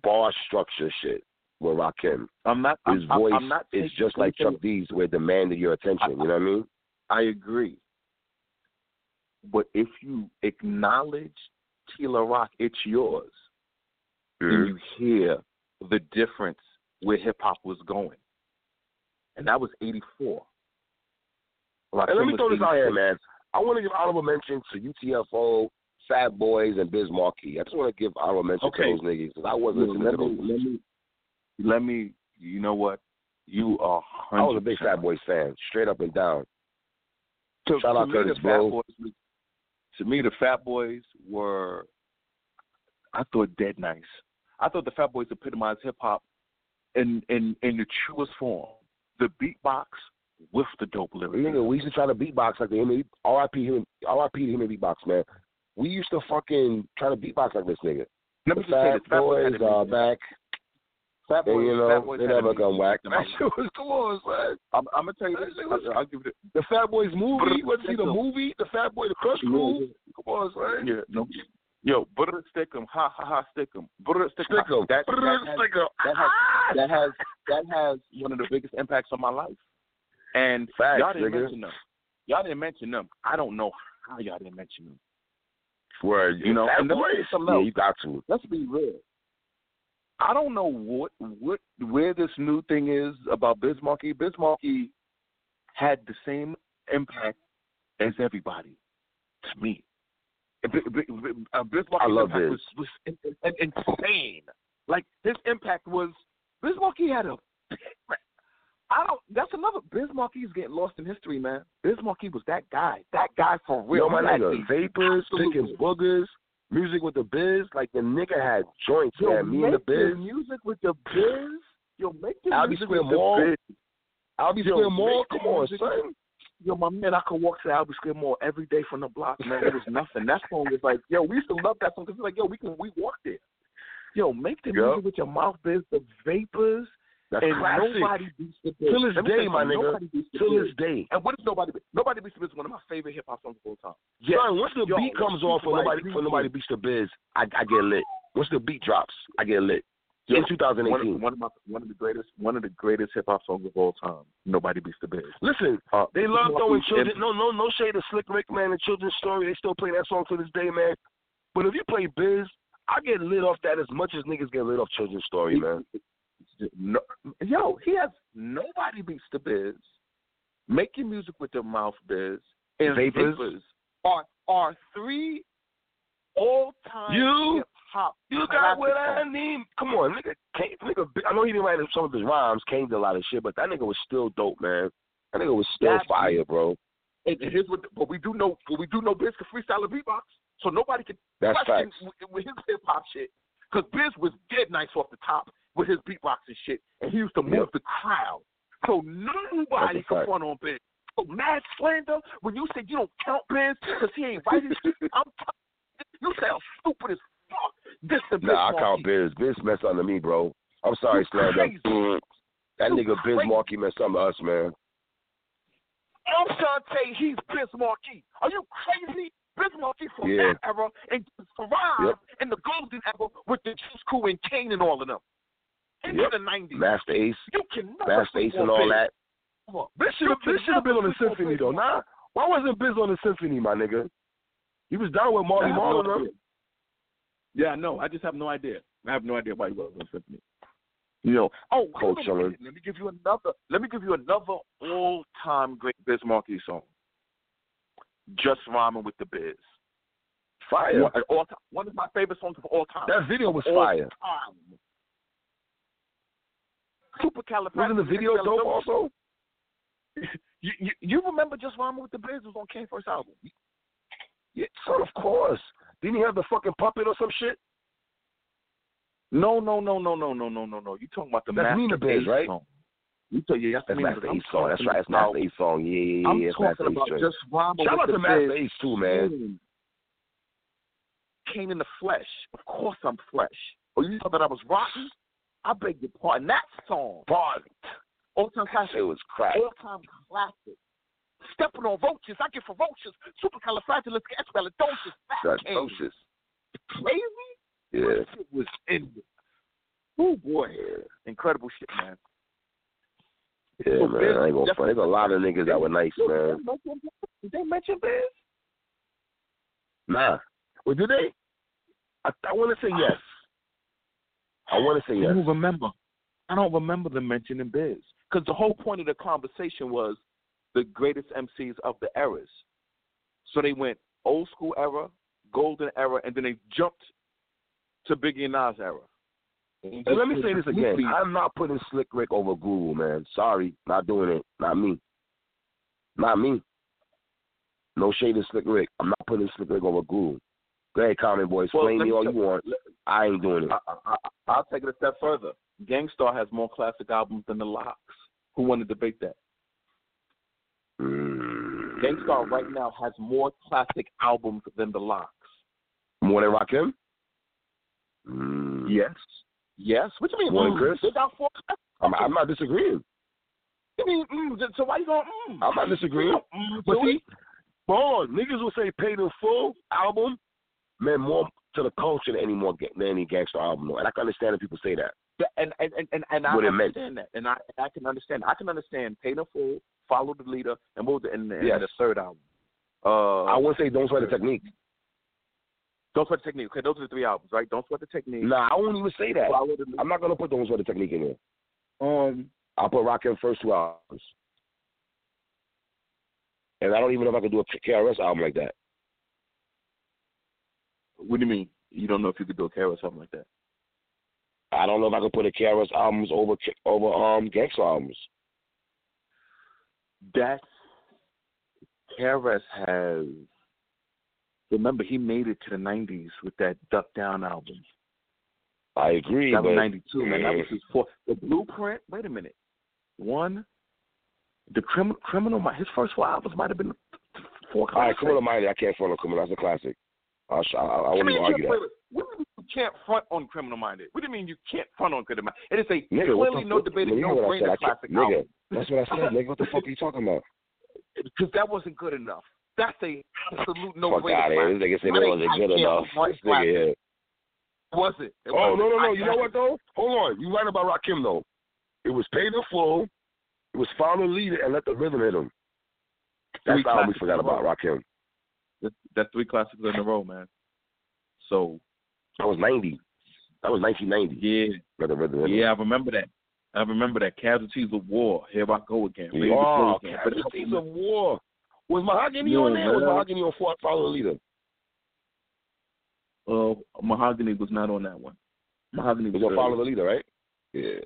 bar structure shit with Rakim. I'm not. His I'm, voice I'm not is just like Chuck D's, where it demanded your attention. You know what I mean? I agree. But if you acknowledge T La Rock, it's yours. Mm-hmm. and you hear the difference where hip hop was going. And that was eighty four. And let me throw this out here, man. I want to give honorable mention to UTFO, Fat Boys, and Biz Markie. I just want to give honorable mention Okay. to those niggas because I wasn't listening let to me, those. let me let me you know what? You are I was a big Fat Boys fan, straight up and down. To, Shout to out me, Kurtis the Blow. Fat Boys, to me, the Fat Boys were, I thought, dead nice. I thought the Fat Boys epitomized hip hop in in in the truest form. The beatbox with the dope lyrics. Nigga, we used to try to beatbox like the him. R.I.P. him. R.I.P. him and beatbox, man. We used to fucking try to beatbox like this nigga. Let me The just say Fat this: Fat Boys Boys are back, Fat and Boys, you Fat know Boys they never come back. I'm, That shit was come on, son. I'm, I'm gonna tell you this. was- I'll give it. The Fat Boys movie. You want to see the movie? The Fat Boy, the Krush Groove. Come on, son. Yeah, no. Yo, butter stick 'em, ha ha ha, stick 'em, butter stick 'em. Stick 'em. That, that, has, Stick 'em. that has ah! that has that has one of the biggest impacts on my life. And Facts, y'all didn't nigga. mention them. Y'all didn't mention them. I don't know how y'all didn't mention them. Word, You know, Fat and let me tell Boys. you something Yeah, else. you got to. Let's be real. I don't know what what where this new thing is about. Biz Markie had the same impact as everybody to me. Uh, B- B- B- Biz I love impact Biz. was, was in, in, insane. Like his impact was Biz Markie had a. I don't. That's another. Biz Markie getting lost in history, man. Biz Markie was that guy. That guy for real. Yo, my nigga, vapors, picking boogers, music with the biz. Like the nigga had joints, Yo, man. Me and the biz. music with the biz. Yo, make the Albee music with the biz. I'll be Yo, Square Mall. the Come on, son. Yo, my man, I could walk to Albee Square Mall every day from the block, man. It was nothing. That song was like, yo, we used to love that song because it's like, yo, we can we walk there. Yo, make the Yup. music with your mouth biz, the vapors, That's and classic. nobody beats the biz. Till this Let me tell day, my nigga. Nobody beats the Till this day. And what is nobody? Beats? Nobody beats the biz. is One of my favorite hip hop songs of all time. Son, once the Yo, beat comes off for nobody for nobody beats the biz, I, I get lit. Once the beat drops, I get lit. Yo, In 2018. One, of- one of my one of the greatest one of the greatest hip hop songs of all time. Nobody beats the biz. Listen, Uh, they love throwing children. and- No, no, no shade to Slick Rick, man. The children's story. They still play that song to this day, man. But if you play Biz, I get lit off that as much as niggas get lit off children's story, man. No, yo, he has nobody beats the biz. Making music with the mouth biz and Vapors. vapors, are are three all time You- hip hop. You got what I need. Come on, nigga. Kane, nigga. I know he didn't write some of his rhymes. Kane did a lot of shit, but that nigga was still dope, man. That nigga was still That's- fire, bro. And and here's what, but we do know, but we do know Biz can freestyle a beatbox, so nobody can That's question facts. with, with his hip hop shit. Because Biz was dead nice off the top with his beatbox and shit, and he used to move Yep. the crowd. So nobody That's a can front on Biz. So mad slander when you said you don't count Biz because he ain't right. I'm t- you sound stupid as fuck. This the Biz Nah, I count Markie. Biz. Biz messed under me, bro. I'm sorry, You Slander. Mm. That You nigga Biz crazy. Markie messed under us, man. I'm trying he's Biz Markie. Are you crazy? Biz Markie from Yeah. that era and survived Yep. in the golden era with the Juice Crew and Kane and all of them. Into Yep. the 90s. Masta Ace, You can never Masta Ace, and on all Biz. that. Biz should have You Biz should have been on the symphony though. Nah, why wasn't Biz on the symphony, my nigga? He was down with Marty I have Marlon. Yeah, I know. I just have no idea. I have no idea why he was on Symphony. You know, oh, Cold hold on a chillin'. minute. Let me give you another. Let me give you another all-time great Biz Markie song. Just rhyming with the Biz. Fire. One, all time, one of my favorite songs of all time. That video was All fire. time. Supercalifragilisticexpialidocious. Wasn't the video dope also? You, you, you remember Just Rhyming with the Biz was on K first album. Yeah, son, of course. Didn't he have the fucking puppet or some shit? No, no, no, no, no, no, no, no, no. You talking about the That's Master Nina Biz, Ace right? song? You tell you that's That's Masta Ace song. That's right. That's about- Masta Ace song. Yeah, yeah, yeah. I'm It's talking Masta Ace about just rhyming Shout out to Master. Ace too, man. Kane in the flesh. Of course I'm flesh. Oh, you thought that I was rotten? I beg your pardon. That song. Part. All-time classic. It was crack. All-time classic. Stepping on roaches. I get ferocious. Supercalifragilisticexpialidocious. Kane. Crazy? Yeah. Shit was in there. Oh, boy. Incredible shit, man. Yeah, So man. Biz I ain't gonna front. There's a lot of niggas that were nice, man. Did they mention Biz? Nah. Well, did they? I, I want to say yes. I want to say I yes. don't remember. I don't remember them mentioning Biz. Because the whole point of the conversation was the greatest MCs of the eras. So they went old school era, golden era, and then they jumped to Biggie and Nas era. And let me say this again. I'm not putting Slick Rick over Guru, man. Sorry, not doing it. Not me. Not me. No shade to Slick Rick. I'm not putting Slick Rick over Guru. Go ahead, comment boys. Well, Blame me all you want. I ain't doing it. I, I, I, I'll take it a step further. Gang Starr has more classic albums than the LOX. Who want to debate that? Mm. Gang Starr right now has more classic albums than the LOX. More than Rakim? Mm. Yes. Yes. What you mean? More than mm? Chris? They got four. I'm, I'm not disagreeing. I mean, mm, so why you going? Mm? I'm not disagreeing. Mm, But see, hold on. Niggas will say paid in full album Man, more to the culture than any more than any Gang Starr album. And I can understand if people say that. Yeah, and and and and, and I What meant. understand that, and I I can understand. I can understand Paid in Full, Follow the Leader, and move. was the, and, and Yes. the third album? Uh, I wouldn't say don't sweat the technique. Don't Sweat the Technique. Okay, those are the three albums, right? Don't Sweat the Technique. Nah, I won't even say that. Follow the Leader. I'm not gonna put don't sweat the technique in there. Um, I'll put Rakim first two albums. And I don't even know if I could do a KRS album like that. What do you mean? You don't know if you could do a care or something like that? I don't know if I could put a KRS albums over over um Gang Starr albums. That's KRS has. Remember, he made it to the '90s with that Duck Down album. I agree, That was but '92, man. That was his fourth. The Blueprint. Wait a minute. One. The criminal, criminal. Mi- His first four albums might have been four. all right, classics. Criminal Minded, I can't front on Criminal. That's a classic. I'll, I, I won't even argue that. can't- What do you can't front on Criminal Minded? What do you mean you can't front on Criminal Minded? It is a Nigga, what clearly no debate. nigga, you know No what I said? brainer I classic nigga, album. That's what I said, nigga. What the fuck are you talking about? Because that wasn't good enough. That's a absolute no fuck brainer. out of here. This nigga said that wasn't good enough. This nigga here. Was it? it Oh wasn't. no no no! I You know what though? Hold on. You right about Rakim though. It was paid in flow. It was follow the leader and let the rhythm hit him. That's Three the album we classics forgot about row. Rakim. That's, that's three classics in a row, man. So That was ninety. That was nineteen ninety. yeah, the rhythm yeah, I remember that. I remember that. Casualties of War. Here I go again. To Oh, again. Casualties of war. Was Mahogany Yeah, on there? Was. Mahogany on Fort Follow the Leader? uh, Mahogany was not on that one. Mahogany was was on. Follow the Leader, right? Yeah.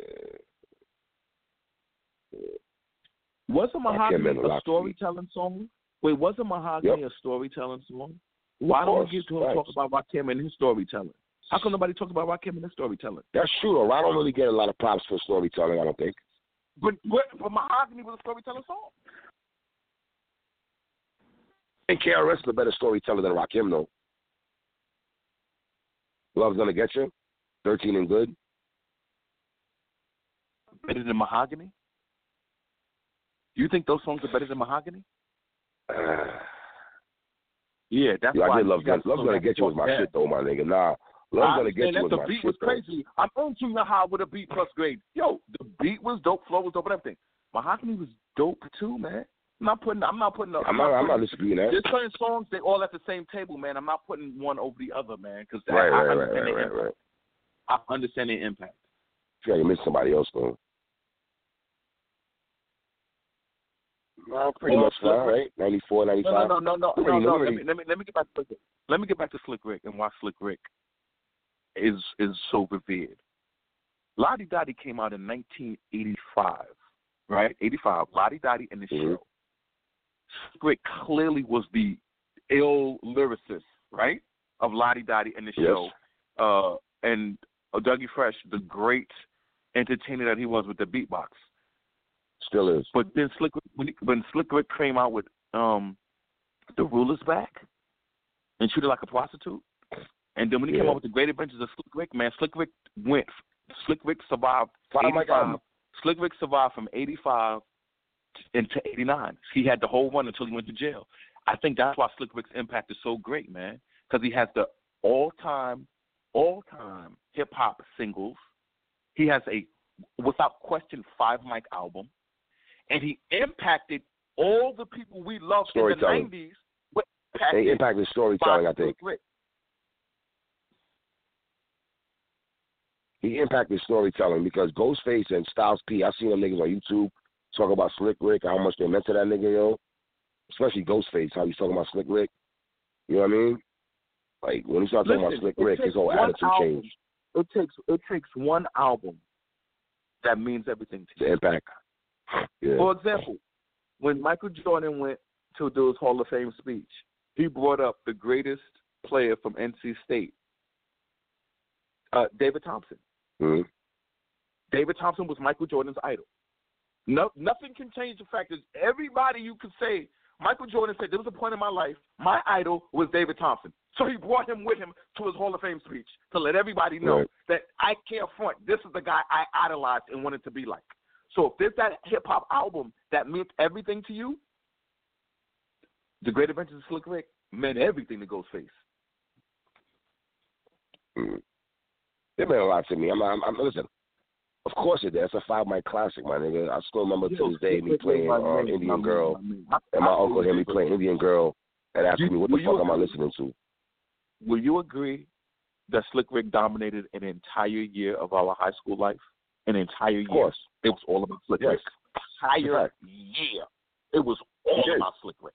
Wasn't Mahogany a storytelling song? Wait, wasn't Mahogany a storytelling song? Why don't we get to him talk about Rakim and his storytelling? How come nobody talks about Rakim and his storytelling? That's true. Though. I don't really get a lot of props for storytelling. I don't think. But but, but Mahogany was a storytelling song. And KRS is a better storyteller than Rakim, though. Love's gonna get you. Thirteen and good. Better than Mahogany? You think those songs are better than Mahogany? Uh, Yeah, that's yeah, why I did love gotta Love's gonna get you was my Yeah. shit though, my nigga. Nah, Love's I gonna get understand you was that my the beat shit was though. crazy. I'm on Junior High with a beat plus grade. Yo, the beat was dope, flow was dope, and everything. Mahogany was dope too, man. I'm not putting. I'm not putting. Up, I'm not. I'm not putting- disputing that. There's certain songs they all at the same table, man. I'm not putting one over the other, man, because Right, I, right, I understand right, the right, impact. right. I understand the impact. I feel like you missed somebody else though. Well, pretty Well, much fine, look- right? 94, 95. No, no, no, no, no, Let me- no, no. let Let me- me, let me let me get back to Slick Rick. Let me get back to Slick Rick and watch Slick Rick is is so revered. La Di Da Di came out in 1985, right? 85. La Di Da Di and the Mhm. show. Slick clearly was the ill lyricist, right, of La Di Da Di and the Yes. show. Uh, and uh, Dougie Fresh, the great entertainer that he was with the beatbox. Still is. But then Slick when, he, when Slick Rick came out with um the rulers back and treated like a prostitute, and then when he came up with the Great Adventures of Slick Rick, man, Slick Rick went. Slick Rick survived. Mike 85. Slick Rick survived from '85 into '89. He had the whole run until he went to jail. I think that's why Slick Rick's impact is so great, man, because he has the all-time, all-time hip hop singles. He has a, without question, five mic album and he impacted all the people we loved in the nineties. With They impacted impacted storytelling, I think. Rick. He impacted storytelling because Ghostface and Styles P, I've seen them niggas on YouTube talk about Slick Rick, how much they meant to that nigga, yo. Especially Ghostface, how he's talking about Slick Rick. You know what I mean? Like when he started talking about Slick Rick, his whole attitude album. changed. It takes it takes one album that means everything to The you. impact. Yeah. For example, when Michael Jordan went to do his Hall of Fame speech, he brought up the greatest player from NC State, uh, David Thompson. Mhm. David Thompson was Michael Jordan's idol. No, nothing can change the fact that everybody you could say. Michael Jordan said there was a point in my life my idol was David Thompson, so he brought him with him to his Hall of Fame speech to let everybody know Right. that I can't front. This is the guy I idolized and wanted to be like. So if there's that hip hop album that meant everything to you, The Great Adventures of Slick Rick meant everything to Ghostface. Mm. It meant a lot to me. I'm, I'm, I'm listen. Of course it did. It's a five mic classic, my nigga. I still remember to this day me playing uh, Indian Girl and my uncle hear me playing Indian Girl and asking me what the fuck am I listening to. Will you agree that Slick Rick dominated an entire year of our high school life? An entire year. Of course. It was all about Slick Yes. Rick. entire year, it was all is. about Slick Rick.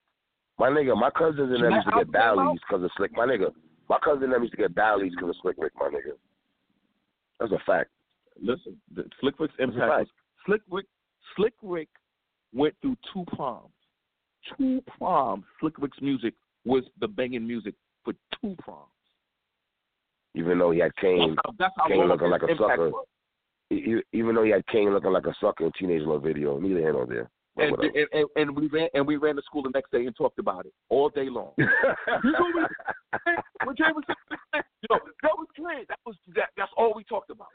My nigga, my cousins and them used to get Bally's because of Slick. My nigga, my cousin and them used to get Bally's because of Slick Rick, my nigga. That's a fact. Listen, the Slick Rick's impact was. Slick Rick. Slick Rick went through two proms. Two proms. Slick Rick's music was the banging music for two proms. Even though he had Kane, That's how, that's Kane looking like a sucker. was. even though he had Kane looking like a sucker in Teenage Love video, neither here nor there. And, and, and, and we ran and we ran to school the next day and talked about it all day long. You know what? when Jay was that was great. That was that. That's all we talked about.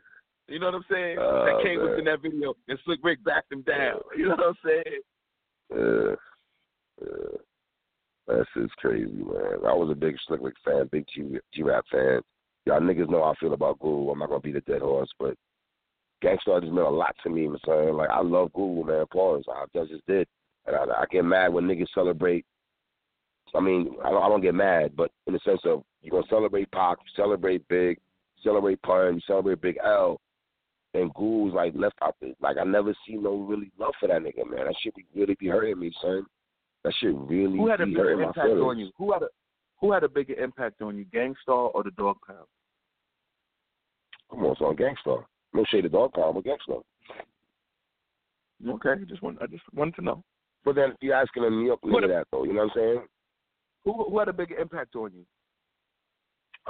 You know what I'm saying? Oh, that Kane was man. in that video, and Slick Rick backed him down. You know what I'm saying? Uh, uh, that's just crazy, man. I was a big Slick Rick fan, big G G Rap fan. Y'all niggas know how I feel about Guru. I'm not gonna beat a dead horse, but Gang Starr just meant a lot to me, man. Son. Like I love Guru, man. Pause. I just just did, and I, I get mad when niggas celebrate. I mean, I don't, I don't get mad, but in the sense of you gonna celebrate Pac, you celebrate Big, celebrate Pun, you celebrate Big L, and Guru's like left out. Like I never see no really love for that nigga, man. That shit be really be hurting me, son. That shit really Who had a be bigger impact on you? Who had a who had a bigger impact on you, Gang Starr or the Dog Pound? Come on, son, Gang Starr. No shade of dog pound, but Gang Starr. Okay, just want I just wanted to know But then you're asking a New York that though. You know what I'm saying? who who had a bigger impact on you.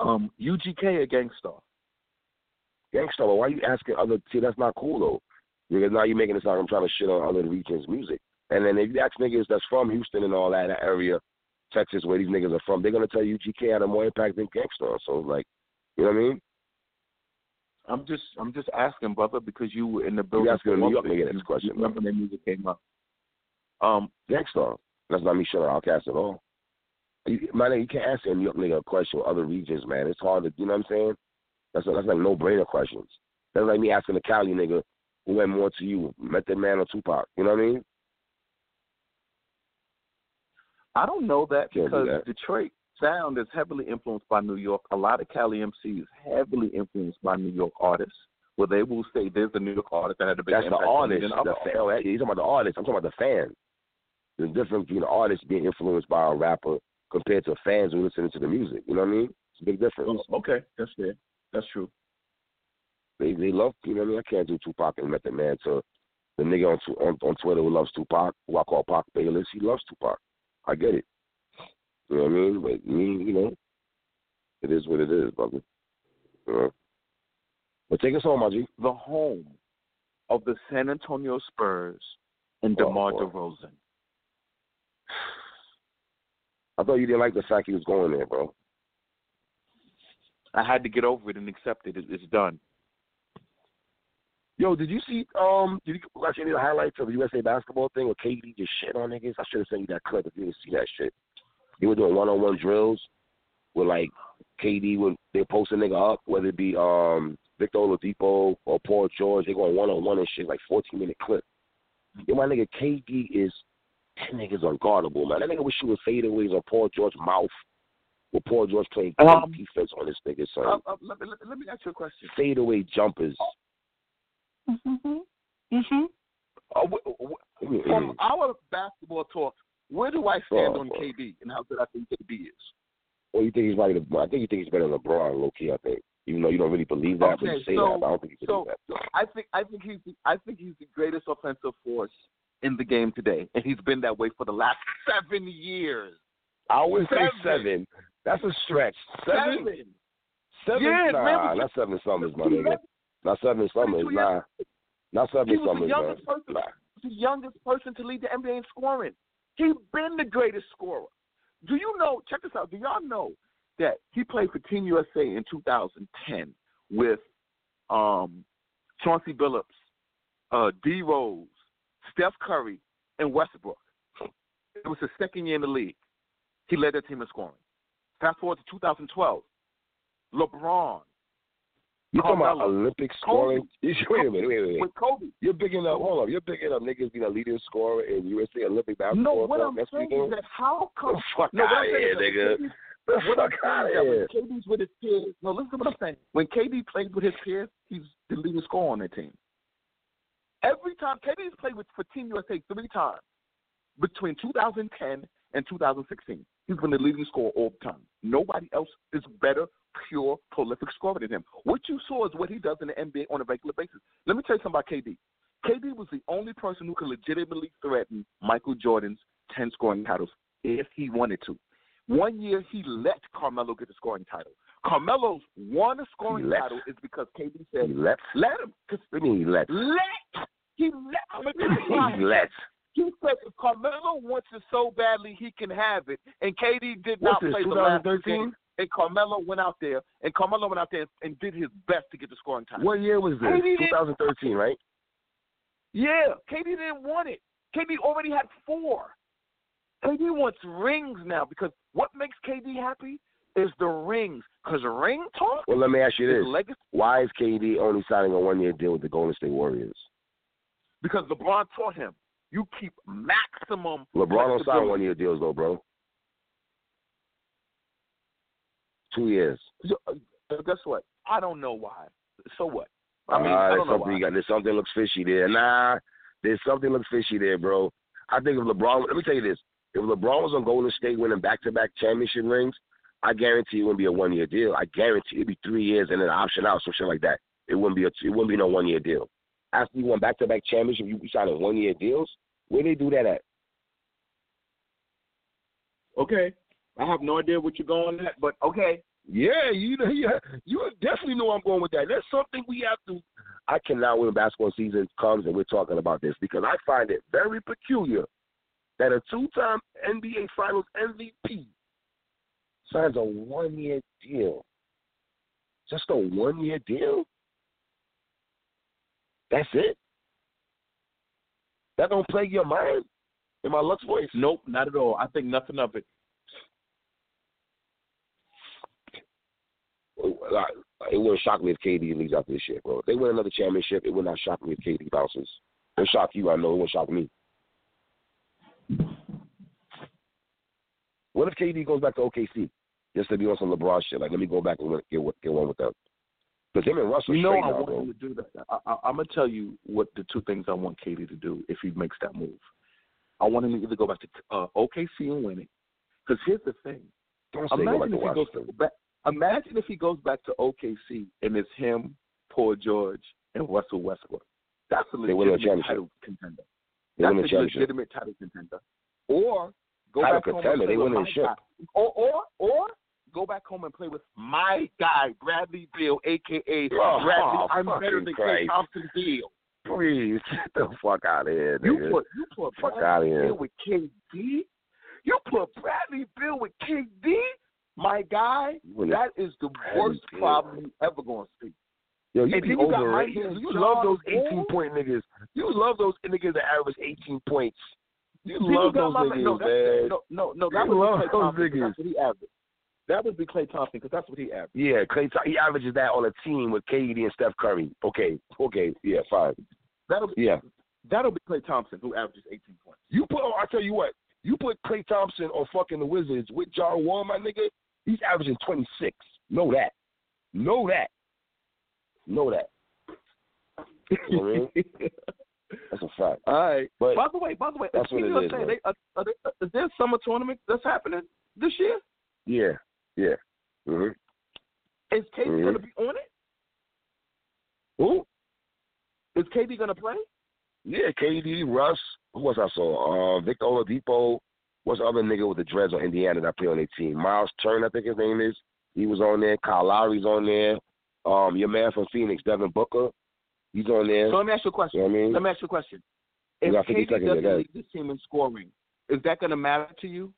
Um, UGK or Gang Starr? Gang Starr. But why you asking other? See, that's not cool though. Because now you're making it sound like I'm trying to shit on other regions' music. And then if you ask niggas that's from Houston and all that, that area, Texas, where these niggas are from, they're gonna tell you UGK had a more impact than Gang Starr. So like, you know what I mean? I'm just I'm just asking, brother, because you were in the building. Asking a New York nigga this question, remember when music came up? Um, Gang Starr. That's not me shutting OutKast at all. You, my nigga, you can't ask a New York nigga a question with other regions, man. It's hard to, you know what I'm saying? That's that's like no brainer questions. That's like me asking a Cali nigga who went more to you, Method Man or Tupac. You know what I mean? I don't know that Can't do because that. Detroit sound is heavily influenced by New York. A lot of Cali MCs heavily influenced by New York artists, Well, they will say there's a New York artist that had a big That's the impact on me artist. The, oh, you're talking about the artist. I'm talking about the fan. There's difference between the artist being influenced by a rapper compared to fans who listening to the music. You know what I mean? It's a big difference. Oh, okay, that's fair. That's true. They they love you know what I mean. I can't do Tupac and Method Man to the nigga on, on on Twitter who loves Tupac, who I call Pac Bayless. He loves Tupac. I get it. You know what I mean? But me, you know, it is what it is, brother. You know? But take us home, my G. The home of the San Antonio Spurs and Oh, DeMar boy. DeRozan. I thought you didn't like the fact he was going there, bro. I had to get over it and accept it. It- It's done. Yo, did you see? Um, did you watch any of the highlights of the USA basketball thing where KD just shit on niggas? I should have sent you that clip if you didn't see that shit. He was doing one-on-one drills with like KD when they post a nigga up, whether it be um Victor Oladipo or Paul George, they going one-on-one and shit, like 14-minute clip. Yo, my nigga KD is that nigga's unguardable, man. That nigga was shooting fadeaways on Paul George's mouth. With Paul George playing great Um, defense on this nigga, son. Uh, uh, let, me- let, let me ask you a question. Fadeaway jumpers. Mm-hmm. Uh, wh- wh- Mm-hmm. from our basketball talk, where do I stand on boy. KD and how good I think KD is? Well, you think he's right? I think you think he's better than LeBron, low key. I think, even though you don't really believe that, but Okay, you say so- that. But I don't think you so-. I think I think he's the, I think he's the greatest offensive force in the game today, and he's been that way for the last seven years. I would say Seven. seven. That's a stretch. Seven. Seven. Seven. Yeah, nah, man, not seven summers, my nigga. Not seven summers. Nah, not seven He was the summers, man. youngest person. Nah. the youngest person to lead the NBA in scoring. He's been the greatest scorer. Do you know? Check this out. Do y'all know that he played for Team USA in 2010 with um, Chauncey Billups, uh, D. Rose, Steph Curry, and Westbrook. It was his second year in the league. He led that team in scoring. Fast forward to 2012, LeBron You talking about Olympic scoring? Should- Wait a minute, wait a minute. with Kobe. You're picking up. Hold up. You're picking up niggas being a leading scorer in USA Olympic basketball. No, what. I'm saying you're is that how come The fuck No, what out of here, that nigga. The fuck out of here. when KD's with his peers, no, listen to what I'm saying. When KD plays with his peers, he's the leading scorer on their team. Every time KD's played with for Team USA three times between 2010 and 2016. He's been the leading scorer all the time. Nobody else is better, pure, prolific scorer than him. What you saw is what he does in the NBA on a regular basis. Let me tell you something about KD. KD was the only person who could legitimately threaten Michael Jordan's 10 scoring titles if he wanted to. One year he let Carmelo get the scoring title. Carmelo's won a scoring He title is because KD He said, let. let him. 'Cause What do you mean he let? let. He let. I'm gonna tell you why. He let. He said if Carmelo wants it so badly, he can have it. And KD did What's not this, play the last two 2013? games. And Carmelo went out there, and Carmelo went out there and did his best to get the scoring title. What year was this? KD 2013, right? Yeah, KD didn't want it. KD already had four. KD wants rings now because what makes KD happy is the rings. Because ring talk Well, let me ask you this: legacy. Why is KD only signing a one-year deal with the Golden State Warriors? Because LeBron taught him you keep maximum. LeBron don't sign one-year deals though, bro. Two years. So, uh, guess what? I don't know why. So what? I mean, Ah, I there's don't know something why. you got. There's something looks fishy there. Nah, there's something looks fishy there, bro. I think if LeBron, let me tell you this: if LeBron was on Golden State winning back-to-back championship rings, I guarantee it wouldn't be a one-year deal. I guarantee it'd be three years and an option out, some shit like that. It wouldn't be a. It wouldn't be no one-year deal. After you won back-to-back championship, you signing one-year deals. Where they do that at? Okay. I have no idea what you're going at, but okay. Yeah, you know, yeah, you definitely know I'm going with that. That's something we have to. I cannot when basketball season comes and we're talking about this because I find it very peculiar that a two-time NBA Finals MVP signs a one-year deal. Just a one-year deal. That's it. That don't plague your mind in my Lux voice. Nope, not at all. I think nothing of it. It wouldn't shock me if KD leaves after this shit, bro. If they win another championship, it would not shock me if KD bounces. It would shock you, I know. It would shock me. What if KD goes back to OKC just to be on some LeBron shit? Like, let me go back and get get one with them. Because him and Russell, you know, I now, want bro. him to do that. I, I, I'm gonna tell you what the two things I want KD to do if he makes that move. I want him to either go back to uh, OKC and win it. Because here's the thing. Don't say go back Imagine to if he goes Washington. back. Imagine if he goes back to OKC and it's him, Paul George, and Russell Westbrook. That's a They win a legitimate title contender. They That's a championship. legitimate title contender. Or go Title back home and play they with my guy. Or or or go back home and play with my guy, Bradley Beal, aka Oh, Bradley. I'm better than Klay. Thompson Beal. Please, get the fuck out of here, You put you put Fuck Bradley. Beal with KD. You put Bradley Beal with KD. My guy, that is the worst problem you ever gonna see. Yo, you And be you overrated. Mike You love those 18 point niggas. You love those niggas that average 18 points. You you love those niggas, no, man. no, no, no, that You would love be Klay those niggas. that's what he averaged. That would be Klay Thompson because that's what he averaged. Yeah, Klay. He averages that on a team with KD and Steph Curry. Okay, okay, yeah, fine. That'll be Yeah, that'll be Klay Thompson who averages 18 points. you put. Oh, I tell you what. You put Klay Thompson on fucking the Wizards with John Wall, my nigga. He's averaging 26. Know that. Know that. Know that. You know I mean? That's a fact. All right. But by the way, by the way, that's what it is, saying, they, uh, are they, uh, is there a summer tournament that's happening this year? yeah, yeah. hmm Is KD Mhm. going to be on it? Who? Is KD going to play? Yeah, KD, Russ. Who else I saw? Uh, Victor Oladipo. What's the other nigga with the dreads on Indiana that play on their team? Miles Turner, I think his name is. He was on there. Kyle Lowry's on there. Um, your man from Phoenix, Devin Booker. He's on there. So let me ask you a question. You know I mean? Let me ask you a question. If got 50 KD doesn't lead this team in scoring, is that going to matter to you?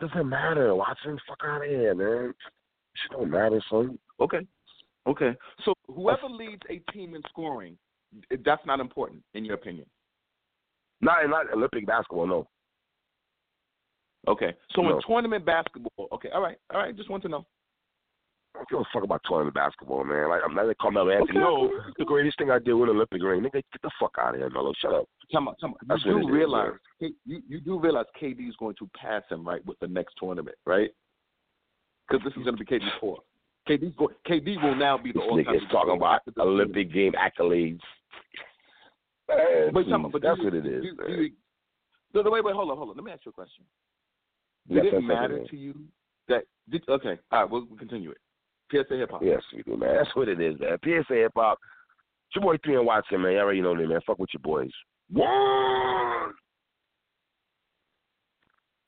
Doesn't matter. Watch him fuck out of here, man. Shit don't matter, son. Okay. Okay. So whoever leads a team in scoring, that's not important in your opinion. Not in not Olympic basketball, no. Okay. So No. in tournament basketball, okay, all right, all right, just want to know. I don't give a fuck about tournament basketball, man. Like I'm not gonna call Melo Anthony. Okay. No, the greatest thing I did with Olympic ring. Nigga, get the fuck out of here, Melo. Shut up. Come on, come on. That's you do is, realize K- you you do realize KD is going to pass him right with the next tournament, right? Because this is going to be KD's fourth. KD's go, KD will now be the nigga is talking about Olympic game accolades. Man, But, please, come on, but that's what it is. Do, man. do, no, no, wait, wait, hold on, hold on. Let me ask you a question. Did got it matter to you that? Did, okay, all right, we'll, we'll continue it. PSA hip hop. Yes, we do, man. That's what it is, man. PSA hip hop. It's your boy Three and Watson, man. You already know me, man. Fuck with your boys. One.